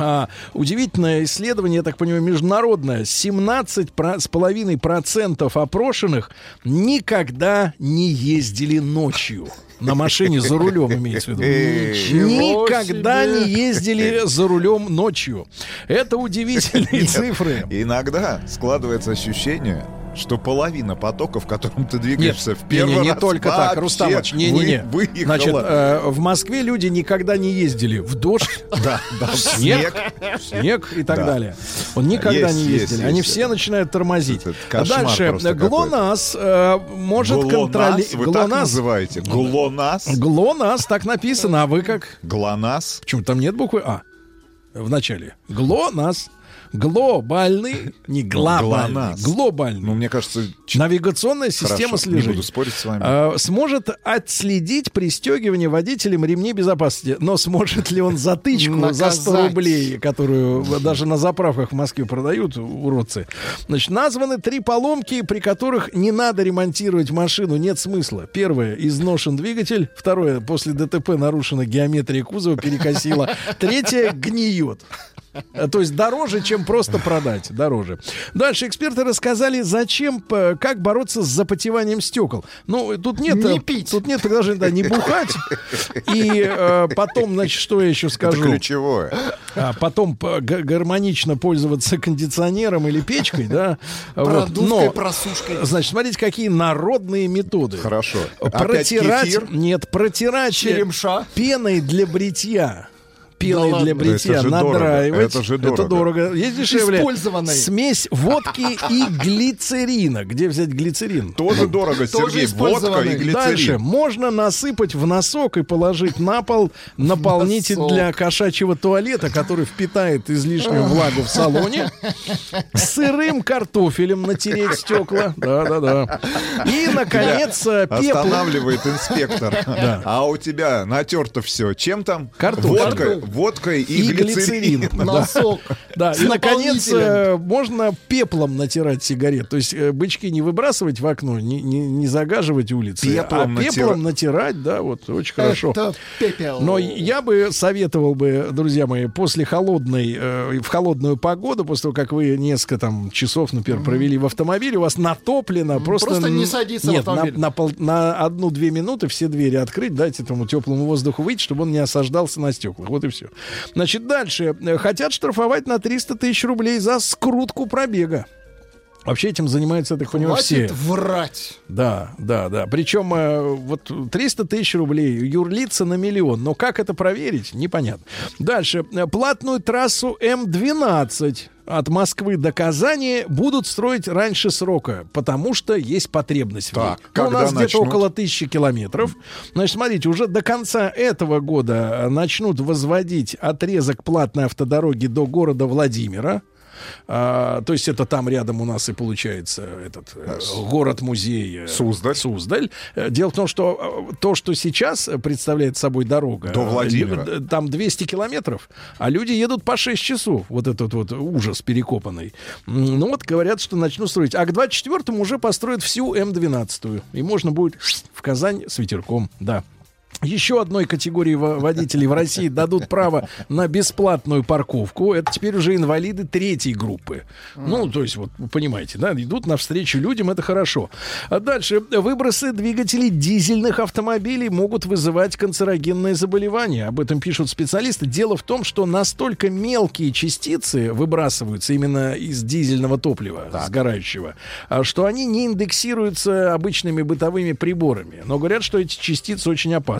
А, удивительное исследование, я так понимаю, международное. 17,5% опрошенных никогда не ездили ночью. На машине за рулем, имеется в виду. Ничего Никогда себе. не ездили за рулем ночью. Это удивительные Нет, цифры. Иногда складывается ощущение, что половина потока, в котором ты Нет, двигаешься в не, первый не, не раз, только так, Рустамович, не-не-не. вы- выехала. Значит, э, в Москве люди никогда не ездили в дождь, да, да, в снег, снег. снег и так Да. далее. Он никогда Есть, не есть, ездили. есть. Они все начинают тормозить. А Дальше ГЛОНАСС э, может ГЛОНАСС? контролировать. Вы так называете? ГЛОНАСС? ГЛОНАСС, так написано, а вы как? ГЛОНАСС? Почему там нет буквы А в начале? ГЛОНАСС. Глобальный, не глобальный, глобальный. Ну, мне кажется, Навигационная система Хорошо, не буду спорить с вами. А, сможет отследить пристегивание водителем ремней безопасности. Но сможет ли он затычку за 100 Наказать. рублей, которую даже на заправках в Москве продают, уродцы? Значит, названы три поломки, при которых не надо ремонтировать машину, нет смысла. Первое, изношен двигатель. Второе, после ДТП нарушена геометрия кузова, перекосила. Третье, гниет. А, То есть дороже, чем просто продать. Дороже. Дальше эксперты рассказали, зачем, п- как бороться с запотеванием стекол. Ну, тут нет... Не э, пить. Тут нет предложения, да, не бухать. И э, потом, значит, что я еще это скажу? ключевое. А потом гармонично пользоваться кондиционером или печкой, да. Вот. Продувкой, Но, просушкой. значит, смотрите, какие народные методы. Хорошо. Опять Протирать, кефир? нет, протирать Черемша. пеной для бритья пеной Да для бритья Это же дорого. надраивать. Это дорого. Есть дешевле. Использованной. Смесь водки и глицерина. Где взять глицерин? Тоже дорого, Сергей. Водка и глицерин. Дальше можно насыпать в носок и положить на пол наполнитель для кошачьего туалета, который впитает излишнюю влагу в салоне. Сырым картофелем натереть стекла. Да-да-да. И, наконец, пеплом. Останавливает инспектор. А у тебя натерто все. Чем там? Картофель. Водкой, водкой и, И глицерин. глицерин. Носок. Да, и наконец э, можно пеплом натирать сигарет. То есть э, бычки не выбрасывать в окно, не, не, не загаживать улицы, Пеплом а пеплом натирать, да, вот очень хорошо. Пепел. Но я бы советовал бы, друзья мои, после холодной, э, в холодную погоду, после того, как вы несколько там часов, например, провели в автомобиле, у вас натоплено, просто... Просто не садиться в Нет, на, на пол- на одну-две минуты все двери открыть, дать этому теплому воздуху выйти, чтобы он не осаждался на стеклах. Вот и все. Значит, дальше. Э, Хотят штрафовать на 300 тысяч рублей за скрутку пробега. Вообще этим занимаются, я так понимаю, все. Врать. Да, да, да. Причем э, вот 300 тысяч рублей юрлица на миллион. Но как это проверить, непонятно. Дальше. Платную трассу М12 от Москвы до Казани будут строить раньше срока, потому что есть потребность в ней. Так, у нас где-то около тысячи километров. Значит, смотрите, уже до конца этого года начнут возводить отрезок платной автодороги до города Владимира. А, то есть это там рядом у нас и получается этот э, город-музей э, Суздаль. Суздаль. Э, Дело в том, что то, что сейчас представляет собой дорога, До Владимира. там 200 километров, а люди едут по 6 часов. Вот этот вот ужас перекопанный. Ну вот говорят, что начнут строить. А к 24-му уже построят всю М12. И можно будет в Казань с ветерком. Да. Еще одной категории во- водителей в России дадут право на бесплатную парковку. Это теперь уже инвалиды третьей группы. Ну, то есть, вот, вы понимаете, да, идут навстречу людям, это хорошо. А дальше. Выбросы двигателей дизельных автомобилей могут вызывать канцерогенные заболевания. Об этом пишут специалисты. Дело в том, что настолько мелкие частицы выбрасываются именно из дизельного топлива, сгорающего, а, что они не индексируются обычными бытовыми приборами. Но говорят, что эти частицы очень опасны.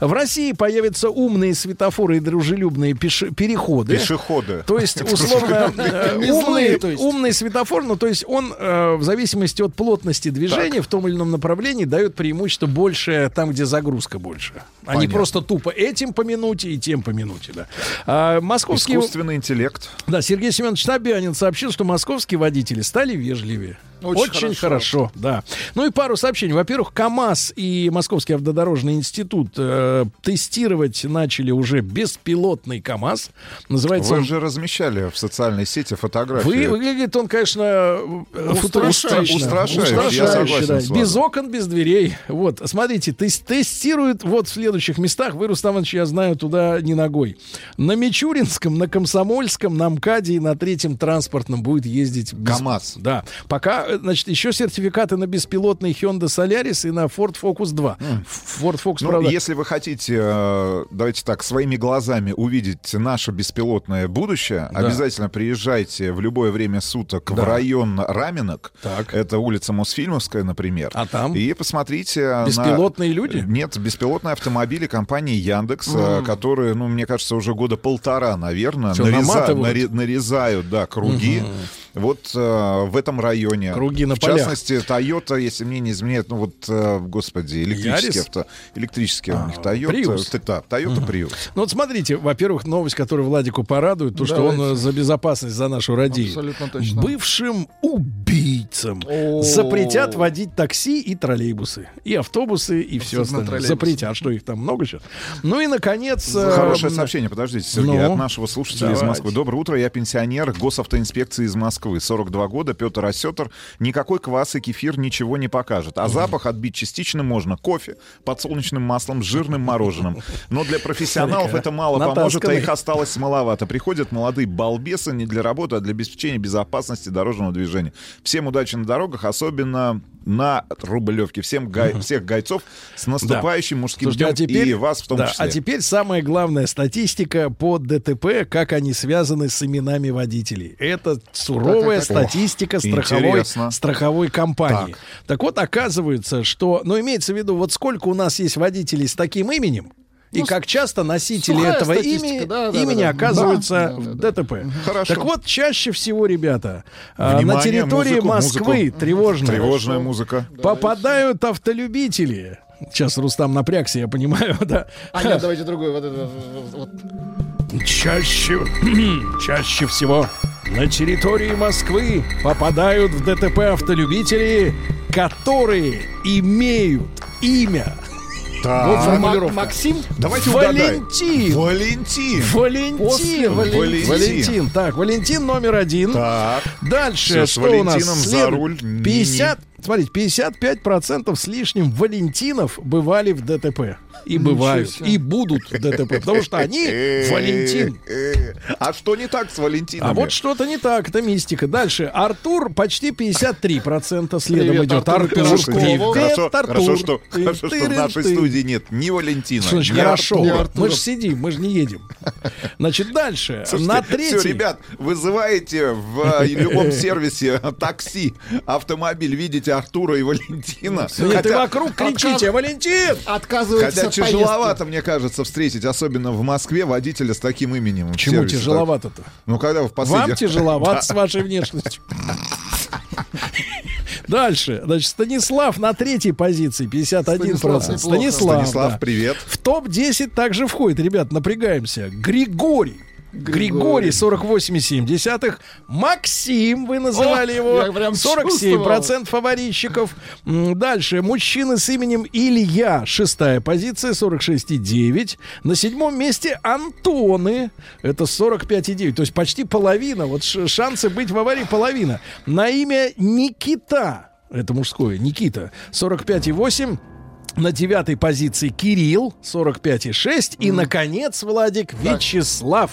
В России появятся умные светофоры и дружелюбные пеше- переходы. Пешеходы. То есть, условно, э, умный, злые, то есть. умный светофор, ну, то есть он э, в зависимости от плотности движения в том или ином направлении дает преимущество больше там, где загрузка больше. А не просто тупо этим по минуте и тем по минуте, да. А, московские... Искусственный интеллект. Да, Сергей Семенович Собянин сообщил, что московские водители стали вежливее. Очень хорошо. да. Ну и пару сообщений. Во-первых, КАМАЗ и Московский автодорожный институт э, тестировать начали уже беспилотный КАМАЗ. Называется Вы он... же размещали в социальной сети фотографии. Вы, выглядит он, конечно, э, футуристично. Устрашающе, я согласен да. с вами. Без окон, без дверей. Вот, смотрите, тес- тестируют вот в следующих местах. Вы, Рустам Иванович, я знаю, туда не ногой. На Мичуринском, на Комсомольском, на МКАДе и на третьем транспортном будет ездить... КамАЗ. Да. Пока, э, значит, еще сертификаты на беспилотный Hyundai Solaris и на Ford Focus 2. Ford Focus, Ну, правда... если вы хотите, э, давайте так, своими глазами увидеть наше беспилотное будущее, Да. обязательно приезжайте в любое время суток в Да. район Раменок. Так. Это улица Мосфильмовская, например. А там? И посмотрите... на- Беспилотные люди? Нет, беспилотные автомобили компании Яндекс, э, которые, ну, мне кажется, уже года полтора, наверное, Всё, нареза- нарезают, да, круги. Вот э, в этом районе. Круги на в полях. частности, Toyota, если мне не изменяет, ну вот, э, господи, электрический Ярис? авто, электрический у А, них Toyota, Prius. Да, Toyota Prius. Ну вот смотрите, во-первых, новость, которая Владику порадует, то, что он Давайте. э, за безопасность, за нашу радеет. Абсолютно точно. Бывшим убийцам О. запретят водить такси и троллейбусы, и автобусы, и все остальное. Запретят, а что их там много сейчас. Ну и, наконец... э, Хорошее сообщение, подождите, Сергей, ну, от нашего слушателя из давайте. Москвы. Доброе утро, я пенсионер госавтоинспекции из Москвы. 42 года, Петр Осетр. Никакой квас и кефир ничего не покажет. А запах отбить частично можно. Кофе, подсолнечным маслом, жирным мороженым. Но для профессионалов это мало поможет, а их осталось маловато. Приходят молодые балбесы не для работы, а для обеспечения безопасности дорожного движения. Всем удачи на дорогах, особенно на Рублевке. Всем гай- всех гайцов с наступающим мужским Слушайте, днем а теперь, и вас в том да, числе. А теперь самая главная статистика по ДТП, как они связаны с именами водителей. Это суровая Так, так, так. статистика страховой, интересно. страховой компании. Так. Так. вот, оказывается, что, ну, имеется в виду, вот сколько у нас есть водителей с таким именем, и Ну, как часто носители этого имени, да, да, имени да, да. оказываются Да, да, в ДТП. Хорошо. Так вот, чаще всего, ребята, а, на Внимание, территории музыку, Москвы музыку. тревожная, Тревожная музыка. попадают автолюбители. Сейчас Рустам напрягся, я понимаю, да. А нет, давайте это, вот, вот. Чаще, чаще всего на территории Москвы попадают в ДТП автолюбители, которые имеют имя. Так. Вот Ма- формулировка. Максим? Давайте. Валентин. Валентин. Валентин. После Валентина. Валентин. Так, Валентин номер один. Так. Дальше, Всё, с что у нас? За руль. Не- 50, смотрите, 55% с лишним Валентинов бывали в ДТП. И бывают, и будут в ДТП, потому что они Валентин. А что не так с Валентином? А вот что-то не так, это мистика. Дальше. Артур почти 53% следом Привет, идет. Артур. Привет, Хорошо, Артур. хорошо, что, Ты- хорошо, что в нашей студии нет ни Валентина, ни хорошо? Артура. Мы же сидим, мы же не едем. Значит, дальше. На третий. Все, ребят, вызываете в э, любом сервисе такси автомобиль, видите Артура и Валентина. И Хотя, вокруг кричите, Валентин! Отказывается хотя от тяжеловато, мне кажется, встретить, особенно в Москве, водителя с таким именем. Почему тяжеловато-то? Ну, когда вы в последний Вам тяжеловато с вашей внешностью. Дальше. Значит, Станислав на третьей позиции, 51%. Станислав, Станислав. Станислав, да. привет. В топ-10 также входит, ребят, напрягаемся. Григорий. Григорий 48,7. Максим, вы называли О, его. я прям 47% аварийщиков. Дальше. Мужчина с именем Илья. Шестая позиция, 46,9. На седьмом месте Антоны. Это 45,9. То есть почти половина. Вот шансы быть в аварии половина. На имя Никита. Это мужское. Никита. 45,8. На девятой позиции Кирилл, 45,6. И, наконец, Владик, Вячеслав.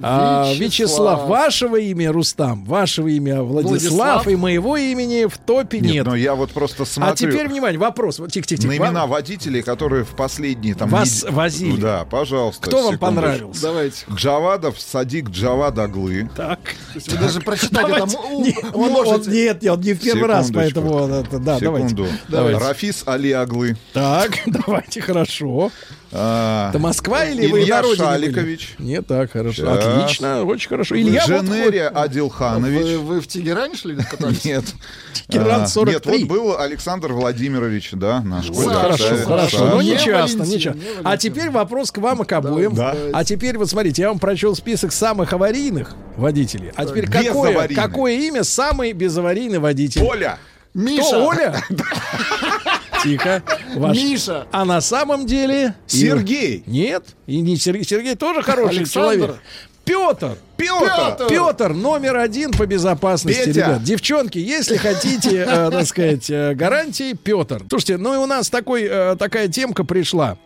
А, Вячеслав. Вячеслав, вашего имя, Рустам, вашего имя Владислав, Владислав. и моего имени в топе Нет, нет. но я вот просто смотрю А теперь, внимание, вопрос. Вот, тихо-тихо-тихо. на Вам- имена водителей, которые в последние там... Вас нед- возили. Да, пожалуйста. Кто вам секундочку. понравился? Давайте. Джавадов, Садик Джавад Аглы. Так. Есть вы даже прочитать это Давайте. м- Не, вы он- можете. нет, нет, он не в первый раз, Секундочку. поэтому... он это- Да, Секунду. давайте. Давайте. Рафис Али Аглы. Так, давайте, хорошо. А, Это Москва или вы Илья на родине Шаликович. были? Не так, хорошо. Отлично, очень хорошо. Илья вот Женерия Вы, Адилханович. вы в Тегеране, что ли, катались? Нет. Тегеран А, 43. Нет, вот был Александр Владимирович, да, наш Вот, хорошо, хорошо. Ну, Не не часто, не часто. А теперь вопрос к вам и к обоим. Да. А теперь вот смотрите, я вам прочел список самых аварийных водителей. А теперь какое, какое имя самый безаварийный водитель? Оля! Миша. Кто, Оля? Тихо. Ваш. Миша. А на самом деле... Сергей. Нет. И не Сергей. Сергей тоже хороший Александр. человек. Петр. Петр! Петр номер один по безопасности, Петя. ребят. Девчонки, если хотите, э, так сказать, э, гарантии, Петр. Слушайте, ну и у нас такой, э, такая темка пришла.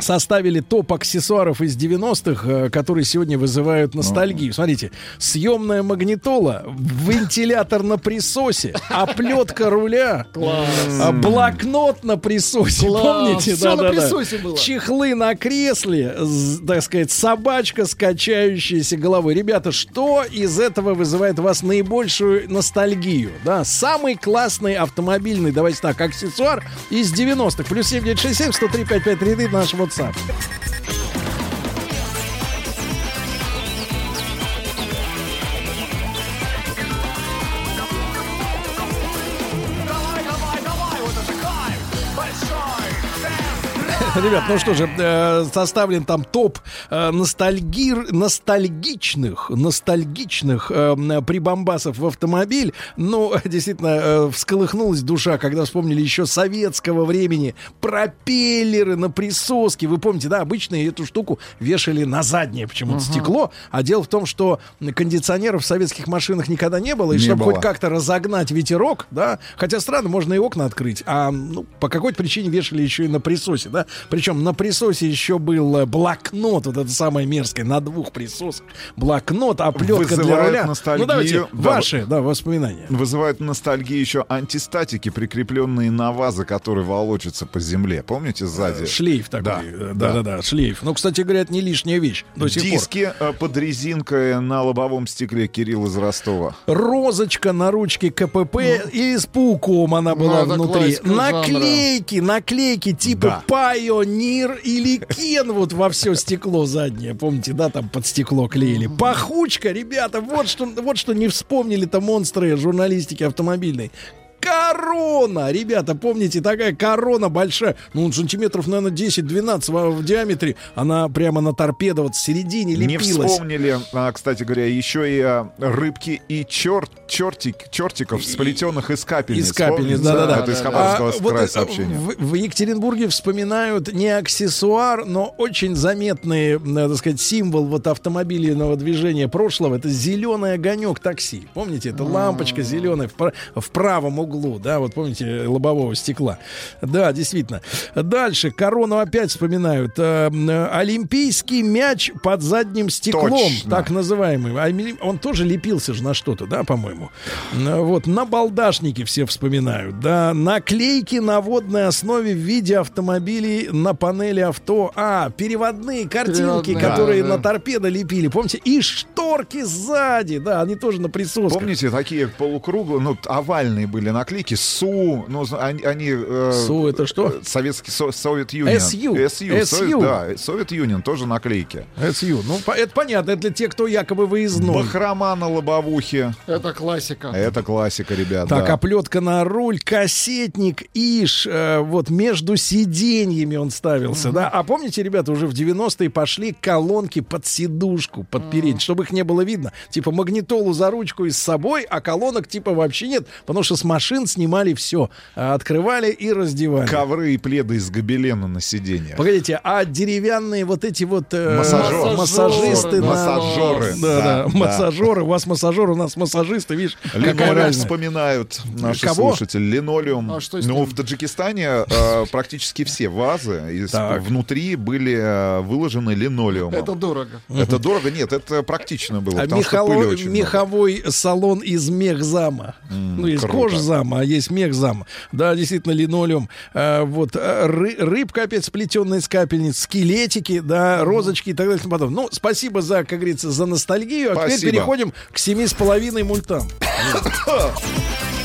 Составили топ аксессуаров из 90-х, э, которые сегодня вызывают ностальгию. Смотрите, съемная магнитола, вентилятор на присосе, оплетка руля, а, блокнот на присосе. Класс. Помните? Всё на присосе было. Чехлы на кресле, так сказать, собачка с качающейся головой. Ребята, что из этого вызывает у вас наибольшую ностальгию? Да, самый классный автомобильный, давайте так, аксессуар из 90-х. Плюс 7967 103 5533 наш outside. Ребят, ну что же, э, составлен там топ э, ностальгир, ностальгичных, ностальгичных э, прибамбасов в автомобиль. Ну, действительно, всколыхнулась душа, когда вспомнили еще советского времени пропеллеры на присоске. Вы помните, да, обычно эту штуку вешали на заднее почему-то стекло. А дело в том, что кондиционеров в советских машинах никогда не было. И Не чтобы было. хоть как-то разогнать ветерок, да, хотя странно, можно и окна открыть, а ну, по какой-то причине вешали еще и на присосе, да, причем на присосе еще был э, блокнот, вот это самое мерзкое, на двух присосах, блокнот, оплетка для Вызывает руля. ностальгию. Ну давайте, Да. ваши, да, воспоминания. Вызывают ностальгию еще антистатики, прикрепленные на вазы, которые волочатся по земле. Помните сзади? Шлейф такой, э, да-да-да, шлейф. Ну, кстати говоря, это не лишняя вещь до сих пор. Диски э, под резинкой на лобовом стекле Кирилл из Ростова. розочка на ручке КПП и с пауком она была Ну, внутри. классика жанра. Наклейки, наклейки типа Пайонир или Кен вот во все стекло заднее. Помните, да, там под стекло клеили. Пахучка, ребята, вот что, вот что не вспомнили-то монстры журналистики автомобильной. Корона! Ребята, помните, такая корона большая, ну, сантиметров, наверное, 10-12 в, диаметре. Она прямо на торпедо вот в середине Не лепилась. вспомнили, а, кстати говоря, еще и а, рыбки и черт, чертик, чертиков, сплетенных из капельниц. Из капельниц, да-да-да. Это из Хабаровского А, вот, края э, сообщение. В, в Екатеринбурге вспоминают не аксессуар, но очень заметный, э, так сказать, символ вот автомобильного движения прошлого. Это зеленый огонек такси. Помните, это лампочка зеленая в, в правом углу, да, вот помните, лобового стекла. Да, действительно. Дальше корону опять вспоминают. Э, э, Олимпийский мяч под задним стеклом, Точно. так называемый. А Он тоже лепился же на что-то, да, по-моему. Э, Вот, на балдашники все вспоминают, да, наклейки на водной основе в виде автомобилей на панели авто. А, переводные картинки, Переводные, которые да, на да. торпедо лепили, помните? И шторки сзади, да, они тоже на присосках. Помните, такие полукруглые, ну, овальные были наклейки, СУ, ну, они... они, э, СУ это что? Советский Со- Совет Юнион. СЮ. СЮ. СЮ. Да, Совет Юнион, тоже наклейки. СЮ. Ну, по- это понятно, это для тех, кто якобы выездной. Бахрома на лобовухе. Это классика. Это классика, ребят. Так, да. оплетка на руль, кассетник, иш, э, вот между сиденьями он ставился, да. А помните, ребята, уже в 90-е пошли колонки под сидушку, под передний, чтобы их не было видно. Типа магнитолу за ручку и с собой, а колонок типа вообще нет, потому что с машин снимали все, открывали и раздевали. Ковры и пледы из гобелена на сиденье. Погодите, а деревянные вот эти вот э, Массажеры. массажисты, на- Массажеры. да, да, Да, да. массажеры, у вас массажеры, у нас массажисты, видишь, Линолеум вспоминают наши Кого? слушатели. Линолеум. А что ну, в Таджикистане э, практически все вазы из- внутри были э, выложены линолеумом. Это дорого. Это дорого? Нет, это практично было, А меховой салон из мехзама. ну, из круто. Кожзама, а есть мехзам. Да, действительно, линолеум. А, вот а, ры- рыбка опять сплетенная из капельниц, скелетики, да, розочки и так далее и тому подобное. Ну, спасибо за, как говорится, за ностальгию. А теперь Спасибо. переходим к семи с половиной мультам.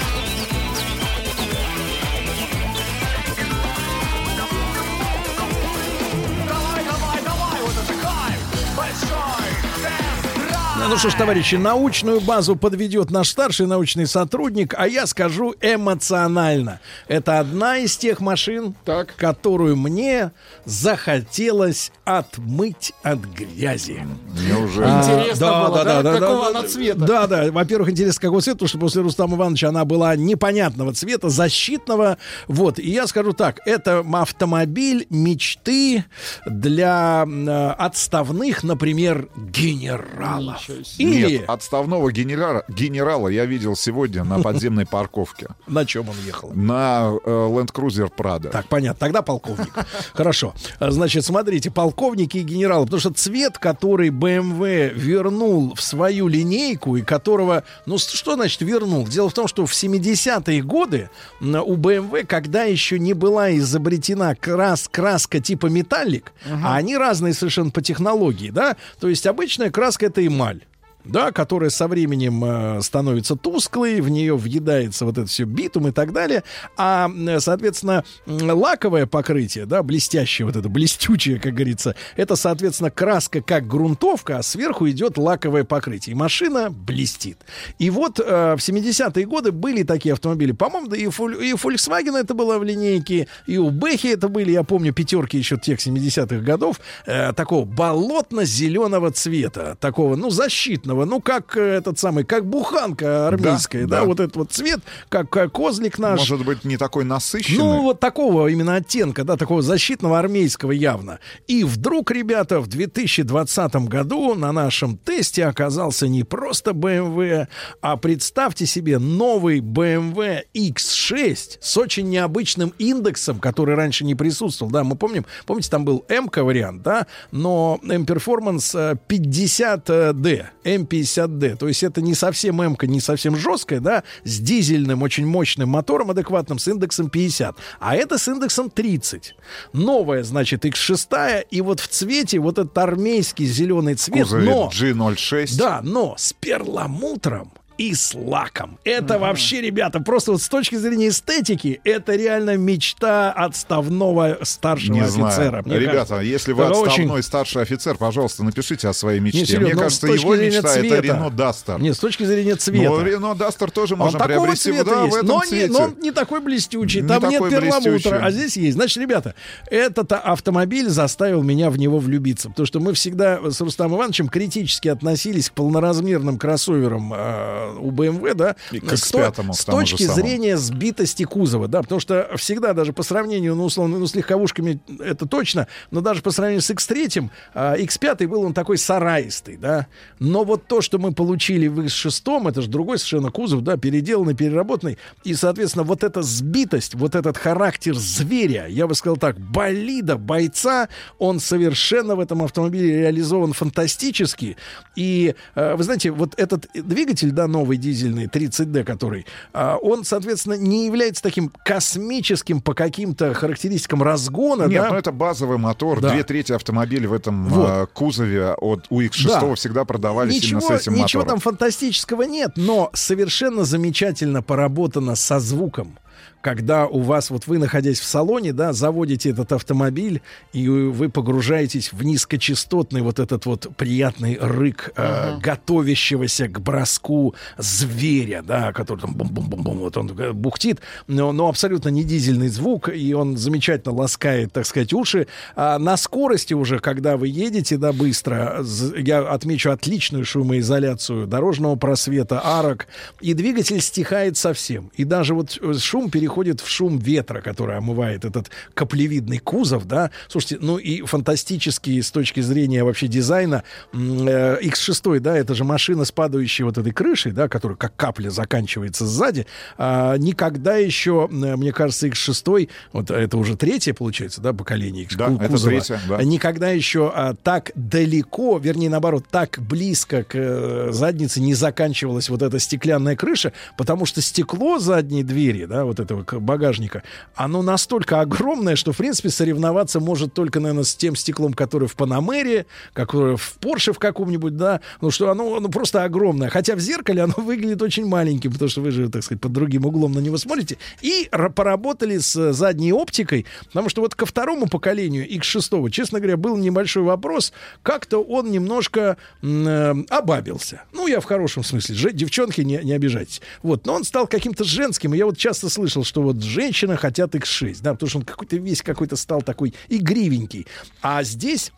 Ну что ж, товарищи, научную базу подведет наш старший научный сотрудник, а я скажу эмоционально. Это одна из тех машин, Так. которую мне захотелось отмыть от грязи. Неужели? Интересно было, да? Какого она цвета? Да, да. Во-первых, интересно, какого цвета, потому что после Рустама Ивановича она была непонятного цвета, защитного. Вот. И я скажу так, это автомобиль мечты для э, отставных, например, генералов. Или Нет, отставного генерала, генерала я видел сегодня на подземной парковке. на чем он ехал? На э, Land Cruiser Prado. Так, понятно. Тогда полковник. Хорошо. Значит, смотрите, полковники и генералы. Потому что цвет, который BMW вернул в свою линейку, и которого... Ну, что значит вернул? Дело в том, что в 70-е годы у BMW, когда еще не была изобретена крас, краска типа металлик, а они разные совершенно по технологии, да? То есть обычная краска — это эмаль да, которая со временем э, становится тусклой, в нее въедается вот это все битум и так далее, а, соответственно, лаковое покрытие, да, блестящее вот это, блестючее, как говорится, это, соответственно, краска как грунтовка, а сверху идет лаковое покрытие, и машина блестит. И вот э, в 70-е годы были такие автомобили, по-моему, да и, у Volkswagen это было в линейке, и у Бэхи это были, я помню, пятерки еще тех 70-х годов, э, такого болотно-зеленого цвета, такого, ну, защитного зеленого, ну, как э, этот самый, как буханка армейская, да, да. вот этот вот цвет, как э, козлик наш. Может быть, не такой насыщенный. Ну, вот такого именно оттенка, да, такого защитного армейского явно. И вдруг, ребята, в 2020 году на нашем тесте оказался не просто BMW, а представьте себе новый BMW X6 с очень необычным индексом, который раньше не присутствовал. Да, мы помним, помните, там был M-вариант, да, но M-Performance 50D, M50D. То есть это не совсем M, не совсем жесткая, да, с дизельным, очень мощным мотором адекватным, с индексом 50. А это с индексом 30. Новая, значит, X6, и вот в цвете вот этот армейский зеленый цвет, Кузове но... G06. Да, но с перламутром и с лаком. Это вообще, ребята, просто вот с точки зрения эстетики, это реально мечта отставного старшего Не офицера. знаю. Ребята, кажется. если вы Это отставной очень- старший офицер, пожалуйста, напишите о своей мечте. Не, Серёг, Мне ну, кажется, его мечта это цвета. Рено Дастер. Нет, с точки зрения цвета. Но Рено Дастер тоже можно приобрести цвета да, в есть, этом но, не, цвете. но он не такой блестючий, Не там нет такой перламутра, блестючий. а здесь есть. Значит, ребята, этот автомобиль заставил меня в него влюбиться, потому что мы всегда с Рустамом Ивановичем критически относились к полноразмерным кроссоверам э, у BMW, да, И к с, то- X5 к с точки зрения сбитости кузова, да, потому что всегда даже по сравнению, ну, условно, ну, с легковушками это точно, но даже по сравнению с X3, а, X5 был он такой сараистый, да, но вот то, что мы получили в X6, это же другой совершенно кузов, да, переделанный, переработанный, и, соответственно, вот эта сбитость, вот этот характер зверя, я бы сказал так, болида, бойца, он совершенно в этом автомобиле реализован фантастически, и, э, вы знаете, вот этот двигатель, да, новый дизельный, 30D, который, а, он, соответственно, не является таким космическим по каким-то характеристикам разгона, Нет, да, ну это базовый мотор. Да. Две трети автомобилей в этом Вот. э, кузове от у X6 Да. всегда продавались ничего, именно с этим ничего мотором. там фантастического нет, но совершенно замечательно поработано со звуком. Когда у вас, вот вы, находясь в салоне, да, заводите этот автомобиль, и вы погружаетесь в низкочастотный вот этот вот приятный рык э, готовящегося к броску зверя, да, который там бум-бум-бум-бум, вот он бухтит, но, но абсолютно не дизельный звук, и он замечательно ласкает, так сказать, уши. А на скорости уже, когда вы едете, да, быстро, я отмечу отличную шумоизоляцию дорожного просвета, арок, и двигатель стихает совсем. И даже вот э, шум переходит в шум ветра, который омывает этот каплевидный кузов, да. Слушайте, ну и фантастический с точки зрения вообще дизайна м, э, X6, да, это же машина с падающей вот этой крышей, да, которая как капля заканчивается сзади. А, никогда еще, э, мне кажется, X6, вот это уже третье, получается, да, поколение X Да, это кузова, третье, да. никогда еще а, так далеко, вернее, наоборот, так близко к э, заднице не заканчивалась вот эта стеклянная крыша, потому что стекло задней двери, да, вот этого багажника, оно настолько огромное, что, в принципе, соревноваться может только, наверное, с тем стеклом, которое в Панамере, которое в Порше в каком-нибудь, да, ну что оно, оно просто огромное. Хотя в зеркале оно выглядит очень маленьким, потому что вы же, так сказать, под другим углом на него смотрите. И ра- поработали с э, задней оптикой, потому что вот ко второму поколению X6, честно говоря, был небольшой вопрос, как-то он немножко э, обабился. Ну, я в хорошем смысле. Девчонки, не, не обижайтесь. Вот, но он стал каким-то женским. И я вот часто слышал, что вот женщины хотят X6, да, потому что он какой-то весь какой-то стал такой игривенький. А здесь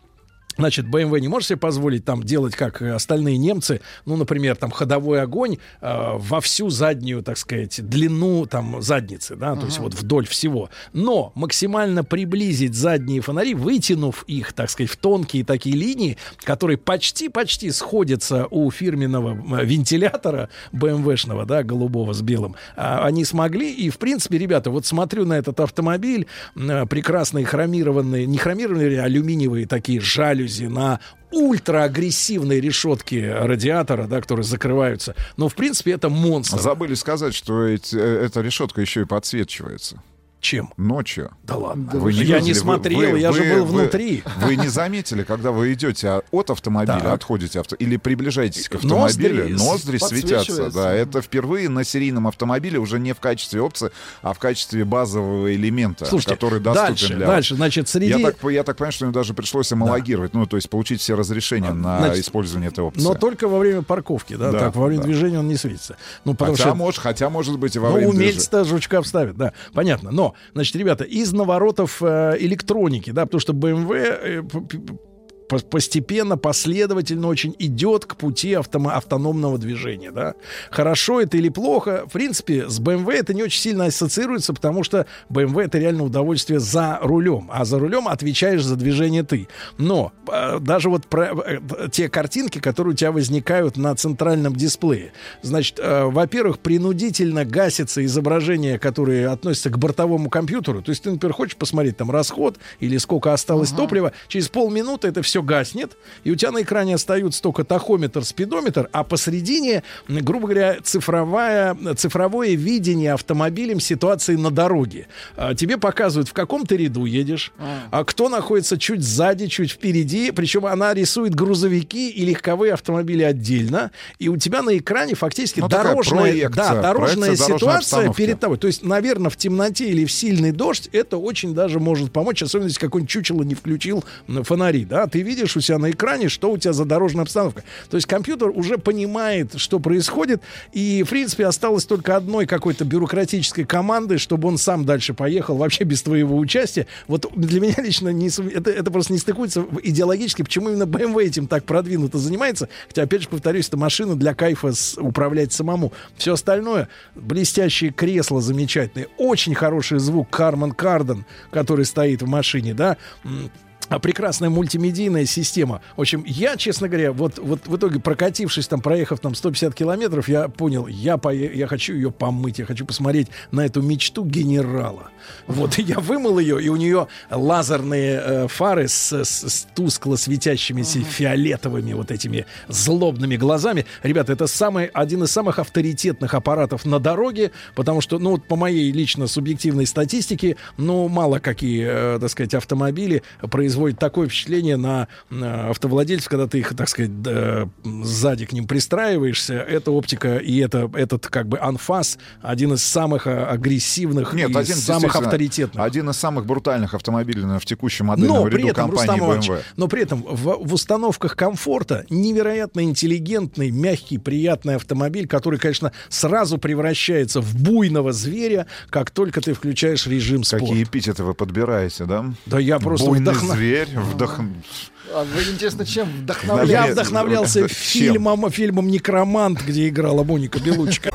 Значит, BMW не может себе позволить там делать, как э, остальные немцы, ну, например, там ходовой огонь э, во всю заднюю, так сказать, длину там задницы, да, то есть вот вдоль всего. Но максимально приблизить задние фонари, вытянув их, так сказать, в тонкие такие линии, которые почти-почти сходятся у фирменного вентилятора BMW-шного, да, голубого с белым, а, они смогли. И, в принципе, ребята, вот смотрю на этот автомобиль, э, прекрасные хромированные, не хромированные, а алюминиевые такие жалюзи на ультраагрессивной решетке радиатора, да, которые закрываются. Но, в принципе, это монстр. Забыли сказать, что эти- э, эта решетка еще и подсвечивается. Чем? Ночью. Да ладно. Вы я видели? не смотрел, вы- я же вы- был вы- внутри. Вы не заметили, когда вы идете от автомобиля, отходите авто, или приближаетесь к автомобилю, Ноздри ноздри, светятся. Да, это впервые на серийном автомобиле уже не в качестве опции, а в качестве базового элемента, Слушайте, который доступен дальше, для дальше, значит, среди... Я так, я так понимаю, что им даже пришлось homologировать, ну, то есть получить все разрешения на Значит, использование этой опции. Но только во время парковки, да, Да, так во время да. движения он не светится. Ну, потому хотя, что может, хотя, может быть, и во Ну, время движения. умельцы-то жучка вставят, да, понятно. Но, значит, ребята, из наворотов э, электроники, да, потому что BMW, э, постепенно, последовательно очень идет к пути автомо- автономного движения, да. Хорошо это или плохо, в принципе, с BMW это не очень сильно ассоциируется, потому что BMW это реально удовольствие за рулем, а за рулем отвечаешь за движение ты. Но э, даже вот про, э, те картинки, которые у тебя возникают на центральном дисплее, значит, э, во-первых, принудительно гасится изображение, которые относятся к бортовому компьютеру. То есть ты, например, хочешь посмотреть там расход или сколько осталось топлива, через полминуты это все гаснет, и у тебя на экране остаются только тахометр, спидометр, а посередине, м, грубо говоря, цифровая, цифровое видение автомобилем ситуации на дороге. А, Тебе показывают, в каком ты ряду едешь, а кто находится чуть сзади, чуть впереди. Причем она рисует грузовики и легковые автомобили отдельно. И у тебя на экране фактически Ну, дорожная, проекция, да, дорожная проекция ситуация обстановки. перед тобой. То есть, наверное, в темноте или в сильный дождь это очень даже может помочь, особенно если какой-нибудь чучело не включил фонари. Да? Ты видишь у себя на экране, что у тебя за дорожная обстановка. То есть компьютер уже понимает, что происходит, и, в принципе, осталось только одной какой-то бюрократической команды, чтобы он сам дальше поехал, вообще без твоего участия. Вот для меня лично не, это, это просто не стыкуется идеологически, почему именно BMW этим так продвинуто занимается. Хотя, опять же, повторюсь, это машина для кайфа с- управлять самому. Все остальное, блестящие кресла замечательные, очень хороший звук Карман Карден, который стоит в машине, да, прекрасная мультимедийная система. В общем, я, честно говоря, вот, вот в итоге прокатившись там, проехав там 150 километров, я понял, я, пое- я хочу ее помыть, я хочу посмотреть на эту мечту генерала. Вот, и я вымыл ее, и у нее лазерные э, фары с, с- с тускло светящимися фиолетовыми вот этими злобными глазами. Ребята, это самый, один из самых авторитетных аппаратов на дороге, потому что, ну, вот по моей лично субъективной статистике, ну, мало какие, э, так сказать, автомобили производят такое впечатление на, автовладельцев, когда ты их, так сказать, сзади к ним пристраиваешься. Это оптика и это, этот, как бы, анфас, один из самых а, агрессивных Нет, и один самых авторитетных. Один из самых брутальных автомобилей в текущем модельном Но ряду при этом, компании Рустам BMW. но при этом в, в установках комфорта невероятно интеллигентный, мягкий, приятный автомобиль, который, конечно, сразу превращается в буйного зверя, как только ты включаешь режим спорт. Какие эпитеты вы подбираете, да? Да я просто Буйный вдохно- зверь, вдох... А вы, интересно, чем Я вдохновляетесь? вдохновлялся фильмом, фильмом «Некромант», где играла Моника Белучка.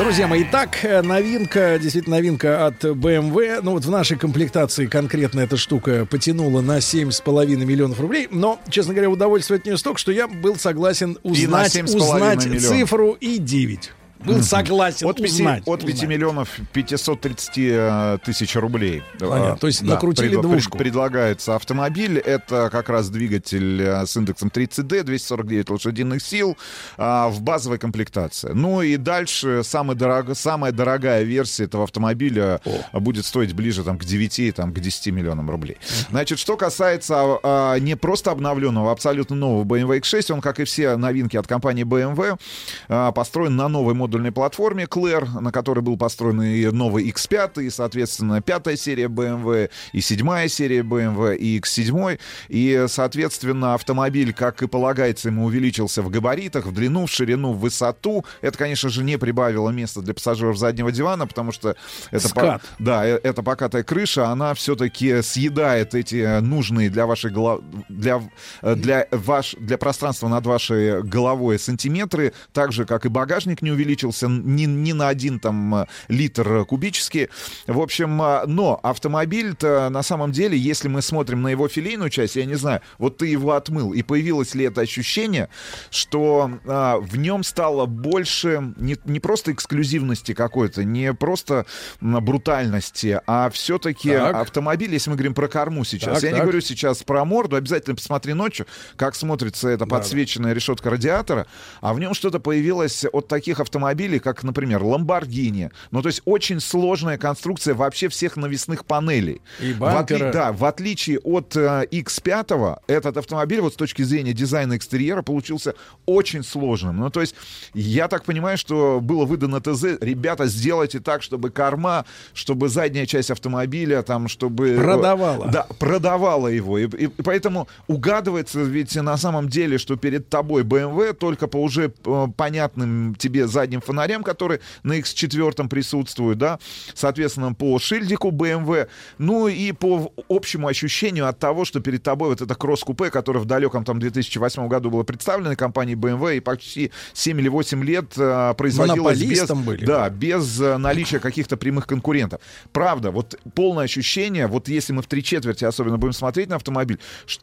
Друзья мои, итак, э, новинка, действительно новинка от BMW. Ну вот в нашей комплектации конкретно эта штука потянула на 7,5 миллионов рублей. Но, честно говоря, удовольствие от нее столько, что я был согласен узнать, 7,5 узнать цифру и 9. Был согласен От 5, узнать. от 5 узнать. миллионов 530 э, тысяч рублей. Понятно. То есть накрутили двушку. предлагается автомобиль. Это как раз двигатель э, с индексом 30D, 249 лошадиных сил а, в базовой комплектации. Ну и дальше самая, дорого, самая дорогая версия этого автомобиля будет стоить ближе там, к 9, там, к 10 миллионам рублей. Значит, что касается а, не просто обновленного, а абсолютно нового BMW X6, он, как и все новинки от компании BMW, а, построен на новой модульной платформе Claire, на которой был построен и новый X5, и, соответственно, пятая серия BMW, и седьмая серия BMW, и X7. И, соответственно, автомобиль, как и полагается, ему увеличился в габаритах, в длину, в ширину, в высоту. Это, конечно же, не прибавило места для пассажиров заднего дивана, потому что это, по- да, э- эта покатая крыша, она все-таки съедает эти нужные для вашей голов... для, э, для, ваш... для пространства над вашей головой сантиметры, так же, как и багажник не увеличился ни, ни на один там э, литр кубический. В общем, э, но автомобиль-то на самом деле, если мы смотрим на его филейную часть, я не знаю, вот ты его отмыл, и появилось ли это ощущение, что а, в нем стало больше не, не просто эксклюзивности какой-то, не просто брутальности, а все-таки Так. автомобиль, если мы говорим про корму сейчас, Так, я не так. говорю сейчас про морду, обязательно посмотри ночью, как смотрится эта подсвеченная решетка радиатора, а в нем что-то появилось от таких автомобилей, автомобилей, как, например, Lamborghini. Ну, то есть очень сложная конструкция вообще всех навесных панелей. И В отли-. Да, в отличие от э, X5, этот автомобиль вот с точки зрения дизайна экстерьера получился очень сложным. Ну, то есть я так понимаю, что было выдано ТЗ, ребята, сделайте так, чтобы корма, чтобы задняя часть автомобиля, там, чтобы... э, Продавала. Да, продавала его. И, и поэтому угадывается ведь на самом деле, что перед тобой BMW только по уже э, понятным тебе задним фонарям, которые на X4 присутствуют, да, соответственно, по шильдику BMW, ну и по общему ощущению от того, что перед тобой вот это кросс-купе, которое в далеком там 2008 году было представлено компанией BMW и почти 7 или 8 лет э, производилось без, были. да, без э, наличия каких-то прямых конкурентов. Правда, вот полное ощущение, вот если мы в три четверти особенно будем смотреть на автомобиль,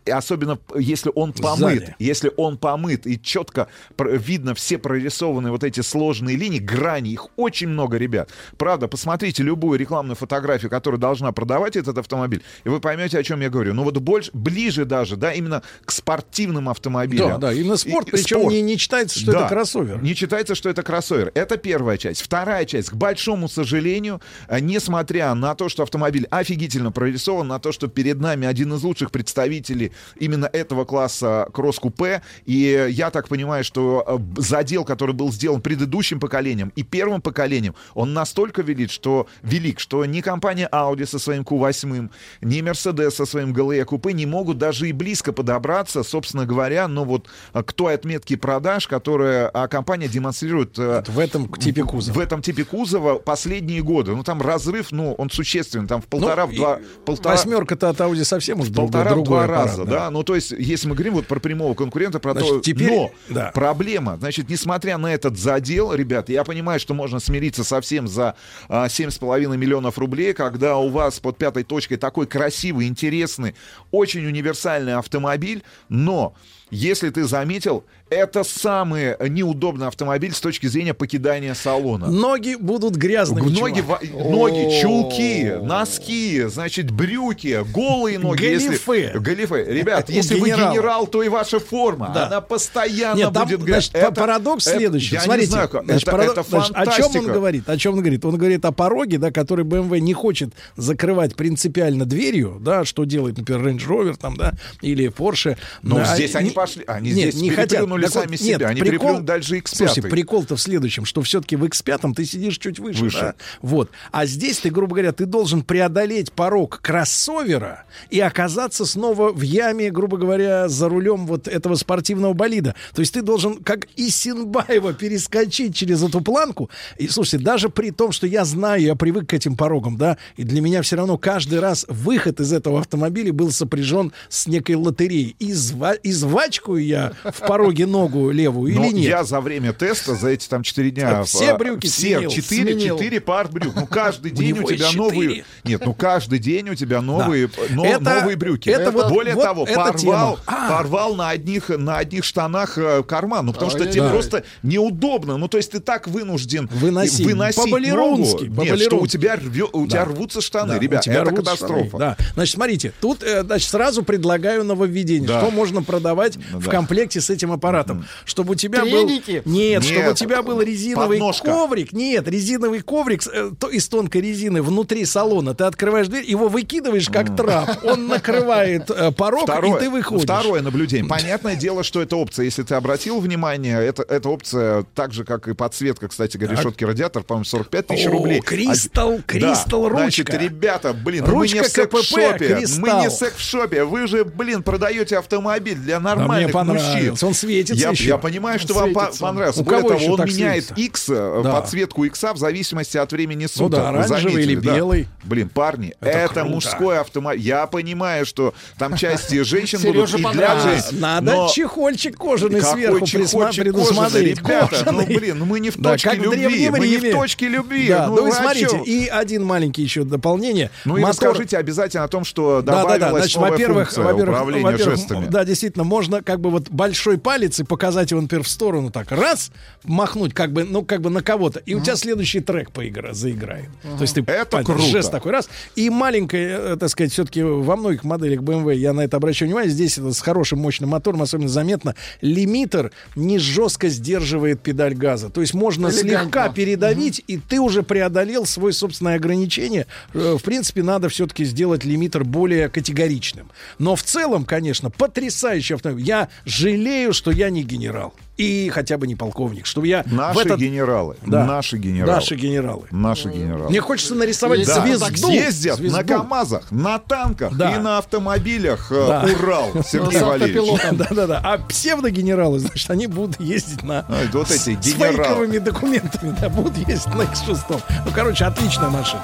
и особенно если он помыт, Сзади. если он помыт и четко видно все прорисованные вот эти сложные линии, грани, их очень много, ребят. Правда, посмотрите любую рекламную фотографию, которая должна продавать этот автомобиль, и вы поймете, о чем я говорю. Ну вот больше, ближе даже, да, именно к спортивным автомобилям. Да, да, именно спорт, И- причем спорт. не, не читается, что Да. это кроссовер. Не читается, что это кроссовер. Это первая часть. Вторая часть. К большому сожалению, э, несмотря на то, что автомобиль офигительно прорисован, на то, что перед нами один из лучших представителей именно этого класса кросс-купе, и я так понимаю, что э, задел, который был сделан предыдущим поколением и первым поколением, он настолько велик, что, велик, что ни компания Audi со своим Q8, ни Mercedes со своим GLE купе не могут даже и близко подобраться, собственно говоря, ну вот э, к той отметке продаж, которая а, компания демонстрирует э, В этом типе кузова. в этом типе кузова последние годы. Ну, там разрыв, ну, он существенный. Там в Ну, полтора, в и два... Полтора, Восьмерка-то от Audi совсем уж другой- полтора в другой два раза, да. Ну, то есть, если мы говорим вот про прямого конкурента, про Значит, то... теперь- Но да. проблема, значит, несмотря на этот задел, ребят, я понимаю, что можно смириться совсем за а, 7,5 миллионов рублей, когда у вас под пятой точкой такой красивый, интересный, очень универсальный автомобиль, но... Если ты заметил, это самый неудобный автомобиль с точки зрения покидания салона. Ноги будут грязными. Ноги, чувак. ноги, чулки, носки, значит, брюки, голые ноги. если- Галифе. Галифе. Ребят, если вы генерал, то и ваша форма. Да. Она постоянно Нет, там, будет грязь. значит, па- парадокс следующий. Я Смотрите, не знаю, как- значит, это, парадок- это значит, о чем он говорит? О чем он говорит? Он говорит о пороге, да, который BMW не хочет закрывать принципиально дверью, да, что делает, например, Range Rover там, да, или Porsche. Ну, Да, здесь они не- пошли, они нет, здесь не хотят. Переплюнули Так вот, сами нет, себя, они прикол- переплюнули дальше X5. Слушайте, прикол-то в следующем, что все-таки в X5 ты сидишь чуть выше, Выше. да? Вот. А здесь ты, грубо говоря, ты должен преодолеть порог кроссовера и оказаться снова в яме, грубо говоря, за рулем вот этого спортивного болида. То есть ты должен, как Исинбаева, перескочить через эту планку. И, слушайте, даже при том, что я знаю, я привык к этим порогам, да, и для меня все равно каждый раз выход из этого автомобиля был сопряжен с некой лотереей. Изва- извачкаю я в пороге ногу левую Но или нет? я за время теста, за эти там 4 дня... Все а, брюки Все, сменил, 4, сменил. 4 пар брюк. Ну, каждый У день у, него тебя есть новые... четыре. Нет, ну, каждый день у тебя новые, но- Это- новые брюки. это вот- Более вот того, порвал. А. порвал на одних, на одних штанах э, карман. Ну, потому что Ай-яй-яй. тебе Да. просто неудобно. Ну, то есть ты так вынужден Выносить. выносить По-балерунски, ногу. Нет, что у тебя, рвё- у тебя Да. рвутся штаны, Да, ребят. у тебя Это катастрофа. штаны, Да. Значит, смотрите, тут э, значит, сразу предлагаю нововведение, Да. что можно продавать Ну в да. комплекте с этим аппаратом. Чтобы у тебя Треники? был... Нет, Нет. чтобы у тебя был резиновый Подножка. коврик. Нет, резиновый коврик э, то- из тонкой резины внутри салона. Ты открываешь дверь, его выкидываешь как трап. Он накрывает э, порог, и ты выходишь. Второе наблюдение. Понятное дело, что это опция. Если ты обратил внимание, это, эта опция, так же, как и подсветка, кстати, говоря, решетки радиатор, по-моему, 45 тысяч рублей. кристалл, А- кристалл, да. ручка. Значит, ребята, блин, Ручка мы не КПП, секс-шопе. Мы не в секс-шопе. Вы же, блин, продаете автомобиль для нормальных Да, мне мужчин. Он светится я, еще. я понимаю, что вам по- Светится. понравился. У Более кого того, он меняет? X, э, Да. подсветку X в зависимости от времени суток. Ну да, Вы оранжевый заметили, или да? белый. Блин, парни, Это это, круто. мужской автомобиль. Я понимаю, что там части женщин будут и для понравилось. женщин. Надо чехольчик кожаный сверху предусмотреть. ребята, ну блин, ну мы не в точке любви, мы не в точке любви. Да, ну, ну, и смотрите, и один маленький еще дополнение. Ну и расскажите обязательно о том, что добавилась новая функция управления жестами. да, действительно, можно как бы вот большой палец и показать его, например, в сторону так, раз, махнуть как бы, ну, как бы на кого-то, и у тебя следующий трек поигра, заиграет. То есть ты Это круто. жест такой раз. И маленькая, э, так сказать, все-таки во многих моделях BMW, я на это обращаю внимание, здесь это с хорошим мощным мотором особенно заметно, лимитер не жестко сдерживает педаль газа. То есть можно Элегантно. слегка передавить, и ты уже преодолел свое собственное ограничение. Э, В принципе, надо все-таки сделать лимитер более категоричным. Но в целом, конечно, потрясающий автомобиль. Я жалею, что я не генерал. И хотя бы не полковник. Что я Наши этот- генералы. Да. Наши генералы. Наши генералы. Наши генералы. Мне хочется нарисовать Да. звезду. Ездят Звезду. на КАМАЗах, на танках Да. и на автомобилях. э, Да. Урал, Сергей С Валерьевич. автопилотом. Да-да-да. А псевдогенералы, значит, они будут ездить на... А, вот эти с фейковыми документами, да, будут ездить на X6. Ну, короче, отличная машина.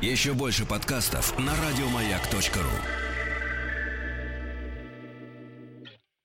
Еще больше подкастов на радиомаяк.ру.